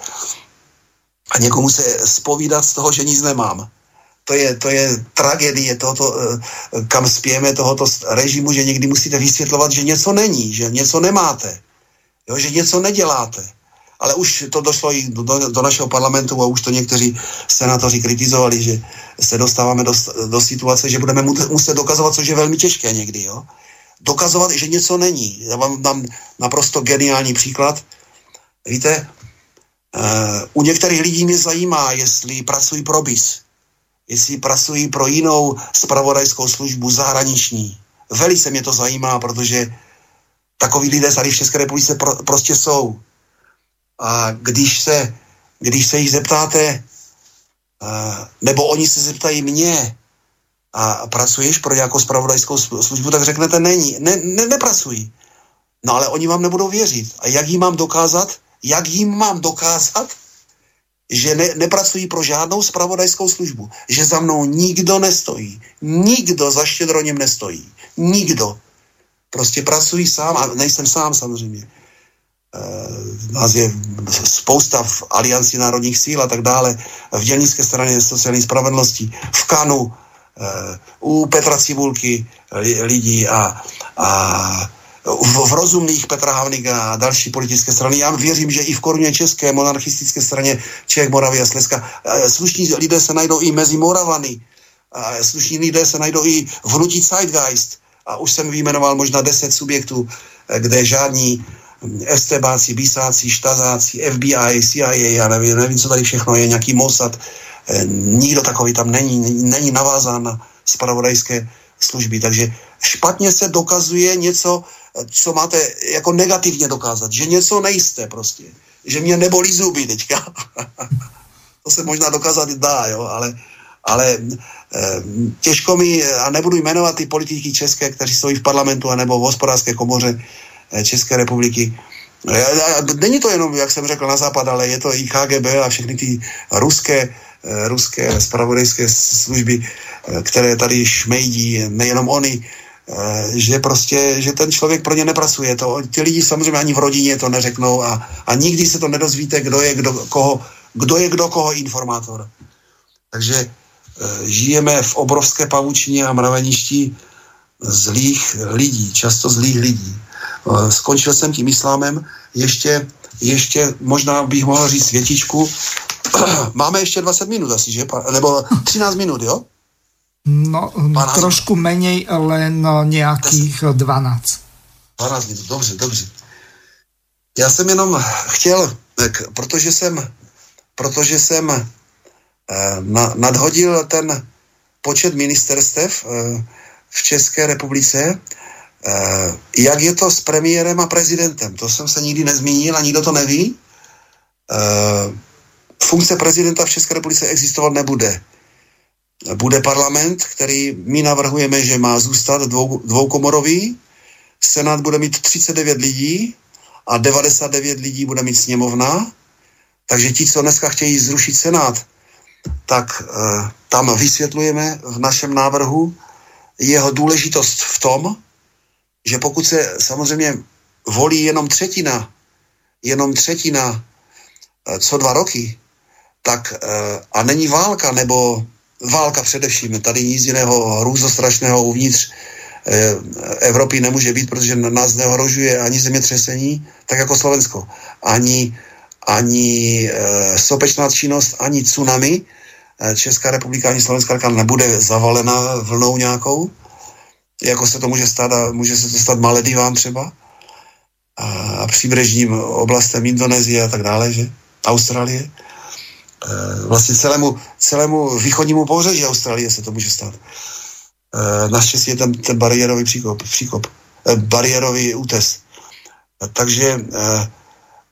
a někomu se spovídat z toho, že nic nemám to je, to je tragédie tohoto, eh, kam spějeme tohoto režimu, že někdy musíte vysvětlovat, že něco není, že něco nemáte, jo, že něco neděláte. Ale už to došlo i do, do našeho parlamentu a už to někteří senátoři kritizovali, že se dostáváme do, do situace, že budeme muset dokazovat, což je velmi těžké někdy. Jo? Dokazovat, že něco není. Já vám dám naprosto geniální příklad. Víte, uh, u některých lidí mě zajímá, jestli pracují pro BIS jestli pracují pro jinou spravodajskou službu zahraniční. Velice mě to zajímá, protože takový lidé tady v České republice pro, prostě jsou. A když se, když se jich zeptáte, nebo oni se zeptají mě, a pracuješ pro nějakou spravodajskou službu, tak řeknete není, ne, ne, nepracují. No ale oni vám nebudou věřit. A jak jim mám dokázat? Jak jim mám dokázat, že ne, nepracují pro žádnou spravodajskou službu, že za mnou nikdo nestojí, nikdo za štědroním nestojí, nikdo. Prostě pracují sám, a nejsem sám samozřejmě. E, nás je spousta v Alianci národních síl a tak dále, v dělnické straně sociální spravedlnosti, v Kanu, eh, u Petra Cibulky lidí a, a v, v rozumných Petra Havlíka a další politické strany. Já věřím, že i v koruně české monarchistické straně Čech, Moravy a Slezska slušní lidé se najdou i mezi Moravany. A slušní lidé se najdou i v hnutí Zeitgeist. A už jsem vyjmenoval možná deset subjektů, kde žádní estebáci, bisáci, štazáci, FBI, CIA, já nevím, nevím, co tady všechno je, nějaký Mossad, eh, nikdo takový tam není, není navázán na spravodajské služby. Takže špatně se dokazuje něco, co máte jako negativně dokázat, že něco nejste prostě, že mě nebolí zuby teďka. to se možná dokázat dá, jo, ale, ale e, těžko mi, a nebudu jmenovat ty politiky české, kteří stojí v parlamentu anebo v hospodářské komoře e, České republiky, Není to jenom, jak jsem řekl, na západ, ale je to i KGB a všechny ty ruské, ruské spravodajské služby, které tady šmejdí, nejenom oni, Eh, že prostě, že ten člověk pro ně nepracuje. To, ti lidi samozřejmě ani v rodině to neřeknou a, a nikdy se to nedozvíte, kdo je kdo koho, kdo je kdo koho informátor. Takže e, žijeme v obrovské pavučině a mraveništi zlých lidí, často zlých lidí. E, skončil jsem tím islámem, ještě, ještě možná bych mohl říct světičku. Máme ještě 20 minut asi, že? Nebo 13 minut, jo? No, no trošku menej, len no, nějakých 12. 12 minut, dobře, dobře. Já jsem jenom chtěl, tak, protože jsem, protože jsem eh, na, nadhodil ten počet ministerstev eh, v České republice, eh, jak je to s premiérem a prezidentem. To jsem se nikdy nezmínil a nikdo to neví. Eh, funkce prezidenta v České republice existovat nebude bude parlament, který my navrhujeme, že má zůstat dvou, dvoukomorový. Senát bude mít 39 lidí a 99 lidí bude mít sněmovna. Takže ti, co dneska chtějí zrušit Senát, tak e, tam vysvětlujeme v našem návrhu jeho důležitost v tom, že pokud se samozřejmě volí jenom třetina, jenom třetina e, co dva roky, tak e, a není válka nebo válka především. Tady nic jiného hrůzostrašného uvnitř eh, Evropy nemůže být, protože nás neohrožuje ani zemětřesení, tak jako Slovensko. Ani, ani e, sopečná činnost, ani tsunami. E, Česká republika ani Slovenská republika nebude zavalena vlnou nějakou, jako se to může stát a může se to stát Maledivám třeba a příbřežním oblastem Indonésie a tak dále, že? Austrálie. Eh, vlastně celému, celému východnímu pobřeží Austrálie se to může stát. Eh, naštěstí je tam ten bariérový příkop, příkop eh, bariérový útes. Takže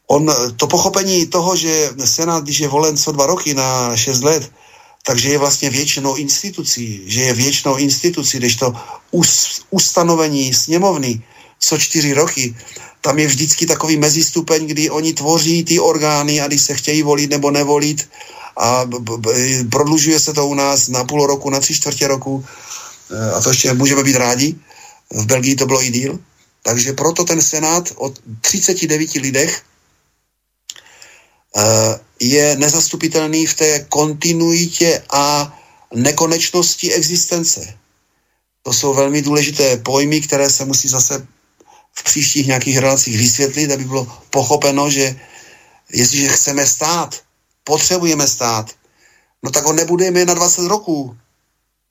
on, to pochopení toho, že Senát, když je volen co dva roky na šest let, takže je vlastně většinou institucí, že je většinou institucí, když to us, ustanovení sněmovny co čtyři roky, tam je vždycky takový mezistupeň, kdy oni tvoří ty orgány a když se chtějí volit nebo nevolit a prodlužuje se to u nás na půl roku, na tři čtvrtě roku e, a to ještě můžeme být rádi. V Belgii to bylo i díl. Takže proto ten Senát od 39 lidech e, je nezastupitelný v té kontinuitě a nekonečnosti existence. To jsou velmi důležité pojmy, které se musí zase v příštích nějakých relacích vysvětlit, aby bylo pochopeno, že jestliže chceme stát, potřebujeme stát, no tak ho nebudeme na 20 roků.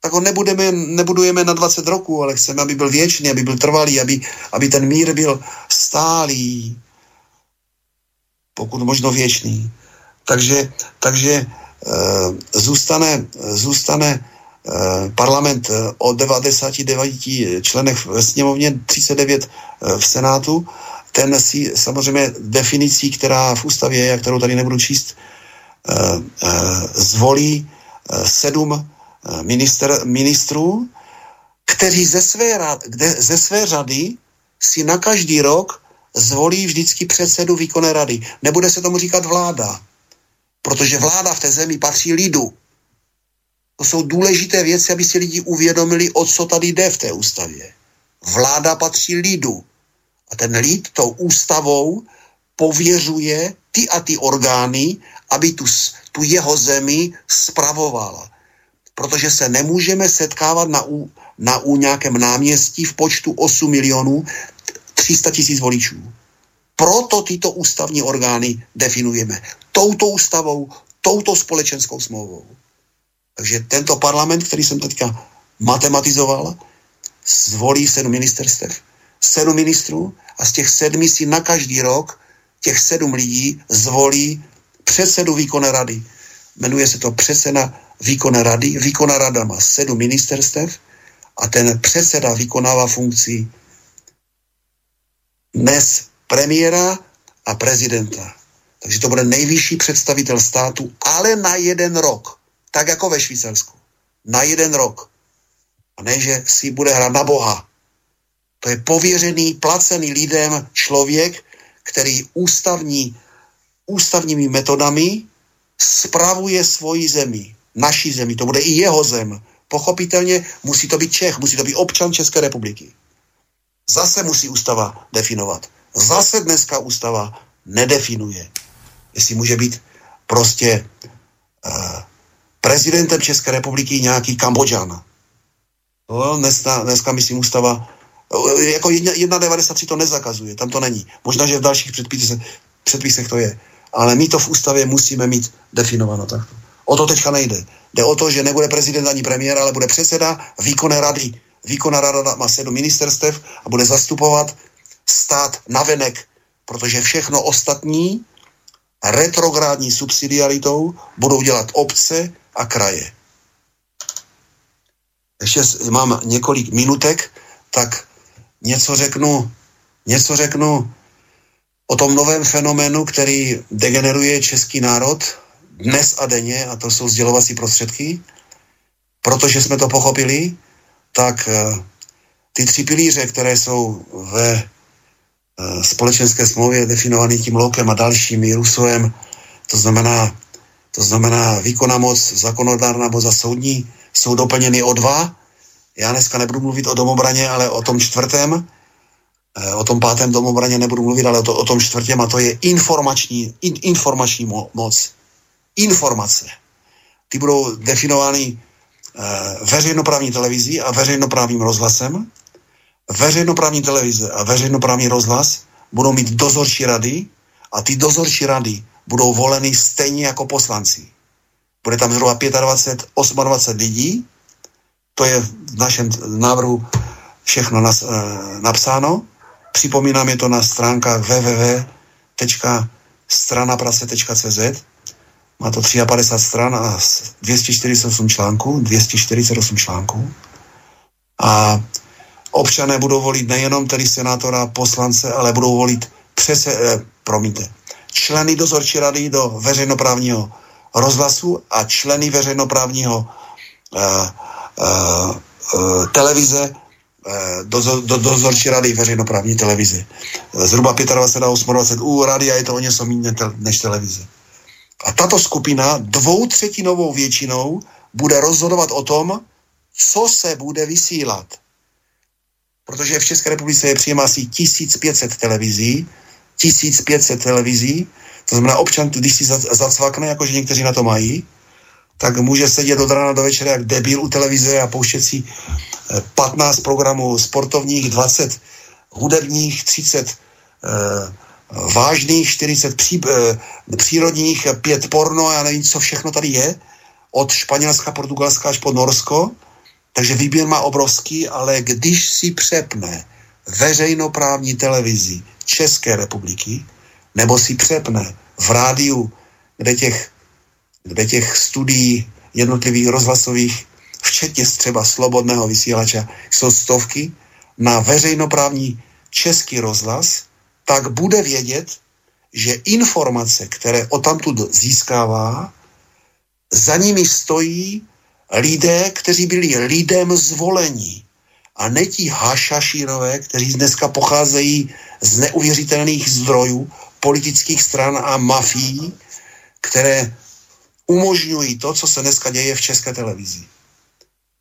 Tak ho nebudeme, nebudujeme na 20 roků, ale chceme, aby byl věčný, aby byl trvalý, aby, aby ten mír byl stálý, pokud možno věčný. Takže, takže e, zůstane, zůstane parlament eh, o 99 členech v sněmovně, 39 eh, v Senátu, ten si samozřejmě definicí, která v ústavě je, kterou tady nebudu číst, zvolí sedm minister, ministrů, kteří ze své, kde, ze své řady si na každý rok zvolí vždycky předsedu výkonné rady. Nebude se tomu říkat vláda, protože vláda v té zemi patří lidu. To jsou důležité věci, aby si lidi uvědomili, o co tady jde v té ústavě. Vláda patří lidu. A ten lid tou ústavou pověřuje ty a ty orgány, aby tu, tu jeho zemi spravovala. Protože se nemůžeme setkávat na, u, na u nějakém náměstí v počtu 8 milionů 300 tisíc voličů. Proto tyto ústavní orgány definujeme. Touto ústavou, touto společenskou smlouvou. Takže tento parlament, který jsem teďka matematizoval, zvolí sedm ministerstev, sedm ministrů a z těch sedmi si na každý rok těch sedm lidí zvolí předsedu výkonné rady. Jmenuje se to předseda výkonné rady. Výkonná rada má sedm ministerstev a ten předseda vykonává funkci dnes premiéra a prezidenta. Takže to bude nejvyšší představitel státu, ale na jeden rok. Tak jako ve Švýcarsku. Na jeden rok. A ne, že si bude hrát na Boha. To je pověřený, placený lidem člověk, který ústavní, ústavními metodami spravuje svoji zemi, naší zemi. To bude i jeho zem. Pochopitelně musí to být Čech, musí to být občan České republiky. Zase musí ústava definovat. Zase dneska ústava nedefinuje, jestli může být prostě uh, prezidentem České republiky nějaký Kambodžan. No, dneska, dneska myslím ústava, eh, jako 1.93 to nezakazuje, tam to není. Možná, že v dalších předpisech, předpisech to je. Ale my to v ústavě musíme mít definováno takto. O to teďka nejde. Jde o to, že nebude prezident ani premiér, ale bude předseda výkonné rady. Výkonná rada má sedm ministerstev a bude zastupovat stát navenek, protože všechno ostatní retrográdní subsidiaritou budou dělat obce a kraje. Ještě mám několik minutek, tak něco řeknu, něco řeknu o tom novém fenoménu, který degeneruje český národ dnes a denně, a to jsou sdělovací prostředky. Protože jsme to pochopili, tak eh, ty tři pilíře, které jsou ve Eh, společenské smlouvě definovaný tím Lokem a dalšími, Rusovem, to znamená, to znamená výkonná moc, zákonodárná moc a soudní, jsou doplněny o dva. Já dneska nebudu mluvit o domobraně, ale o tom čtvrtém, eh, o tom pátém domobraně nebudu mluvit, ale o, to, o tom čtvrtém a to je informační, in, informační mo, moc. Informace. Ty budou definovány eh, veřejnoprávní televizí a veřejnoprávním rozhlasem veřejnoprávní televize a veřejnoprávní rozhlas budou mít dozorčí rady a ty dozorčí rady budou voleny stejně jako poslanci. Bude tam zhruba 25, 28 lidí, to je v našem návrhu všechno nas, e, napsáno. Připomínám, je to na stránkách www.stranaprace.cz má to 53 stran a 248 článků, 248 článků. A občané budou volit nejenom tedy senátora, poslance, ale budou volit přes, eh, promiňte, členy dozorčí rady do veřejnoprávního rozhlasu a členy veřejnoprávního eh, eh, televize eh, do, do, dozorčí rady veřejnoprávní televize. Zhruba 25 a 28 u rádia je to o něco méně než televize. A tato skupina dvoutřetinovou většinou bude rozhodovat o tom, co se bude vysílat protože v České republice je příjem asi 1500 televizí, 1500 televizí, to znamená občan, když si zacvakne, jakože někteří na to mají, tak může sedět od rána do večera jak debil u televize a pouštět si 15 eh, programů sportovních, 20 hudebních, 30 eh, vážných, 40 pří, eh, přírodních, 5 porno, já nevím, co všechno tady je, od Španělska, Portugalska až po Norsko, takže výběr má obrovský, ale když si přepne veřejnoprávní televizi České republiky, nebo si přepne v rádiu, kde těch, kde těch studií jednotlivých rozhlasových, včetně třeba slobodného vysílača, jsou stovky, na veřejnoprávní český rozhlas, tak bude vědět, že informace, které o tamtud získává, za nimi stojí lidé, kteří byli lidem zvolení a ne ti hašašírové, kteří dneska pocházejí z neuvěřitelných zdrojů politických stran a mafií, které umožňují to, co se dneska děje v české televizi.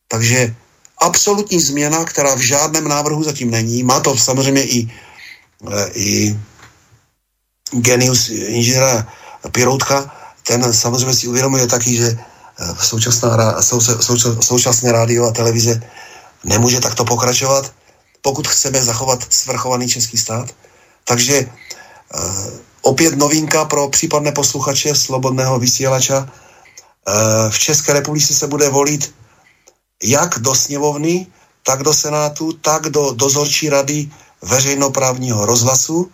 Takže absolutní změna, která v žádném návrhu zatím není, má to samozřejmě i, e, i genius inženýra Piroutka, ten samozřejmě si uvědomuje taky, že současná, současné rádio a televize nemůže takto pokračovat, pokud chceme zachovat svrchovaný český stát. Takže uh, opět novinka pro případné posluchače Slobodného vysílača. Uh, v České republice se bude volit jak do sněmovny, tak do senátu, tak do dozorčí rady veřejnoprávního rozhlasu,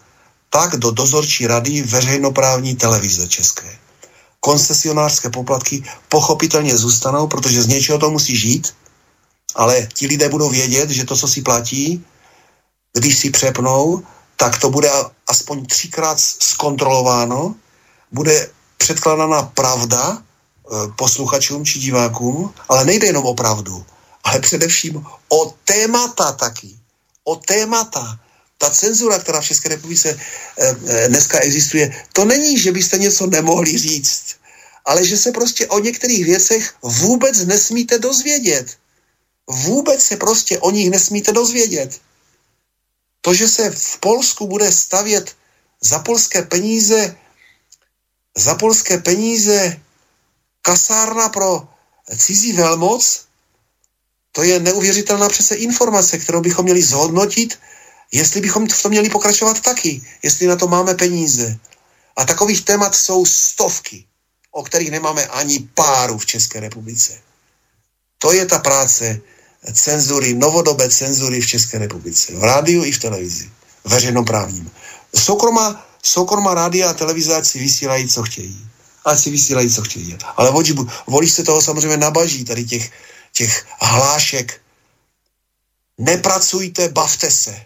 tak do dozorčí rady veřejnoprávní televize české. Koncesionářské poplatky pochopitelně zůstanou, protože z něčeho to musí žít, ale ti lidé budou vědět, že to, co si platí, když si přepnou, tak to bude aspoň třikrát zkontrolováno, bude předkládána pravda eh, posluchačům či divákům, ale nejde jenom o pravdu, ale především o témata taky. O témata. Ta cenzura, která v České republice eh, eh, dneska existuje, to není, že byste něco nemohli říct, ale že se prostě o některých věcech vůbec nesmíte dozvědět. Vůbec se prostě o nich nesmíte dozvědět. To, že se v Polsku bude stavět za polské peníze za polské peníze kasárna pro cizí velmoc, to je neuvěřitelná přece informace, kterou bychom měli zhodnotit, jestli bychom v tom měli pokračovat taky, jestli na to máme peníze. A takových témat jsou stovky, o kterých nemáme ani páru v České republice. To je ta práce cenzury, novodobé cenzury v České republice. V rádiu i v televizi. Veřejnoprávním. Soukromá, soukromá rádia a televize ať si vysílají, co chtějí. Ať si vysílají, co chtějí. Ale volí se toho samozřejmě nabaží, tady těch, těch hlášek. Nepracujte, bavte se.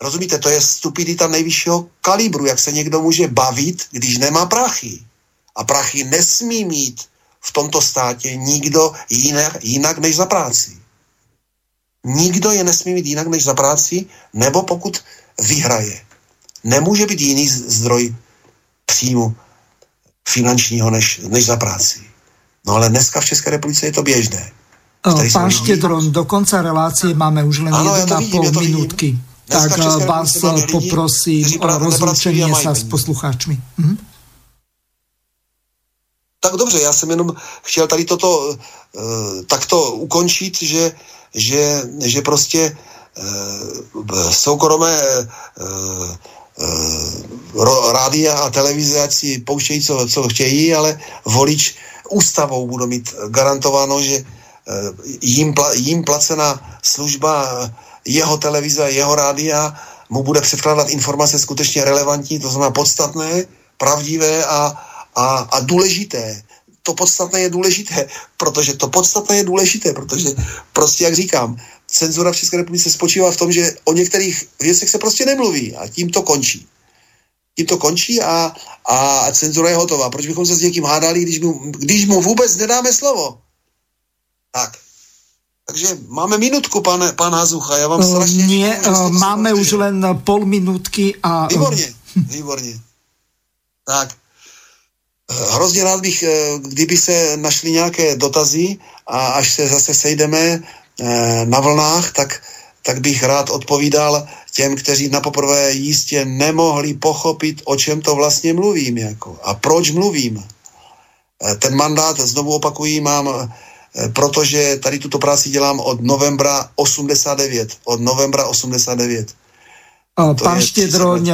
Rozumíte, to je stupidita nejvyššího kalibru, jak se někdo může bavit, když nemá prachy. A prachy nesmí mít v tomto státě nikdo jinak, jinak než za práci. Nikdo je nesmí mít jinak než za práci, nebo pokud vyhraje. Nemůže být jiný zdroj příjmu finančního než, než za práci. No ale dneska v České republice je to běžné. Pán Štědron, do konce relácie máme už len 1,5 minútky. Tak vás poprosím o rozlučenie sa s poslucháčmi. Mhm. Tak dobře, já jsem jenom chtěl tady toto uh, takto ukončit, že, že, že prostě uh, soukromé uh, rádia a televize, ať si pouštějí, co, co chtějí, ale volič ústavou budou mít garantováno, že jim, pla, jim placená služba jeho televize, jeho rádia mu bude předkládat informace skutečně relevantní, to znamená podstatné, pravdivé a, a, a důležité. To podstatné je důležité, protože to podstatné je důležité, protože prostě, jak říkám, cenzura v České republice spočívá v tom, že o některých věcech se prostě nemluví a tím to končí. Tím to končí a, a cenzura je hotová. Proč bychom se s někým hádali, když mu, když mu vůbec nedáme slovo? Tak. Takže máme minutku, pane, pán Hazucha, já vám strašně... Nie, uh, máme už len pol minutky a... Výborně, výborně. Tak, Hrozně rád bych, eh, kdyby se našly nějaké dotazy a až se zase sejdeme eh, na vlnách, tak, tak bych rád odpovídal těm, kteří na poprvé jistě nemohli pochopit, o čem to vlastně mluvím jako, a proč mluvím. Eh, ten mandát, znovu opakují, mám, protože tady tuto práci dělám od novembra 89. Od novembra 89. Pán Štědroň,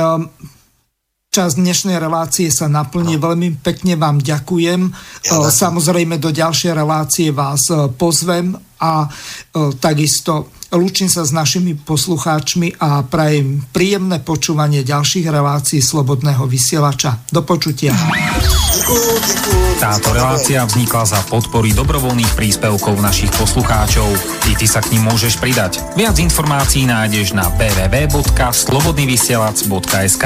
Čas dnešnej relácie sa naplní. No. Veľmi pekne vám ďakujem. Ja, Samozrejme do ďalšej relácie vás e, pozvem a e, takisto lúčim sa s našimi poslucháčmi a prajem príjemné počúvanie ďalších relácií Slobodného vysielača. Do počutia. Táto relácia vznikla za podpory dobrovoľných príspevkov našich poslucháčov. I ty sa k ním môžeš pridať. Viac informácií nájdeš na www.slobodnyvysielac.sk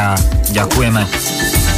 Ďakujeme.